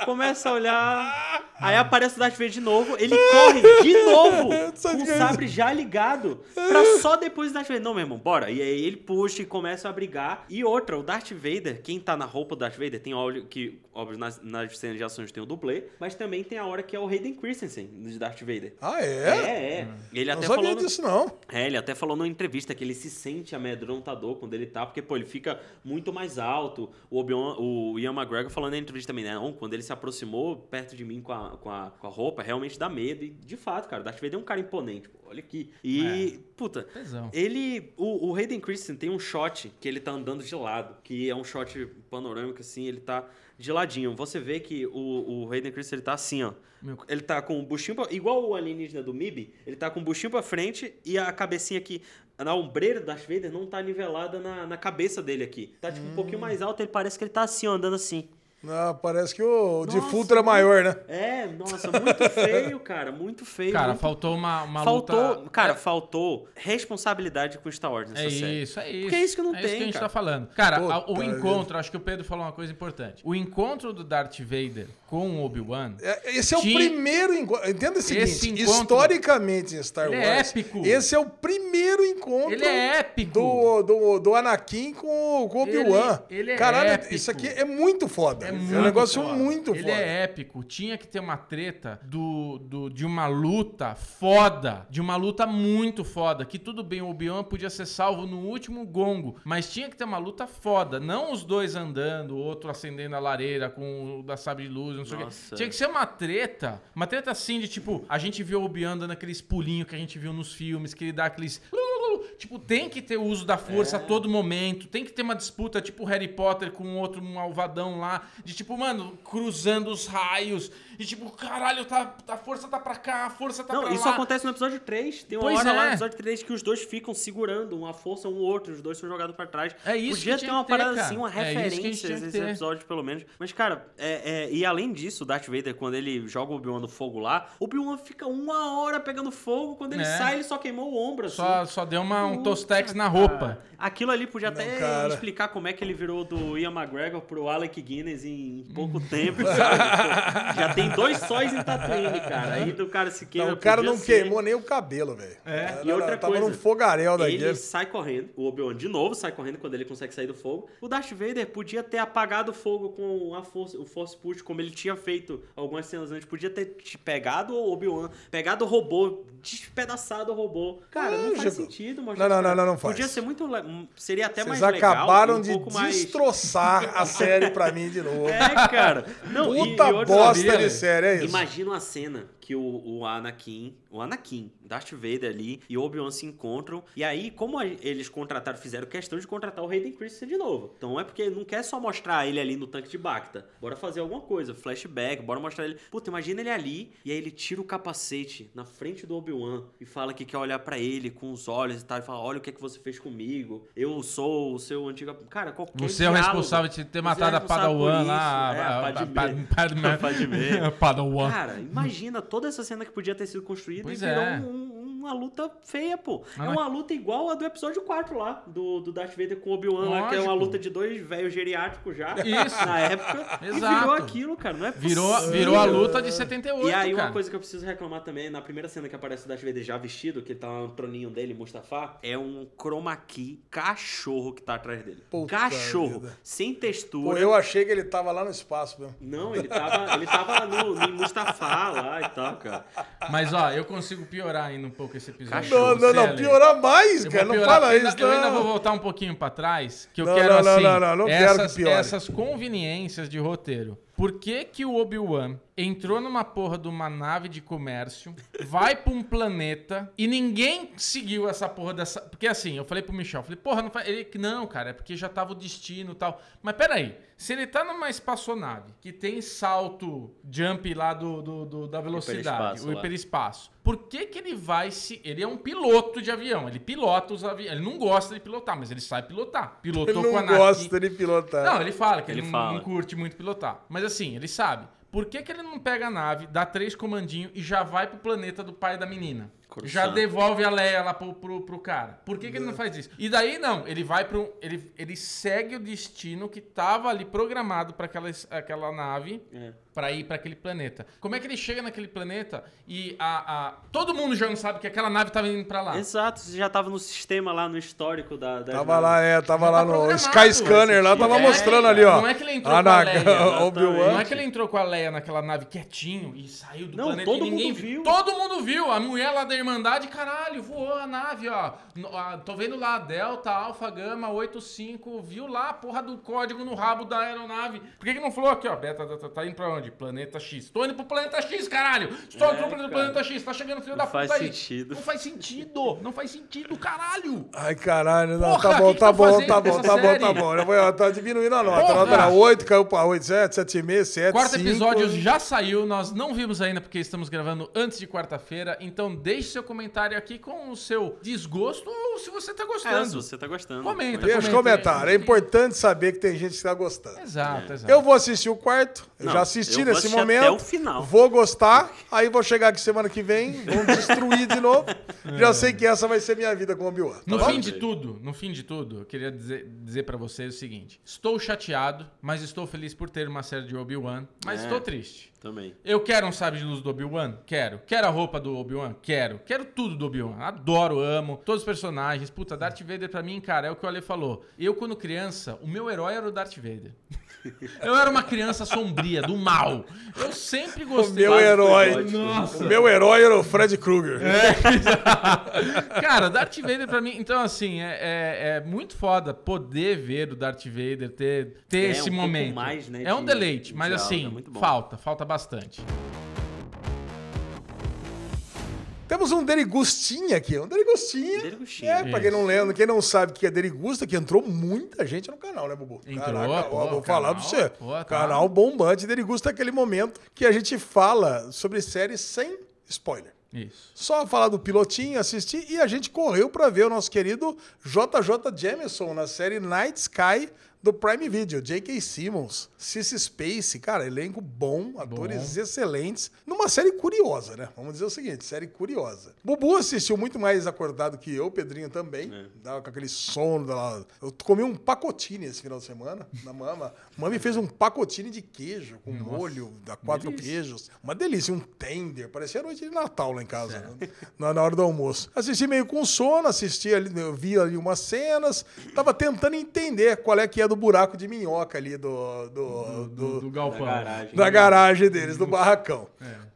começa a olhar. Aí aparece o Darth Vader de novo, ele corre de novo com o sabre já ligado pra só depois o Darth Vader. Não, meu irmão, bora. E aí ele puxa e começa a brigar. E outra, o Darth Vader, quem tá na roupa do Darth Vader, tem óbvio que, óbvio, nas, nas cenas de ações tem o dublê, mas também tem a hora que é o Hayden Christensen de Darth Vader. Ah, É, é? é. Ele Não até sabia falou. no- disso, não. é, ele até falou numa entrevista que ele se sente amedrontador quando ele tá, porque, pô, ele fica muito mais alto. O Obi-Wan, o Ian McGregor falando na entrevista também, né? Não, quando ele se aproximou perto de mim com a, com a, com a roupa, realmente dá medo. E, de fato, cara, Darth Vader é um cara imponente, pô, olha aqui. E, puta, Tesão. ele, o, o Hayden Christensen tem um shot que ele tá andando de lado, que é um shot panorâmico, assim, ele tá de ladinho. Você vê que o, o Hayden Christensen, ele tá assim, ó. Meu- Ele tá com o buchinho, pra, igual o alienígena do MIB, ele tá com o buchinho pra frente e a cabecinha aqui, na ombreira do Darth Vader, não tá nivelada na, na cabeça dele aqui. Tá tipo um pouquinho mais alto, ele parece que ele tá assim, ó, andando assim. Não, parece que o Nossa, defunto era maior, né? É, nossa, muito feio, cara, muito feio. Cara, muito... faltou uma, uma faltou, luta. cara, É- faltou responsabilidade com Star Wars nessa É série. isso, é isso. Porque é isso que não é tem, isso que a gente cara. tá falando. Cara, a- o vida. encontro, acho que o Pedro falou uma coisa importante. O encontro do Darth Vader com o Obi-Wan. É, Esse é o primeiro encontro. Entenda o seguinte: Esse encontro- historicamente em Star Ele Wars, é épico. esse é o primeiro encontro Ele é épico. do, do, do Anakin com, o- com o Obi-Wan. Ele- ele é Caralho, épico. isso aqui é muito foda. É, É, muito um negócio foda. muito Ele foda. é épico. Tinha que ter uma treta do, do, de uma luta foda. De uma luta muito foda. Que tudo bem, o Obi-Wan podia ser salvo no último gongo. Mas tinha que ter uma luta foda. Não os dois andando, o outro acendendo a lareira com o da sabre de luz, não sei o quê. Tinha que ser uma treta. Uma treta assim de tipo, a gente viu o Obi-Wan dando aqueles pulinhos que a gente viu nos filmes, que ele dá aqueles. Tipo, tem que ter o uso da força a todo momento. Tem que ter uma disputa, tipo Harry Potter com outro malvadão lá. De tipo, mano, cruzando os raios. E tipo, caralho, tá, a força tá pra cá, a força tá Não, pra isso lá. acontece no episódio 3. Tem uma Pois hora lá é. no episódio 3 que os dois ficam segurando uma força um ou outro, os dois são jogados pra trás. É isso Podia que ter uma ter, parada cara. assim, uma É isso a referência ter. episódio, pelo menos. Mas, cara, é, é- e além disso, o Darth Vader, quando ele joga o Obi-Wan no fogo lá, o Obi-Wan fica uma hora pegando fogo. Quando ele É. sai, ele só queimou o ombro, assim. Só, só deu uma, um tostex na roupa. Aquilo ali podia Não, até cara. explicar como é que ele virou do Ian McGregor pro Alec Guinness em pouco tempo, sabe? Pô, Já tem dois sóis em Tatooine, cara. Aí do cara se queima. Não, o cara não ser- queimou nem o cabelo, velho. É. E outra tava coisa, num fogaréu daqui. Ele sai correndo, o Obi-Wan de novo sai correndo quando ele consegue sair do fogo. O Darth Vader podia ter apagado o fogo com a força, o Force Push, como ele tinha feito algumas cenas antes. Podia ter te pegado o Obi-Wan, pegado o robô, despedaçado o robô. Cara, não faz sentido, mas. Não, não, não, não, não faz. Podia ser muito. le- Seria até Vocês mais legal. acabaram e um de pouco mais- destroçar a série pra mim de novo. É, cara. Não, e- Puta e outra- bosta de série, é isso. Imagina uma cena que o, o Anakin, o Anakin, Darth Vader ali e Obi-Wan se encontram. E aí, como eles contrataram, fizeram questão de contratar o Hayden Christensen de novo. Então é porque não quer só mostrar ele ali no tanque de Bacta. Bora fazer alguma coisa, flashback, bora mostrar ele. Puta, imagina ele ali e aí ele tira o capacete na frente do Obi-Wan e fala que quer olhar pra ele com os olhos e tal. E fala: Olha o que é que você fez comigo. Eu sou o seu antigo. Cara, qualquer Você é o responsável de ter é matado a Padawan lá. É, a- a a- Padmé. pa- Padmé. A Padmé. Padawan. Cara, imagina toda essa cena que podia ter sido construída Pois e virou é. um- uma luta feia, pô. Ah, é mas- uma luta igual a do episódio 4 lá, do, do Darth Vader com o Obi-Wan lá, que é uma luta de dois velhos geriátricos já. Isso. Na época. E Exato. virou aquilo, cara. Não é Virou, possível. virou a luta de 78, E aí, cara. uma coisa que eu preciso reclamar também, na primeira cena que aparece o Darth Vader já vestido, que ele tá lá no troninho dele, Mustafa, é um chroma key cachorro que tá atrás dele. Puta cachorro, vida. sem Pô, textura. eu achei que ele tava lá no espaço mesmo. Não, ele tava, ele tava no, no Mustafa lá e tal, cara. Mas ó, eu consigo piorar ainda um pouco esse episódio. Cachorro, Não, não, não, piorar mais, Eu cara. Não piorar, fala isso, Eu ainda vou não. voltar um pouquinho pra trás, que eu Não, quero não, não, assim, não, não, não quero que essas, piore. essas conveniências de roteiro. Por que que o Obi-Wan entrou numa porra de uma nave de comércio, vai pra um planeta e ninguém seguiu essa porra dessa... Porque assim, eu falei pro Michel, falei, porra, não faz... Ele, não, cara, é porque já tava o destino e tal. Mas peraí, se ele tá numa espaçonave que tem salto, jump lá do, do- do- da velocidade, Hiperespaço o lá. hiperespaço, por que que ele vai se... Ele é um piloto de avião, ele pilota os aviões, ele não gosta de pilotar, mas ele sabe pilotar. Pilotou Ele com a não Anakin. gosta de pilotar. Não, ele fala que ele, Ele não, fala. não curte muito pilotar. Mas assim, ele sabe. Por que, que ele não pega a nave, dá três comandinhos e já vai pro planeta do pai da menina? Já devolve a Leia lá pro, pro, pro cara. Por que, que ele não faz isso? E daí, não, ele vai pro. Ele, ele segue o destino que tava ali programado pra aquela, aquela nave É. pra ir pra aquele planeta. Como é que ele chega naquele planeta e a, a, todo mundo já não sabe que aquela nave tava indo pra lá? Exato, você já tava no sistema lá, no histórico da... da Tava lá, é, tava Já lá tá no Sky Scanner, lá tava É, mostrando ali, ó. Não é que ele entrou com a Leia. Não é que ele entrou com a Leia naquela nave quietinho e saiu do Não, planeta todo e ninguém mundo viu. Todo mundo viu. A mulher lá da Irmandade, caralho, voou a nave, ó. Ah, tô vendo lá, Delta, Alpha, Gama, 85, viu lá a porra do código no rabo da aeronave. Por que que não falou aqui, ó? Beta, tá, tá indo pra onde? Planeta X. Tô indo pro planeta X, caralho. Estou É, indo pro cara. planeta X. Tá chegando filho Não da puta aí. sentido. Não faz sentido. Não faz sentido, caralho. Ai, caralho, não, Porra, tá bom, que que tá tá bom, fazendo tá bom, tá bom, tá bom. Eu vou, tá diminuindo a nota. A nota era 8, caiu pra 8, 7, 7,5, 7, Quarto 5. episódio já saiu, nós não vimos ainda porque estamos gravando antes de quarta-feira, então deixe seu comentário aqui com o seu desgosto ou se você tá É, se gostando. você tá gostando. Comenta. Deixa Comenta comentário. É importante saber que tem gente que tá gostando. Exato, exato. Eu vou assistir o quarto. Eu Não, já assisti eu assistir momento. até o final. Vou gostar. Aí vou chegar aqui semana que vem. Vamos destruir de novo. Já sei que essa vai ser minha vida com o Obi-Wan. No tá bom? fim de tudo, no fim de tudo, eu queria dizer, dizer para vocês o seguinte: estou chateado, mas estou feliz por ter uma série de Obi-Wan, mas É. estou triste. Também. Eu quero um sabre de luz do Obi-Wan? Quero. Quero a roupa do Obi-Wan? Quero. Quero tudo do Obi-Wan. Adoro, amo. Todos os personagens. Puta, Darth Vader pra mim, cara, é o que o Ale falou. Eu, quando criança, o meu herói era o Darth Vader. Eu era uma criança sombria, do mal. Eu sempre O gostei. meu Quase foi herói. Nossa. O meu herói era o Fred Krueger. Cara, Darth Vader pra mim, então assim, é, é, é muito foda poder ver o Darth Vader, ter, ter É, esse um momento. mais, né, é um de- deleite, mas de aula, assim, é muito bom. falta, falta bastante. Temos um Derigustinha aqui, um Derigustinha. Derigustinha. É, pra quem não lembra, quem não sabe o que é Derigusta, que entrou muita gente no canal, né, Bubu? Entrou, ó, pô, vou falar pra canal, você. pô, tá. Canal bombante. Derigusta é aquele momento que a gente fala sobre séries sem spoiler. Isso. Só falar do pilotinho, assistir e a gente correu pra ver o nosso querido JJ Jameson na série Night Sky do Prime Video, J.K. Simmons, Cissy Space, cara, elenco bom, atores excelentes, numa série curiosa, né? Vamos dizer o seguinte, série curiosa. Bubu assistiu muito mais acordado que eu, Pedrinho também, dava com aquele sono, da... eu comi um pacotine esse final de semana, na mama. Mami fez um pacotine de queijo, com molho, da quatro queijos, uma delícia, um tender, parecia noite de Natal lá em casa, né? na, na hora do almoço. Assisti meio com sono, assisti ali, eu vi ali umas cenas, tava tentando entender qual é que é do buraco de minhoca ali do, do, do, Do galpão. Da garagem. da garagem deles, do barracão.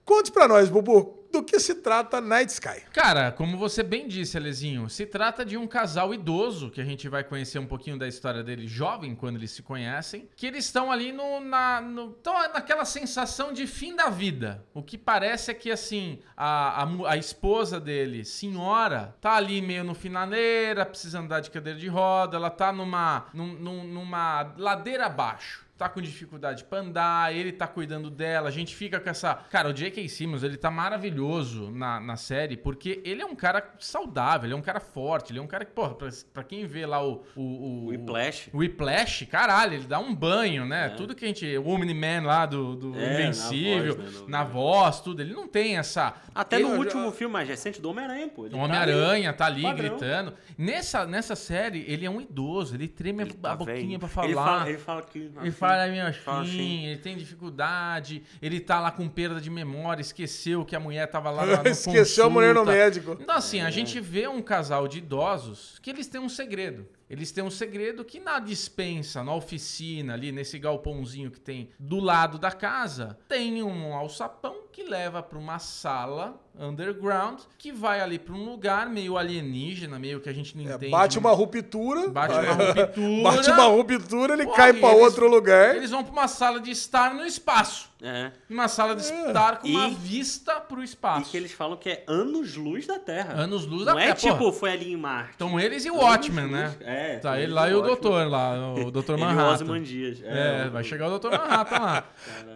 Conte pra nós, Bubu, do que se trata Night Sky. Cara, como você bem disse, Alezinho, se trata de um casal idoso, que a gente vai conhecer um pouquinho da história dele jovem, quando eles se conhecem, que eles estão ali no, na, no, naquela sensação de fim da vida. O que parece é que, assim, a, a, a esposa dele, senhora, tá ali meio no finaleira, precisa andar de cadeira de roda, ela tá numa, num- num- numa ladeira abaixo tá com dificuldade pra andar, ele tá cuidando dela, a gente fica com essa. Cara, o J.K. Simmons, ele tá maravilhoso na, na série, porque ele é um cara saudável, ele é um cara forte, ele é um cara que, porra, pra, pra quem vê lá o. O, o, O Whiplash. o Whiplash, caralho, ele dá um banho, né? Tudo que a gente. O Omni-Man lá do, do É, na Invencível, voz, né, no- na voz, tudo. Ele não tem essa. Até ele- no último filme mais recente do Homem-Aranha, pô. O tá Homem-Aranha tá ali padrão. gritando. Nessa, nessa série, ele é um idoso, ele treme Ele a tá boquinha velho. pra falar. Ele fala, ele fala aqui. Ele assim. Fala minha fala assim. ele tem dificuldade, ele tá lá com perda de memória, esqueceu que a mulher tava lá na Esqueceu a mulher no consulta. médico. Então assim, a gente vê um casal de idosos que eles têm um segredo. Eles têm um segredo que na dispensa, na oficina, ali nesse galpãozinho que tem do lado da casa, tem um alçapão que leva para uma sala underground que vai ali para um lugar meio alienígena, meio que a gente não É, entende. bate uma ruptura. Bate uma ruptura. Bate uma ruptura, ele Pô, cai e pra eles- outro lugar. Eles vão pra uma sala de estar no espaço. É. Uma sala de estar com uma E- vista pro E espaço. que eles falam que é anos-luz da Terra. Anos-luz da Não é Terra, tipo, porra. foi ali em Marte. Então eles e o Watchmen, né? É. Tá ele lá e o doutor lá, o doutor Ele e o Manhattan. Ozymandias. É, vai chegar o doutor Manhattan lá.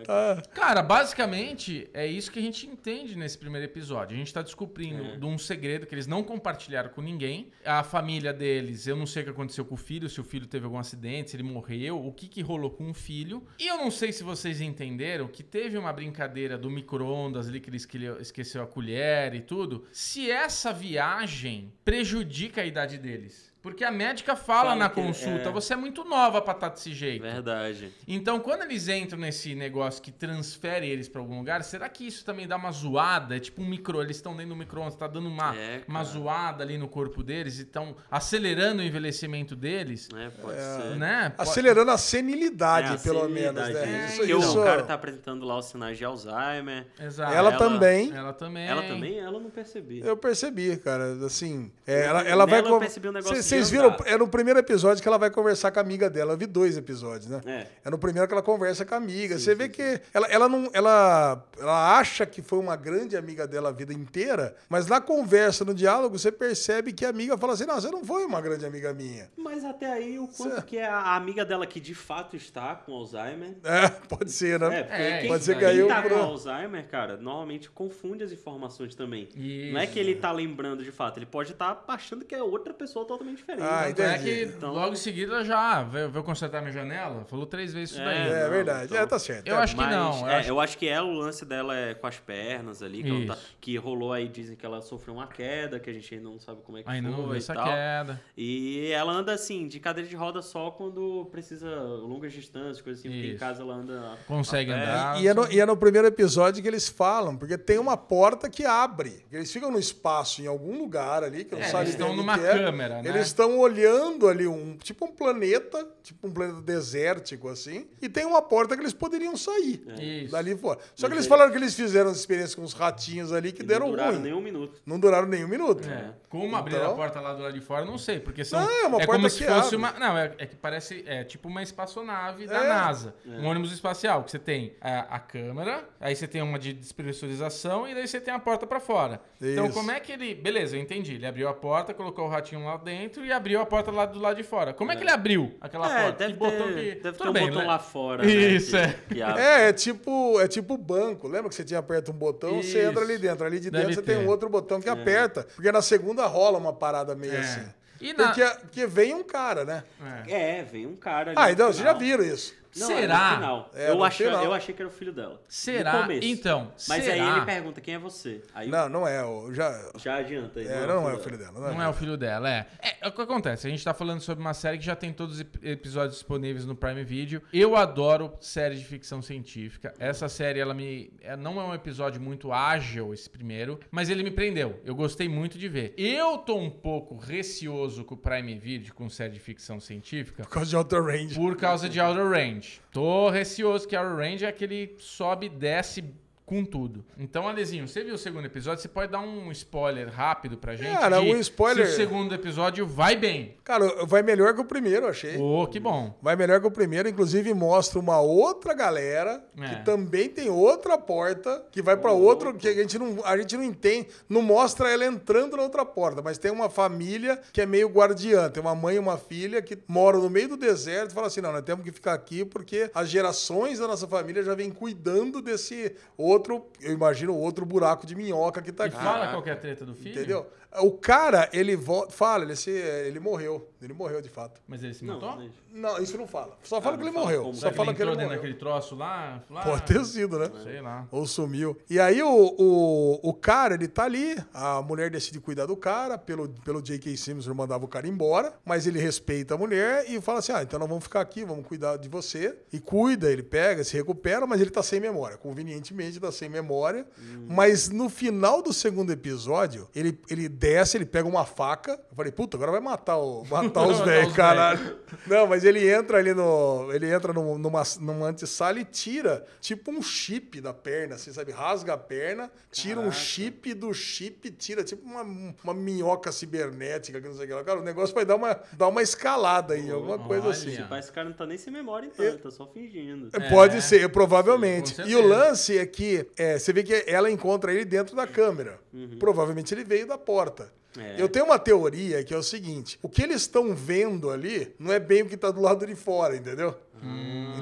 Cara, basicamente é isso que a gente entende nesse primeiro episódio. A gente tá descobrindo É. de um segredo que eles não compartilharam com ninguém. A família deles, eu não sei o que aconteceu com o filho, se o filho teve algum acidente, se ele morreu, o que que rolou com o filho. E eu não sei se vocês entenderam que teve uma brincadeira do micro-ondas ali que ele esque- esqueceu a colher e tudo. Se essa viagem prejudica a idade deles. Porque a médica fala, Fala na consulta, é. você é muito nova pra estar desse jeito. Verdade. Então, quando eles entram nesse negócio que transfere eles pra algum lugar, será que isso também dá uma zoada? É tipo um micro, eles estão dentro do micro-ondas, tá dando uma, É, uma zoada ali no corpo deles e estão acelerando o envelhecimento deles, É, pode ser. né? Acelerando a senilidade, É, a pelo senilidade, menos, é. né? Isso, Porque isso- o cara tá apresentando lá os sinais de Alzheimer. Exato. Ela, ela- também, Ela também. Ela também? Ela não percebi. eu percebi, cara, assim, é, ela, ela vai... Eu percebi um negócio Vocês viram, andar. é no primeiro episódio que ela vai conversar com a amiga dela, eu vi dois episódios, né? É. É no primeiro que ela conversa com a amiga. Você vê que ela, ela não. Ela, ela acha que foi uma grande amiga dela a vida inteira, mas na conversa, no diálogo, você percebe que a amiga fala assim: não, você não foi uma grande amiga minha. Mas até aí, o quanto que é a amiga dela que de fato está com Alzheimer. É, pode ser, né? É, porque É, quem, pode ser que quem aí eu tá com Alzheimer, cara, normalmente confunde as informações também. Isso. Não é que ele tá lembrando de fato, ele pode estar achando que é outra pessoa totalmente diferente. Ah? Tanto é que Então- logo em seguida já veio, veio consertar minha janela. Falou três vezes isso É, daí. É, não, verdade. então- É, tá certo. Eu É. acho que Mas, não. Eu é, acho eu acho que é o lance dela é com as pernas ali, que, ela tá- Isso. que rolou aí, dizem que ela sofreu uma queda, que a gente ainda não sabe como é que Ainda foi não e essa tal. queda. E ela anda assim, de cadeira de roda só quando precisa longas distâncias, coisas assim, porque em Isso. casa ela anda. Consegue andar. E é, no, e é no primeiro episódio que eles falam, porque tem uma porta que abre. Eles ficam no espaço, em algum lugar ali, que eu não É, sabe eles estão numa que é. câmera, né? Eles estão olhando ali um tipo um planeta, tipo um planeta desértico assim, e tem uma porta que eles poderiam sair Isso. dali fora. Só Mas que eles eles- falaram que eles fizeram as experiências com os ratinhos ali que Não deram duraram ruim. nem um minuto. Não duraram nem um minuto. É. Como abrir Então- a porta lá do lado de fora, não sei, porque são. Não, é uma porta como que se fosse abre. uma. Não, é, é que parece. É tipo uma espaçonave da É. NASA. Um ônibus espacial, que você tem a, a câmera, aí você tem uma de despressurização e daí você tem a porta pra fora. Então, Isso. como é que ele. Beleza, eu entendi. Ele abriu a porta, colocou o ratinho lá dentro e abriu a porta lá do lado de fora. Como é, que ele abriu aquela É, porta? deve que botão ter, que. deve ter um bem, botão né? lá fora. Isso, né, é. que-. É, é tipo, é tipo banco. Lembra que você tinha aperta um botão, você Isso. entra ali dentro. Ali de Deve dentro você tem um outro botão que aperta. Porque na segunda rola uma parada meio É. assim. E na- Porque, porque vem um cara, né? É. É, vem um cara ali. Ah, então, vocês já viram isso. Não, Será? É no final. É, eu, no achei, final. eu achei que era o filho dela. Será? Então, Mas aí será? ele pergunta quem é você. Aí Não, não é. o- Já, já adianta. aí, é, não é o filho dela. Não, Não é o filho dela, é. é. É o que acontece. A gente tá falando sobre uma série que já tem todos os ep- episódios disponíveis no Prime Video. Eu adoro séries de ficção científica. Essa série, ela me. é, não é um episódio muito ágil, esse primeiro, mas ele me prendeu. Eu gostei muito de ver. Eu tô um pouco receoso com o Prime Video, com série de ficção científica. Por causa de Outer Range. Por causa de Outer Range. Tô receoso que Outer Range é aquele sobe e desce com tudo. Então, Alezinho, você viu o segundo episódio? Você pode dar um spoiler rápido pra gente? Cara, um spoiler- Se o segundo episódio vai bem. Cara, vai melhor que o primeiro, achei. Ô, que bom. Vai melhor que o primeiro, inclusive mostra uma outra galera É. que também tem outra porta que vai pra outro que a gente não a gente não entende, não mostra ela entrando na outra porta, mas tem uma família que é meio guardiã, tem uma mãe e uma filha que moram no meio do deserto e fala assim: "Não, nós temos que ficar aqui porque as gerações da nossa família já vem cuidando desse outro, eu imagino, outro buraco de minhoca que tá E aqui". fala qual que é a treta do filho. Entendeu? O cara, ele vo- fala, ele, se, ele morreu. Ele morreu de fato. Mas ele se matou? Não, isso não fala. Só fala Ah, que ele fala morreu. como. Só Será que fala ele que ele morreu. daquele troço lá? lá? Pode ter sido, né? Sei lá. Ou sumiu. E aí o, o, o cara, ele tá ali, a mulher decide cuidar do cara, pelo, pelo J.K. Simmons ele mandava o cara embora, mas ele respeita a mulher e fala assim, ah, então nós vamos ficar aqui, vamos cuidar de você. E cuida, ele pega, se recupera, mas ele tá sem memória. Convenientemente tá sem memória. Mas no final do segundo episódio, ele, ele desce, ele pega uma faca. Eu falei, puta, agora vai matar, o, matar os velhos, os caralho. Não, mas ele entra ali no. Ele entra num- numa, numa antessala e tira tipo um chip da perna, assim, sabe? Rasga a perna, tira um Caraca. chip do chip, tira tipo uma, uma minhoca cibernética, que não sei o que lá. Cara, o negócio vai dar uma, dar uma escalada aí, alguma coisa olha. assim. Tipo, esse cara não tá nem sem memória então, ele tá só fingindo. É, Pode É, ser, provavelmente. E o lance é que é, você vê que ela encontra ele dentro da câmera. Provavelmente ele veio da porta. É. Eu tenho uma teoria que é o seguinte: o que eles estão vendo ali não é bem o que tá do lado de fora, entendeu?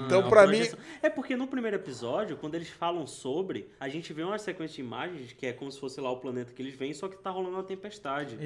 Então, Uma pra mim. É porque no primeiro episódio, quando eles falam sobre, a gente vê uma sequência de imagens que é como se fosse lá o planeta que eles vêm, só que tá rolando uma tempestade.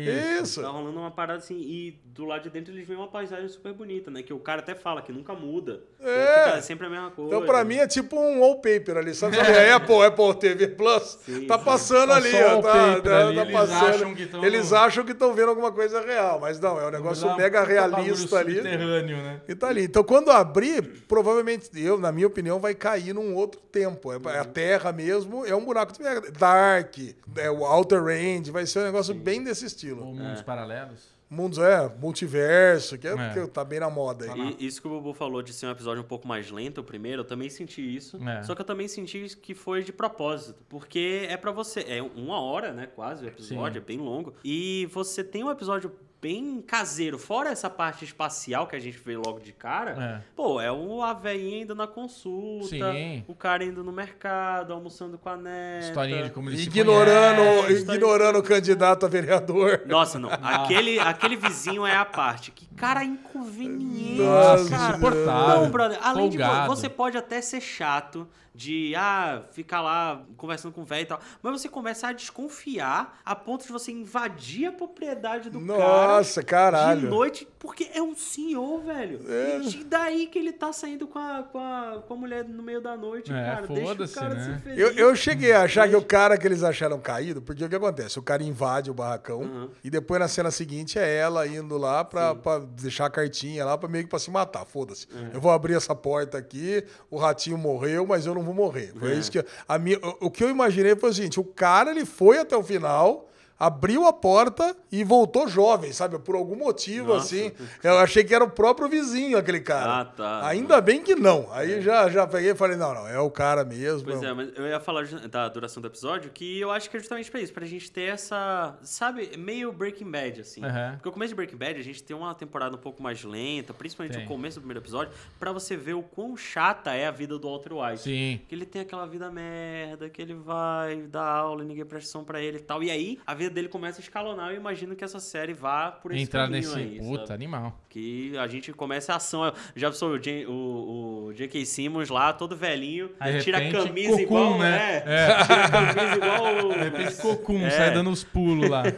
Isso. Tá rolando uma parada assim, e do lado de dentro eles veem uma paisagem super bonita, né? Que o cara até fala que nunca muda. É. Fica sempre a mesma coisa. Então, pra mim, é tipo um wallpaper ali. Sabe, a Apple, Apple TV Plus? Sim, tá sim. passando Tá ali, ó. Tá, wallpaper tá- ali, tá eles passando. acham que tão- Eles acham que estão vendo alguma coisa real, mas não, é um negócio mega um realista ali. subterrâneo, né? E tá ali. Então, quando abrir, provavelmente, eu, na minha opinião, vai cair num outro tempo. É, é a Terra mesmo, é um buraco de merda. Dark, é o Outer Range, vai ser um negócio bem desse estilo. Ou mundos paralelos. Mundos, é, multiverso, que, é, É. que tá bem na moda aí. E isso que o Bobo falou de ser um episódio um pouco mais lento, o primeiro, eu também senti isso. É. Só que eu também senti que foi de propósito. Porque é pra você. É uma hora, né? Quase o episódio, Sim. é bem longo. E você tem um episódio bem caseiro. Fora essa parte espacial que a gente vê logo de cara. É. Pô, é o a velhinha indo na consulta. Sim. O cara indo no mercado, almoçando com a neta. Historinha de como eles se Ignorando, conhecem. ignorando o candidato a vereador. Nossa, não. Aquele, aquele vizinho é a parte. Que cara inconveniente, Nossa, cara. insuportável. Não, brother. Além de Folgado. você pode até ser chato de ah, ficar lá conversando com o velho e tal, mas você começa a desconfiar a ponto de você invadir a propriedade do Nossa, cara caralho. de noite, porque é um senhor, velho. É. E daí que ele tá saindo com a, com a, com a mulher no meio da noite, É, cara. Deixa o cara né? ser feliz. Eu, eu cheguei a achar que o cara que eles acharam caído, porque o que acontece? O cara invade o barracão Uhum. e depois na cena seguinte é ela indo lá pra, pra deixar a cartinha lá pra meio que pra se matar. Foda-se. Uhum. Eu vou abrir essa porta aqui, o ratinho morreu, mas eu não vou morrer. Foi É. isso que. A minha, o, o que eu imaginei foi o seguinte: o cara ele foi até o final. Abriu a porta e voltou jovem, sabe? Por algum motivo, Nossa. assim. Eu achei que era o próprio vizinho, aquele cara. Ah, tá. Ainda bem que não. Aí já, já peguei e falei, não, não, é o cara mesmo. Pois é, mas eu ia falar da duração do episódio, que eu acho que é justamente pra isso, pra gente ter essa, sabe, meio Breaking Bad, assim. Aham. Porque o começo de Breaking Bad, a gente tem uma temporada um pouco mais lenta, principalmente Tem. o começo do primeiro episódio, pra você ver o quão chata é a vida do Walter White. Sim. Que ele tem aquela vida merda, que ele vai dar aula e ninguém presta atenção pra ele e tal. E aí, a vida dele começa a escalonar. Eu imagino que essa série vá por esse Entrar caminho nesse. aí, Puta, sabe? animal. Que a gente começa a ação. Já sou o, J- o, o J.K. Simmons lá, todo velhinho. Aí, tira a camisa Cocum, igual, né? né? É. Tira a camisa igual o... De repente, Cocum, É. sai dando os pulos lá.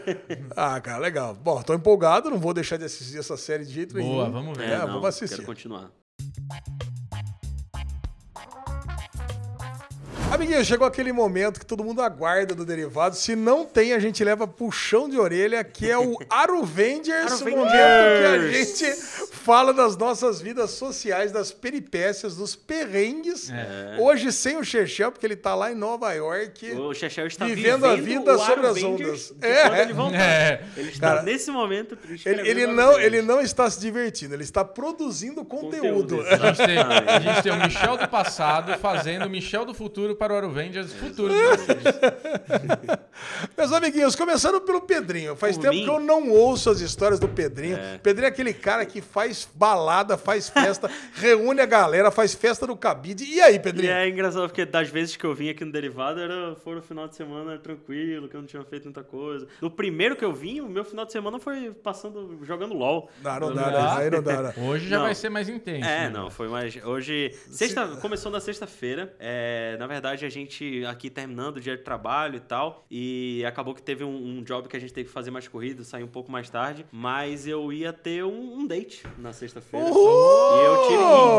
Ah, cara, legal. Bom, tô empolgado, não vou deixar de assistir essa série de jeito nenhum. Boa, vamos ver. É, É, não, vamos assistir. Quero continuar. Amiguinho, chegou aquele momento que todo mundo aguarda do derivado. Se não tem, a gente leva puxão de orelha, que é o Aruvengers, o momento que a gente fala das nossas vidas sociais, das peripécias, dos perrengues. É. Hoje sem o Chechel, porque ele tá lá em Nova York. O Chechel está Vivendo a vida o sobre as ondas. É. ele. É. Ele está Cara, nesse momento Ele, ele não, ele não está se divertindo, ele está produzindo conteúdo. Conteúdo, A gente, tem, a gente tem o Michel do passado fazendo o Michel do futuro para o Aruvengers futuro. de vocês. Meus amiguinhos, começando pelo Pedrinho. Faz Por tempo mim? que eu não ouço as histórias do Pedrinho. É. Pedrinho é aquele cara que faz balada, faz festa, reúne a galera, faz festa no cabide. E aí, E Pedrinho? é engraçado porque das vezes que eu vim aqui no Derivado era, foi no final de semana tranquilo, que eu não tinha feito muita coisa. No primeiro que eu vim, o meu final de semana foi passando, jogando LOL. Não, não dá, não, aí não dá. não. Hoje já Não. vai ser mais intenso. É, né? não, foi mais. Hoje. Sexta, começou na sexta-feira. É, na verdade, a gente aqui terminando o dia de trabalho e tal. E acabou que teve um, um job que a gente teve que fazer mais corrido, sair um pouco mais tarde. Mas eu ia ter um, um date na sexta-feira. E eu tive.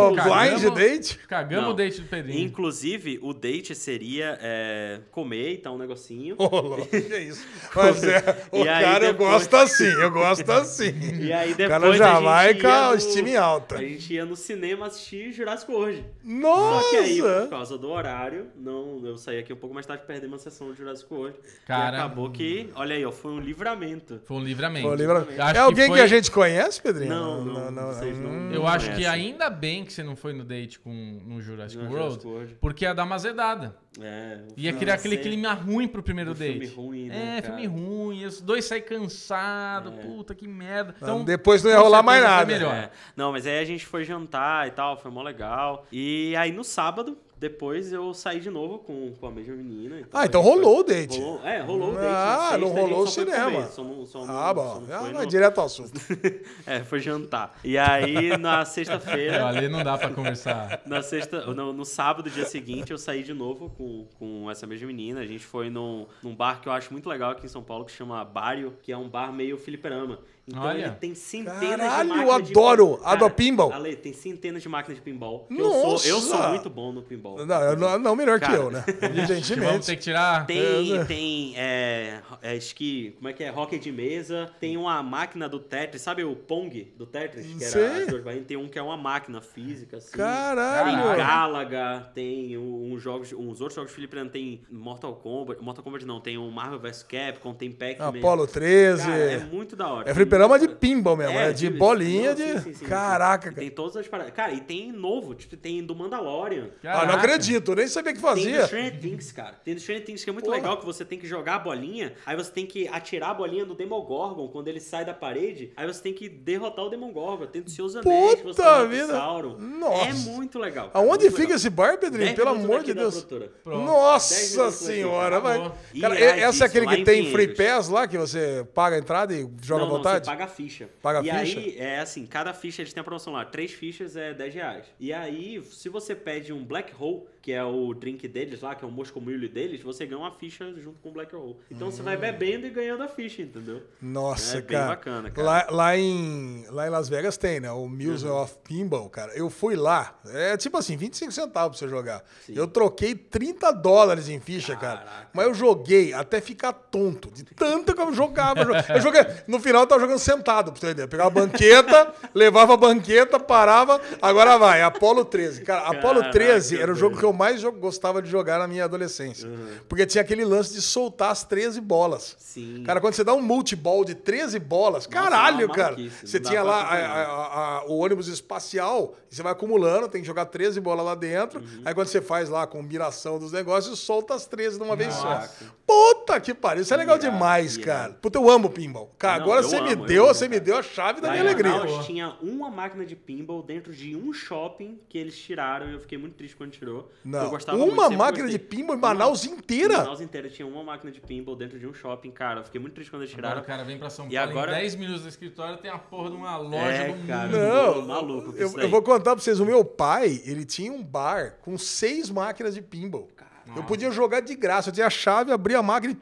Blind Cagamos- date? Cagamos Não. o date do Pedrinho. Inclusive, o date seria é, comer e tal, um negocinho. Ô, louco, que é isso? Mas é, o E cara eu depois- gosto assim, eu gosto assim. E aí o depois cara já a gente vai com em alta. A gente ia no cinema assistir Jurassic World. Nossa! Só que aí, por causa do horário, não, eu saí aqui um pouco mais tarde perder uma sessão de Jurassic World. Cara. E acabou que, olha aí, ó, foi um livramento. Foi um livramento. Ô, Livra- Eu acho É alguém que, foi- a gente conhece, Pedrinho? Não, não, vocês não- Hum. Eu Não acho que ainda bem que você não foi no date com no Jurassic No World, Jurassic World. porque ia dar uma zedada. É, Ia criar aquele clima ruim pro primeiro um filme date. ruim, né, é, cara? filme ruim, os dois saem cansados, É. puta que merda. Não, Então, depois não ia rolar mais nada. foi melhor. É. Não, mas aí a gente foi jantar e tal, foi mó legal. E aí no sábado, depois eu saí de novo com, com a mesma menina. Ah, então a gente rolou o date. Rolou, é, rolou o date. Ah, Na não sexta, gente rolou o só cinema. só não- só não- Ah, só bom. não Ah, vai no- direto ao assunto. É, foi jantar. E aí, na É, sexta-feira, ali não dá pra conversar. na sexta, no, no sábado, dia seguinte, eu saí de novo com, com essa mesma menina. A gente foi num, num bar que eu acho muito legal aqui em São Paulo, que chama Bário, que é um bar meio fliperama. Então Olha. ele tem centenas Caralho, de máquinas de adoro! Cara, Adoro pinball. Ale, tem centenas de máquinas de pinball. Eu sou, eu sou Nossa! muito bom no pinball. Não, eu não, não melhor que Cara. eu, né? Vamos ter Evidentemente. que tirar. Tem, tem é, é, esqui, como é que é? Hockey de mesa. Tem uma máquina do Tetris, sabe o Pong do Tetris? Que era Sei. as duas barrinhas. Tem um que é uma máquina física, assim. Caralho! Tem Caralho. Galaga, tem um- uns jogos, uns outros jogos de Felipe tem Mortal Kombat, Mortal Kombat não, tem o Marvel vs Capcom, tem Pac-Man. Apolo 13. Cara, é muito da hora. É fliperama de pinball mesmo, é, É, de bolinha não, de. sim, sim, sim, Caraca, cara. Tem todas as paradas. Cara, e tem novo, tipo, tem do Mandalorian. Ah, não Caraca. acredito, eu nem sabia o que Tem do fazia. Stranger Things, cara. Tem do Stranger Things que é muito Porra. legal, que você tem que jogar a bolinha, aí você tem que atirar a bolinha no Demogorgon quando ele sai da parede, aí você tem que derrotar o Demogorgon. Tem do Seus Anéis, você Puta derrota o vida. Nossa. É muito legal. cara, Aonde muito fica legal. esse bar, Pedrinho? Pelo amor de Deus. Nossa senhora, vai. Cara, Iradíssimo, esse é aquele que em tem free pass lá, que você paga a entrada e joga à vontade? Você paga a ficha. Paga a e ficha? aí, é assim, cada ficha, eles têm a promoção lá. Três fichas é 10 reais. E aí, se você pede um Black Hole, que é o drink deles lá, que é o Moscow Mule deles, você ganha uma ficha junto com o Black Hole. Então você vai Hum. bebendo e ganhando a ficha, entendeu? Nossa, É bem cara. bacana, cara. Lá, lá, em, lá em Las Vegas tem, né? O Museum Uhum. of Pinball, cara. Eu fui lá. É tipo assim, 25 centavos pra você jogar. Eu troquei 30 dólares em ficha, cara. Caraca. Mas eu joguei até ficar tonto. De tanto que eu jogava. Eu joguei. No final eu tava jogando sentado, pra você entender. Pegava a banqueta, levava a banqueta, parava. Agora vai, Apolo 13. Cara, Apolo Caraca, 13 era o jogo que eu mais gostava de jogar na minha adolescência. Porque tinha aquele lance de soltar as 13 bolas. Sim. Cara, quando você dá um multiball de 13 bolas, Nossa, caralho, é uma cara. Você tinha lá a- a- a- o ônibus espacial, e você vai acumulando, tem que jogar 13 bolas lá dentro. Uhum. Aí quando você faz lá a combinação dos negócios, solta as 13 de uma vez só. Nossa. Puta que pariu, isso é legal Irado, demais, irado. cara. Puta, eu amo pinball. Cara, Não, agora você me deu, você me deu a chave da minha em alegria. Manaus tinha uma máquina de pinball dentro de um shopping que eles tiraram e eu fiquei muito triste quando tirou. Não, eu gostava muito, uma sempre máquina gostei. de pinball em Manaus inteira? Manaus inteira tinha uma máquina de pinball dentro de um shopping, cara. Eu fiquei muito triste quando eles Agora tiraram. o cara vem pra São E Paulo agora- em 10 minutos do escritório tem a porra de uma loja É, do cara. mundo. Não, maluco com eu, isso eu vou contar pra vocês. O meu pai, ele tinha um bar com seis máquinas de pinball. Eu podia jogar de graça. Eu tinha a chave, abria a máquina e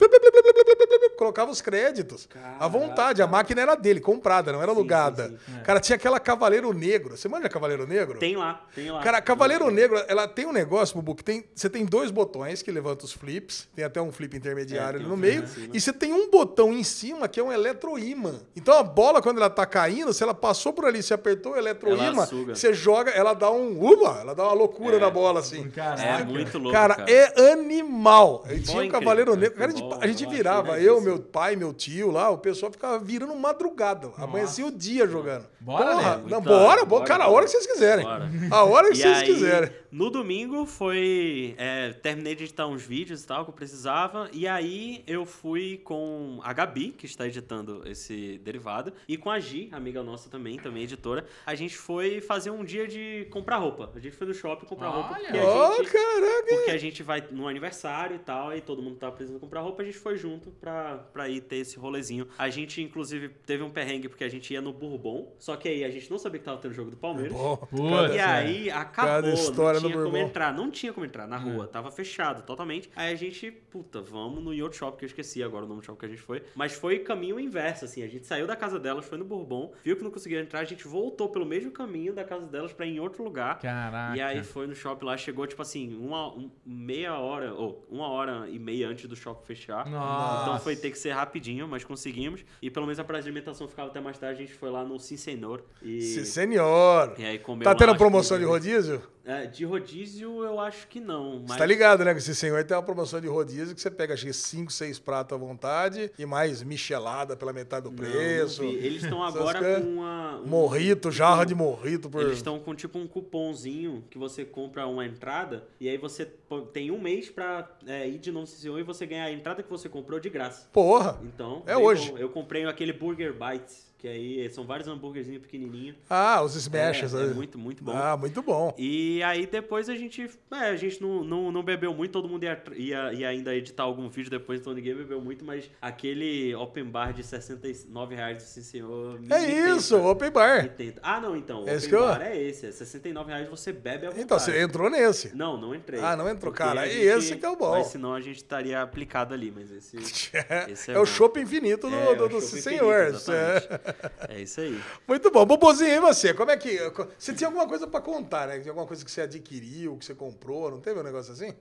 colocava os créditos. Caraca. À vontade. A máquina era dele, comprada, não era sim, alugada. Sim, sim. É. Cara, tinha aquela Cavaleiro Negro. Você manja Cavaleiro Negro? Tem lá, tem lá. Cara, Cavaleiro tem Negro, ela tem um negócio, Bubu, que tem, você tem dois botões que levantam os flips. Tem até um flip intermediário é, ali no um meio. E você tem um botão em cima que é um eletroímã. Então a bola, quando ela tá caindo, se ela passou por ali, se apertou o eletroímã, você joga, ela dá um. Uba! Ela dá uma loucura é. na bola, assim. Cara, é, é muito louco. Cara, cara. é animal. Bom, tinha um Cavaleiro Negro. Cara, a gente, a gente virava, eu, meu pai, meu tio lá, o pessoal ficava virando madrugada. Amanhecia o dia jogando. Bora, Porra, Léo. não, bora, bora, bora, cara, a hora que vocês quiserem. Bora. A hora que E vocês aí, quiserem. No domingo foi. é, terminei de editar uns vídeos e tal que eu precisava. E aí eu fui com a Gabi, que está editando esse derivado, e com a Gi, amiga nossa também, também editora. A gente foi fazer um dia de comprar roupa. A gente foi no shopping comprar roupa. Olha! Porque a Ó, gente, caraca. porque a gente vai no aniversário e tal, e todo mundo tava precisando comprar roupa, a gente foi junto pra, pra ir ter esse rolezinho. A gente, inclusive, teve um perrengue porque a gente ia no Bourbon, só que aí a gente não sabia que tava tendo jogo do Palmeiras. Bom, E é. aí acabou, história não tinha como Bourbon. entrar, não tinha como entrar na rua, tava fechado totalmente. Aí a gente, puta, vamos no Yacht Shop, que eu esqueci agora o nome do shopping que a gente foi. Mas foi caminho inverso, assim, a gente saiu da casa delas, foi no Bourbon, viu que não conseguia entrar, a gente voltou pelo mesmo caminho da casa delas pra ir em outro lugar. Caraca. E aí foi no shopping lá, chegou tipo assim, uma um- meia hora, ou uma hora e meia antes do shopping fechar. Nossa. Então foi ter que ser rapidinho, mas conseguimos. E pelo menos a praça de alimentação ficava até mais tarde, a gente foi lá no Sim Senhor. E, Sim, senhor. e aí comeu Tá tendo promoção de rodízio? É, de rodízio eu acho que não. Mas... Você tá ligado, né? Que esse senhor tem uma promoção de rodízio que você pega, acho que 5, 6 pratos à vontade e mais michelada pela metade do preço. não. Eles estão agora com uma. um- Morrito, jarra de morrito por. Eles estão com tipo um cupomzinho que você compra uma entrada e aí você tem um mês pra é, ir de novo no CCO e você ganha a entrada que você comprou de graça. Porra! Então, É hoje. Eu comprei aquele Burger Bites, que aí são vários hambúrguerzinhos pequenininhos. Ah, os smashes. É, é né? muito, muito bom. Ah, muito bom. E aí depois a gente. É, a gente não, não, não bebeu muito, todo mundo ia, ia, ia ainda editar algum vídeo depois, então ninguém bebeu muito, mas aquele open bar de 69 reais do Sim Senhor. É tenta, isso, open bar. Ah, não, então. É esse open que eu- bar é esse. É 69 reais você bebe à vontade. Então, você entrou nesse. Não, não entrei. Ah, não entrou, cara, a e esse que é o bom. Mas senão a gente estaria aplicado ali, mas esse. É, Esse é é o chopp infinito do, é, do, o do shopping senhor. infinito. É isso aí. Muito bom. Bobozinho, e você? Como é que. Você tinha alguma coisa pra contar, né? Tinha alguma coisa que você adquiriu, que você comprou? Não teve um negócio assim?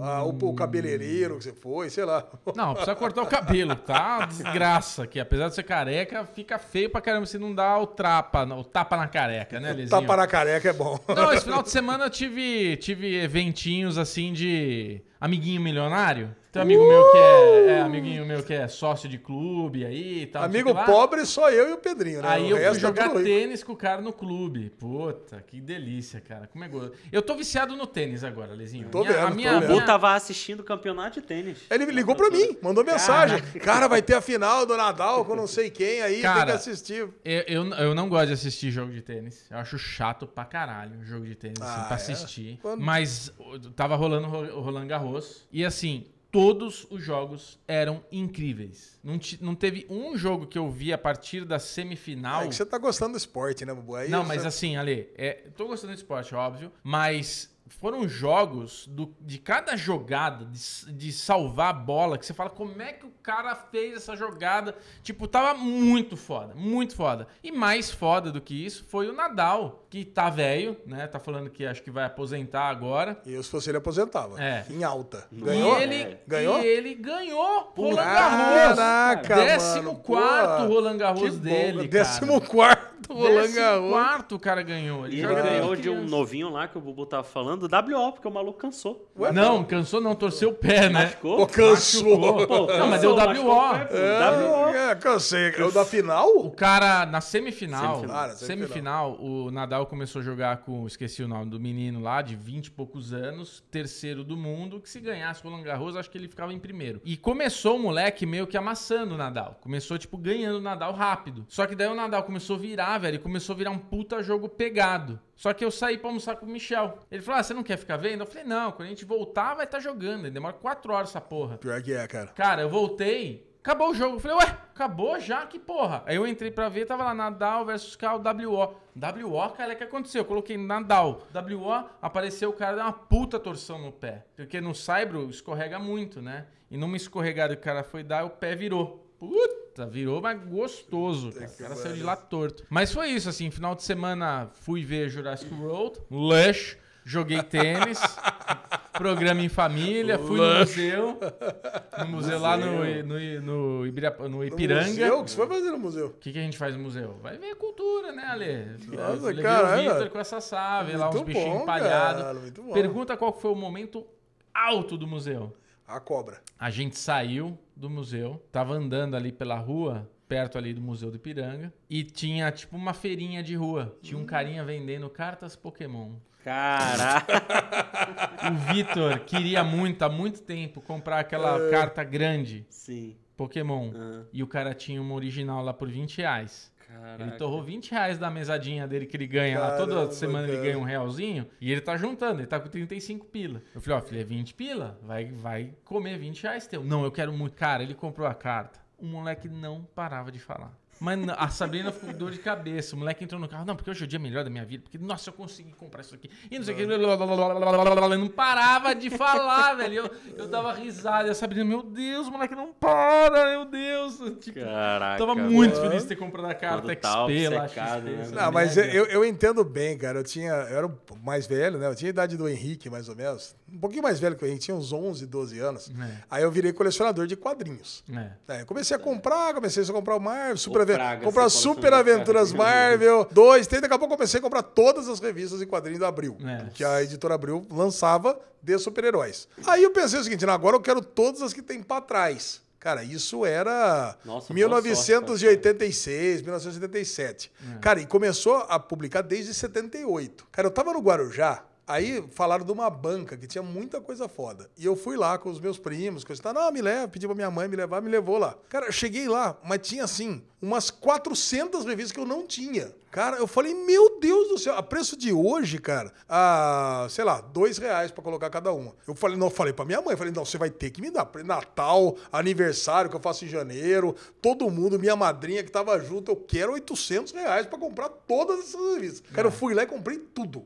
Ah, o, o cabeleireiro que você foi, sei lá. Não, precisa cortar o cabelo, tá? Desgraça que apesar de ser careca, fica feio pra caramba se não dá o trapa, o tapa na careca, né, Lezinho? Tapa na careca é bom. Não, esse final de semana eu tive, tive eventinhos assim de amiguinho milionário. Tem um amigo meu que é, é, amiguinho meu que é sócio de clube aí e tal. Amigo pobre, só eu e o Pedrinho, né? Aí O eu fui é jogar rico. tênis com o cara no clube. Puta, que delícia, cara. Como é gostoso. Eu tô viciado no tênis agora, Lezinho. Tô vendo, a tô minha, vendo. O minha- Bu tava assistindo o campeonato de tênis. Ele ligou pra mim, mandou mensagem. Cara, vai ter a final do Nadal com não sei quem aí, tem Cara, que assistir. Eu, eu, eu não gosto de assistir jogo de tênis. Eu acho chato pra caralho o jogo de tênis, assim, Ah, pra é? assistir. Quando- Mas tava rolando o Ro- o Roland Garros. E assim, todos os jogos eram incríveis. Não, ti- não teve um jogo que eu vi a partir da semifinal. É que você tá gostando do esporte, né, Bubu? Aí Não, você- mas assim, Ale, é, tô gostando do esporte, óbvio, mas foram jogos do- de cada jogada, de, de salvar a bola, que você fala como é que o cara fez essa jogada. Tipo, tava muito foda, muito foda. E mais foda do que isso foi o Nadal, que tá velho, né? Tá falando que acho que vai aposentar agora. Eu, se fosse ele, aposentava. É. Em alta. Ganhou? E ele. Ganhou? E ele ganhou Roland Garros. Caraca, Décimo mano, quarto porra. Roland Garros Que bom. dele, cara. Décimo quarto. Roland Décimo Garros. quarto o cara ganhou. E ele joga desde ganhou de um novinho lá que o Bubu tava falando, WO, porque o maluco cansou. Não, cansou não, torceu o pé, né? Machucou? Pô, cansou. Pô, Não, mas deu cansou, WO. o pô. WO. É, é, cansei. É o da O final? cara, na semifinal, Semifinal. Ah, na semifinal. semifinal, o Nadal começou a jogar com, esqueci o nome do menino lá, de 20 e poucos anos, terceiro do mundo, que se ganhasse o Roland Garros, acho que ele ficava em primeiro. E começou o moleque meio que amassando o Nadal. Começou, tipo, ganhando o Nadal rápido. Só que daí o Nadal começou a virar, velho, e começou a virar um puta jogo pegado. Só que eu saí pra almoçar com o Michel. Ele falou, ah, você não quer ficar vendo? Eu falei, não, quando a gente voltar, vai estar jogando. Demora quatro horas essa porra. Pior que é, cara. Cara, eu voltei, acabou o jogo. Eu falei, ué, acabou já? Que porra? Aí eu entrei pra ver, tava lá Nadal versus Cal WO. WO, cara, o que aconteceu? Eu coloquei Nadal. WO, apareceu o cara, deu uma puta torção no pé. Porque no Saibro escorrega muito, né? E numa escorregada que o cara foi dar, o pé virou. Puta, virou, mas gostoso. Cara. O cara saiu de lá torto. Mas foi isso, assim, final de semana fui ver Jurassic World, Lush, joguei tênis, programa em família, fui no museu. No museu lá no, no, no, no No Ipiranga. museu? O que você foi fazer no museu? O que, que a gente faz no museu? Vai ver cultura, né, Ale? Nossa, Levei caralho. o Vitor com essa save, lá uns bichinhos empalhados. cara. Pergunta qual foi o momento alto do museu. A cobra. A gente saiu do museu, tava andando ali pela rua, perto ali do Museu do Ipiranga, e tinha tipo uma feirinha de rua. Tinha um carinha vendendo cartas Pokémon. Caraca. O Vitor queria muito, há muito tempo, comprar aquela carta grande Sim. Pokémon. Ah, E o cara tinha uma original lá por 20 reais. Caraca. Ele torrou 20 reais da mesadinha dele que ele ganha lá. Toda Caramba, semana ele cara. ganha um realzinho. E ele tá juntando, ele tá com 35 pila. Eu falei, ó, filho, é 20 pila? Vai, vai comer 20 reais teu. Não, eu quero muito. Cara, ele comprou a carta. O moleque não parava de falar. Mas a Sabrina ficou com dor de cabeça. O moleque entrou no carro. Não, porque hoje é o dia melhor da minha vida. Porque, nossa, eu consegui comprar isso aqui. E não sei o que. Ele não parava de falar, velho. Eu, eu dava risada. E a Sabrina, meu Deus, o moleque não para, meu Deus. Tipo, Caraca. Tava muito mano. feliz de ter comprado a carta XP lá. obcecado, XP, né? essa Não, mas eu, eu, entendo bem, cara. Eu tinha. Eu era o mais velho, né? Eu tinha a idade do Henrique, mais ou menos. Um pouquinho mais velho que o Henrique, tinha uns 11, 12 anos. É. Aí eu virei colecionador de quadrinhos. É. É, eu comecei a comprar, comecei a comprar o Marvel, Super Aven- comprar você Super Aventuras. Marvel, dois, três, daqui a pouco eu comecei a comprar todas as revistas e quadrinhos da Abril, É. que a editora Abril lançava de super-heróis. Aí eu pensei o seguinte, não, agora eu quero todas as que tem pra trás. Cara, isso era Nossa, boa sorte, 1986, 1987. Cara, e começou a publicar desde 78. Cara, eu tava no Guarujá, Aí falaram de uma banca que tinha muita coisa foda. E eu fui lá com os meus primos, coisa tal. Não, me leva, pedi pra minha mãe me levar, me levou lá. Cara, eu cheguei lá, mas tinha assim, umas 400 revistas que eu não tinha. Cara, eu falei, meu Deus do céu, a preço de hoje, cara, a, sei lá, dois reais pra colocar cada uma. Eu falei, não, eu falei pra minha mãe, falei, não, você vai ter que me dar. Natal, aniversário que eu faço em janeiro, todo mundo, minha madrinha que tava junto, eu quero 800 reais pra comprar todas essas revistas. Cara, eu fui lá e comprei tudo.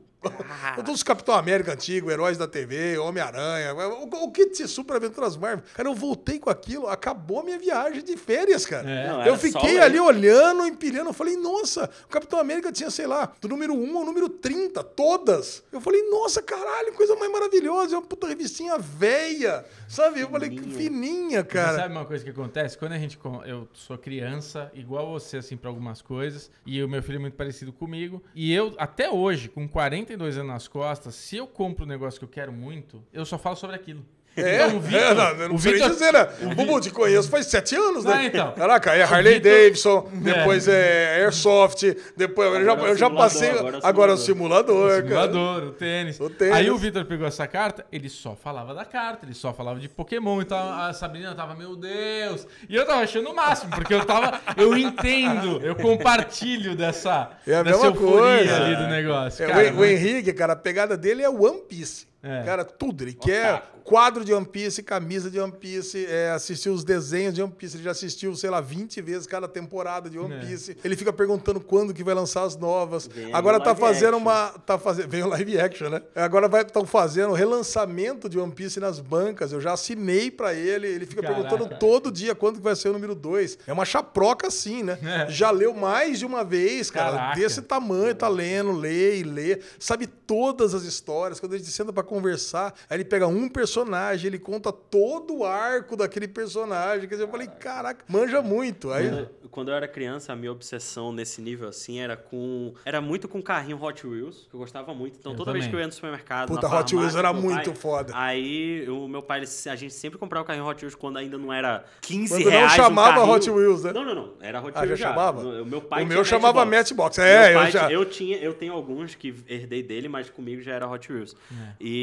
Todos os Capitão América antigo, Heróis da TV, Homem-Aranha, o, o que de Super Aventuras Marvel. Cara, eu voltei com aquilo, acabou a minha viagem de férias, cara. É. Não, eu fiquei ali olhando, empilhando, eu falei, nossa, o Capitão América tinha, sei lá, do número 1 ao número 30, todas. Eu falei, nossa, caralho, coisa mais maravilhosa, é uma puta revistinha velha, sabe? Eu falei, que fininha, Mas cara. sabe uma coisa que acontece? Quando a gente. Eu sou criança, igual você, assim, pra algumas coisas. E o meu filho é muito parecido comigo. E eu, até hoje, com 42 anos nas costas, se eu compro um negócio que eu quero muito, eu só falo sobre aquilo. É, Então, o Vitor- é, não, eu não o Vitor- dizer, né? Bubu, te conheço faz sete anos, né? Ah, então. Caraca, é Harley Vitor- Davidson, depois é, Airsoft, depois eu já, Agora é o eu já simulador, passei. agora é o Agora é o simulador. simulador, cara. Simulador, o tênis. O tênis. Aí o Vitor pegou essa carta, ele só falava da carta, ele só falava de Pokémon. Então a Sabrina tava, meu Deus. E eu tava achando o máximo, porque eu tava. Eu entendo, eu compartilho dessa, É a dessa mesma euforia coisa. ali do negócio. É, Cara, o, o Henrique, cara, a pegada dele é One Piece. É. Cara, tudo. Ele quer quadro de One Piece, camisa de One Piece, é, assistir os desenhos de One Piece. Ele já assistiu, sei lá, 20 vezes cada temporada de One É. Piece. Ele fica perguntando quando que vai lançar as novas. Vem Agora tá fazendo action. uma. Tá fazendo, vem o live action, né? Agora estão fazendo relançamento de One Piece nas bancas. Eu já assinei pra ele. Ele fica Caraca. perguntando todo dia quando que vai ser o número 2. É uma chaproca assim, né? É. Já leu mais de uma vez, cara. Caraca. Desse tamanho, tá lendo, lê e lê. Sabe todas as histórias. Quando a gente senta pra conversar. Aí ele pega um personagem, ele conta todo o arco daquele personagem. Quer dizer, eu falei, caraca, manja muito. Aí, Quando, quando eu era criança, a minha obsessão nesse nível assim era com. Era muito com carrinho Hot Wheels, que eu gostava muito. Então Eu toda vez também. que eu ia no supermercado. Puta, na Hot Wheels era muito pai- foda. Aí o meu pai, ele- a gente sempre comprava o carrinho Hot Wheels quando ainda não era 15 Quando não reais. um chamava carrinho. Hot Wheels, né? Não, não, não. Era Hot Ah, já Wheels. chamava? O meu pai o meu chamava Matchbox. Matchbox. É, Meu eu pai já. tinha- eu tinha, eu tenho alguns que herdei dele, mas comigo já era Hot Wheels. É. E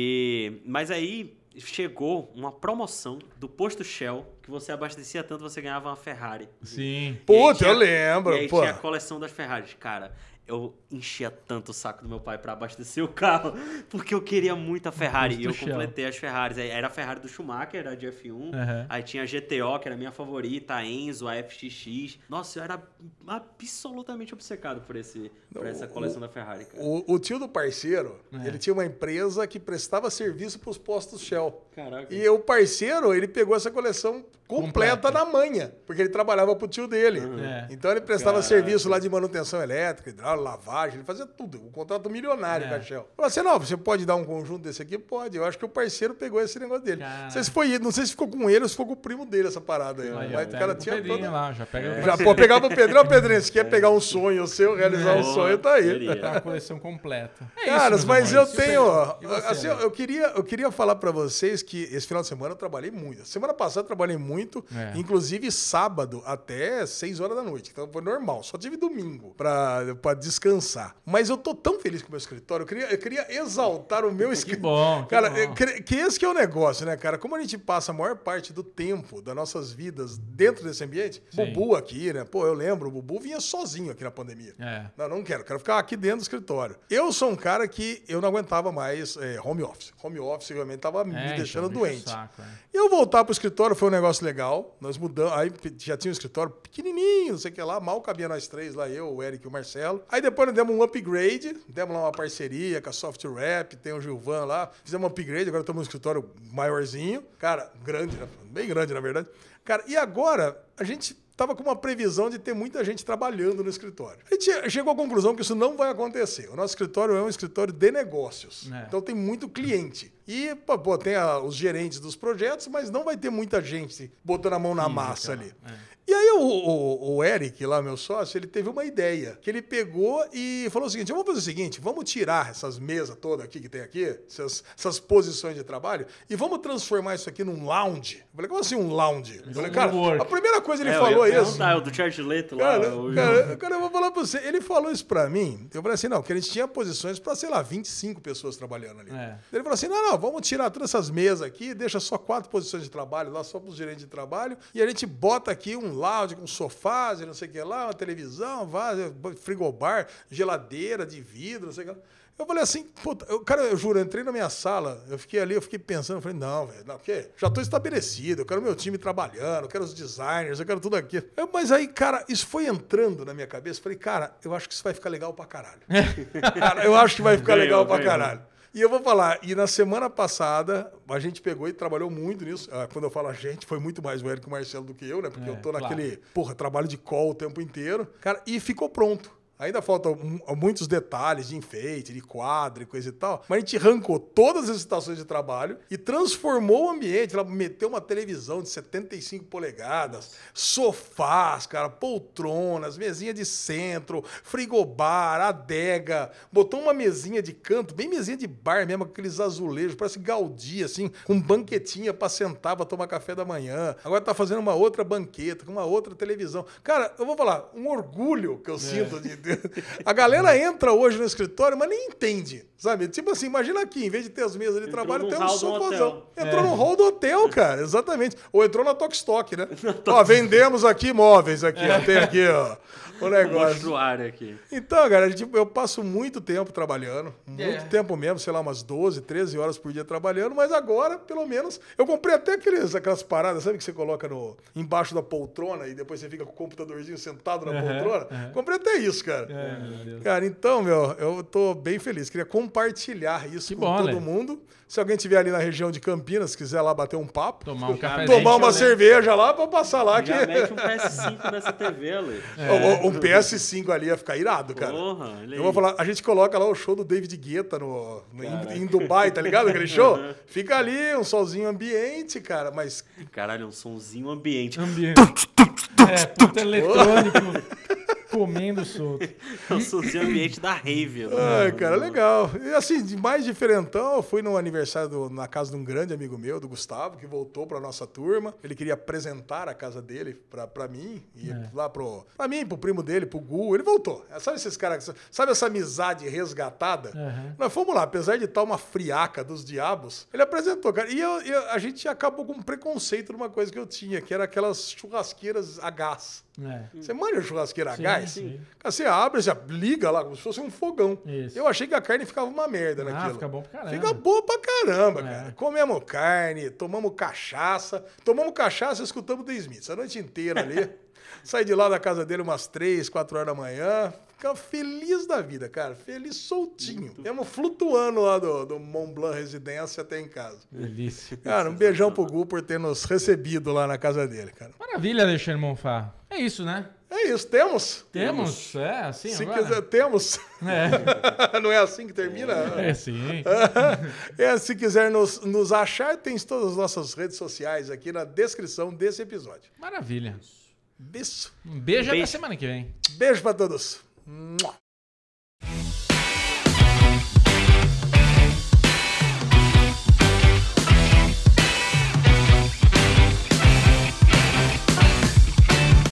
mas aí chegou uma promoção do posto Shell que você abastecia tanto você ganhava uma Ferrari. Sim. Tinha- eu lembro, E aí pô. tinha a coleção das Ferraris, cara. Eu enchia tanto o saco do meu pai pra abastecer o carro, porque eu queria muito a Ferrari. E eu Shell. completei as Ferraris. Era a Ferrari do Schumacher, a de F1. Aham. Aí tinha a GTO, que era a minha favorita, a Enzo, a FXX. Nossa, eu era absolutamente obcecado por, esse, por essa coleção da Ferrari, cara. O, o tio do parceiro, É. ele tinha uma empresa que prestava serviço pros postos Shell. Caraca. E o parceiro, ele pegou essa coleção completa, Completa. na manha, porque ele trabalhava pro tio dele. É. Então ele prestava Caraca. serviço lá de manutenção elétrica, hidráulica, lavagem, ele fazia tudo. Um contrato milionário É. com a Shell. Falou assim: não, você pode dar um conjunto desse aqui? Pode. Eu acho que o parceiro pegou esse negócio dele. Caraca. Não sei se foi ele, não sei se ficou com ele ou se ficou com o primo dele essa parada aí. Aí, ó, Mas o cara tinha toda. lá, já pega Já pô, pegava o Pedrinho, ó, Pedrinho, se quer pegar um sonho seu, realizar um Boa, sonho, tá aí. Tá a coleção completa. É Caras, mas eu tenho. Você, assim, Alex? eu queria, eu queria falar pra vocês que esse final de semana eu trabalhei muito. Semana passada eu trabalhei muito, É. inclusive sábado até 6 horas da noite. Então foi normal. Só tive domingo pra, pra descansar. Mas eu tô tão feliz com o meu escritório. Eu queria, eu queria exaltar o meu Que escritório. bom. que Cara, bom. cre- que esse que é o negócio, né, cara? Como a gente passa a maior parte do tempo das nossas vidas dentro desse ambiente, Sim. Bubu aqui, né? Pô, eu lembro, o Bubu vinha sozinho aqui na pandemia. É. Não, não quero, quero ficar aqui dentro do escritório. Eu sou um cara que eu não aguentava mais é, home office. Home office realmente tava me É, deixando deixa o doente. saco, é. Eu voltar pro escritório foi um negócio legal. Nós mudamos, aí já tinha um escritório pequenininho, não sei o que lá, mal cabia nós três lá, eu, o Eric e o Marcelo. Aí depois nós demos um upgrade, demos lá uma parceria com a Soft Rap, tem o Gilvan lá, fizemos um upgrade, agora estamos num escritório maiorzinho. Cara, grande, né? bem grande na verdade. Cara, e agora a gente tava com uma previsão de ter muita gente trabalhando no escritório. A gente chegou à conclusão que isso não vai acontecer. O nosso escritório é um escritório de negócios. É. Então tem muito cliente. E, pô, tem a- os gerentes dos projetos, mas não vai ter muita gente botando a mão na Física, massa ali. é. E aí o, o- o Eric, lá, meu sócio, ele teve uma ideia. Que ele pegou e falou o seguinte: vamos fazer o seguinte, vamos tirar essas mesas todas aqui que tem aqui, essas, essas posições de trabalho, e vamos transformar isso aqui num lounge. Eu falei, como assim um lounge? Eu falei, cara, a primeira coisa ele É, eu falou ia isso. perguntar, o do Charles Leto lá. Cara, o- cara, cara, eu vou falar pra você. Ele falou isso pra mim. Eu falei assim: não, que a gente tinha posições pra, sei lá, 25 pessoas trabalhando ali. É. Ele falou assim: não, não, vamos tirar todas essas mesas aqui, deixa só quatro posições de trabalho lá, só pros gerentes de trabalho, e a gente bota aqui um lounge com sofás e não sei o que lá, uma televisão, vaso, frigobar, geladeira de vidro, não sei o que lá. Eu falei assim, puta, eu, cara, eu juro, eu entrei na minha sala, eu fiquei ali, eu fiquei pensando, eu falei, não, velho, não, porque já tô estabelecido, eu quero meu time trabalhando, eu quero os designers, eu quero tudo aquilo. Eu- mas aí, cara, isso foi entrando na minha cabeça, eu falei, cara, eu acho que isso vai ficar legal pra caralho. cara, eu acho que vai ficar legal pra caralho. E eu vou falar, e na semana passada, a gente pegou e trabalhou muito nisso. Ah, Quando eu falo a gente, foi muito mais o Marcelo do que eu, né? Porque É, eu tô claro. naquele, porra, trabalho de call o tempo inteiro. Cara, e ficou pronto. Ainda faltam mu- muitos detalhes de enfeite, de quadro e coisa e tal. Mas a gente arrancou todas as estações de trabalho e transformou o ambiente. Ela meteu uma televisão de 75 polegadas, sofás, cara, poltronas, mesinha de centro, frigobar, adega. Botou uma mesinha de canto, bem mesinha de bar mesmo, com aqueles azulejos, parece Gaudí, assim, com banquetinha pra sentar pra tomar café da manhã. Agora tá fazendo uma outra banqueta, com uma outra televisão. Cara, eu vou falar, um orgulho que eu sinto de, A galera entra hoje no escritório, mas nem entende, sabe? Tipo assim, imagina aqui, em vez de ter as mesas de Entrou trabalho, tem um sofazão. Entrou no hall do hotel, cara, exatamente. Ou entrou na Tokstok, né? ó, vendemos aqui móveis aqui, ó. Tem aqui, ó, o negócio. Aqui. Então, cara, tipo, eu passo muito tempo trabalhando, muito É. tempo mesmo, sei lá, umas 12, 13 horas por dia trabalhando, mas agora, pelo menos, eu comprei até aqueles, aquelas paradas, sabe que você coloca no, embaixo da poltrona e depois você fica com o computadorzinho sentado na Aham, poltrona? aham. Comprei até isso, cara. É, meu Deus. Cara, então, meu, eu tô bem feliz. Queria compartilhar isso Que com bom, todo Lê. mundo. Se alguém tiver ali na região de Campinas, quiser lá bater um papo, Tomar um café tomar uma cerveja lá pra passar lá. Que... Já mete um PS5 nessa TV, Ale. O, um PS5 ali ia ficar irado, cara. Porra, Eu vou falar, a gente coloca lá o show do David Guetta no, no- em, em Dubai, tá ligado? Aquele show. Fica ali, um solzinho ambiente, cara, mas Caralho, um sonzinho ambiente. Ambiente. É, eletrônico. comendo solto. Um sonzinho ambiente da rave. né? Ai, cara, legal. E assim, de mais diferentão, eu fui no aniversário do- na casa de um grande amigo meu, do Gustavo, que voltou pra nossa turma. Ele queria apresentar a casa dele pra, pra mim, e lá pro. Pra mim, pro primo dele, pro Gu. Ele voltou. Sabe esses caras. que- Sabe essa amizade resgatada? Aham. Nós fomos lá, apesar de estar uma friaca dos diabos, ele apresentou, cara. E eu- eu- a gente acabou com um preconceito numa coisa que eu tinha, que era aquelas churrasqueiras a gás. É. Você manja churrasqueira a Sim, gás? Sim. Cara, Você abre, você liga lá, como se fosse um fogão. Isso. Eu achei que a carne ficava uma merda Ah, naquilo. fica bom pra caramba. Fica boa pra caramba, É. cara. Comemos carne, tomamos cachaça. Tomamos cachaça e escutamos The Smiths a noite inteira ali. Saí de lá da casa dele umas 3, 4 horas da manhã. Ficava feliz da vida, cara. Feliz soltinho. Ficamos flutuando lá do, do Mont Blanc Residência até em casa. Delícia. Cara, um beijão pro Gu por ter nos recebido lá na casa dele, cara. Maravilha, Alexandre Monfá. É isso, né? É isso, temos? Temos? É, assim Se agora? quiser, temos. É, Não é assim que termina? é sim. É, se quiser nos, nos achar, tem todas as nossas redes sociais aqui na descrição desse episódio. Maravilha. Beijo. Um beijo, até Beijo. semana que vem. Beijo pra todos. Mua.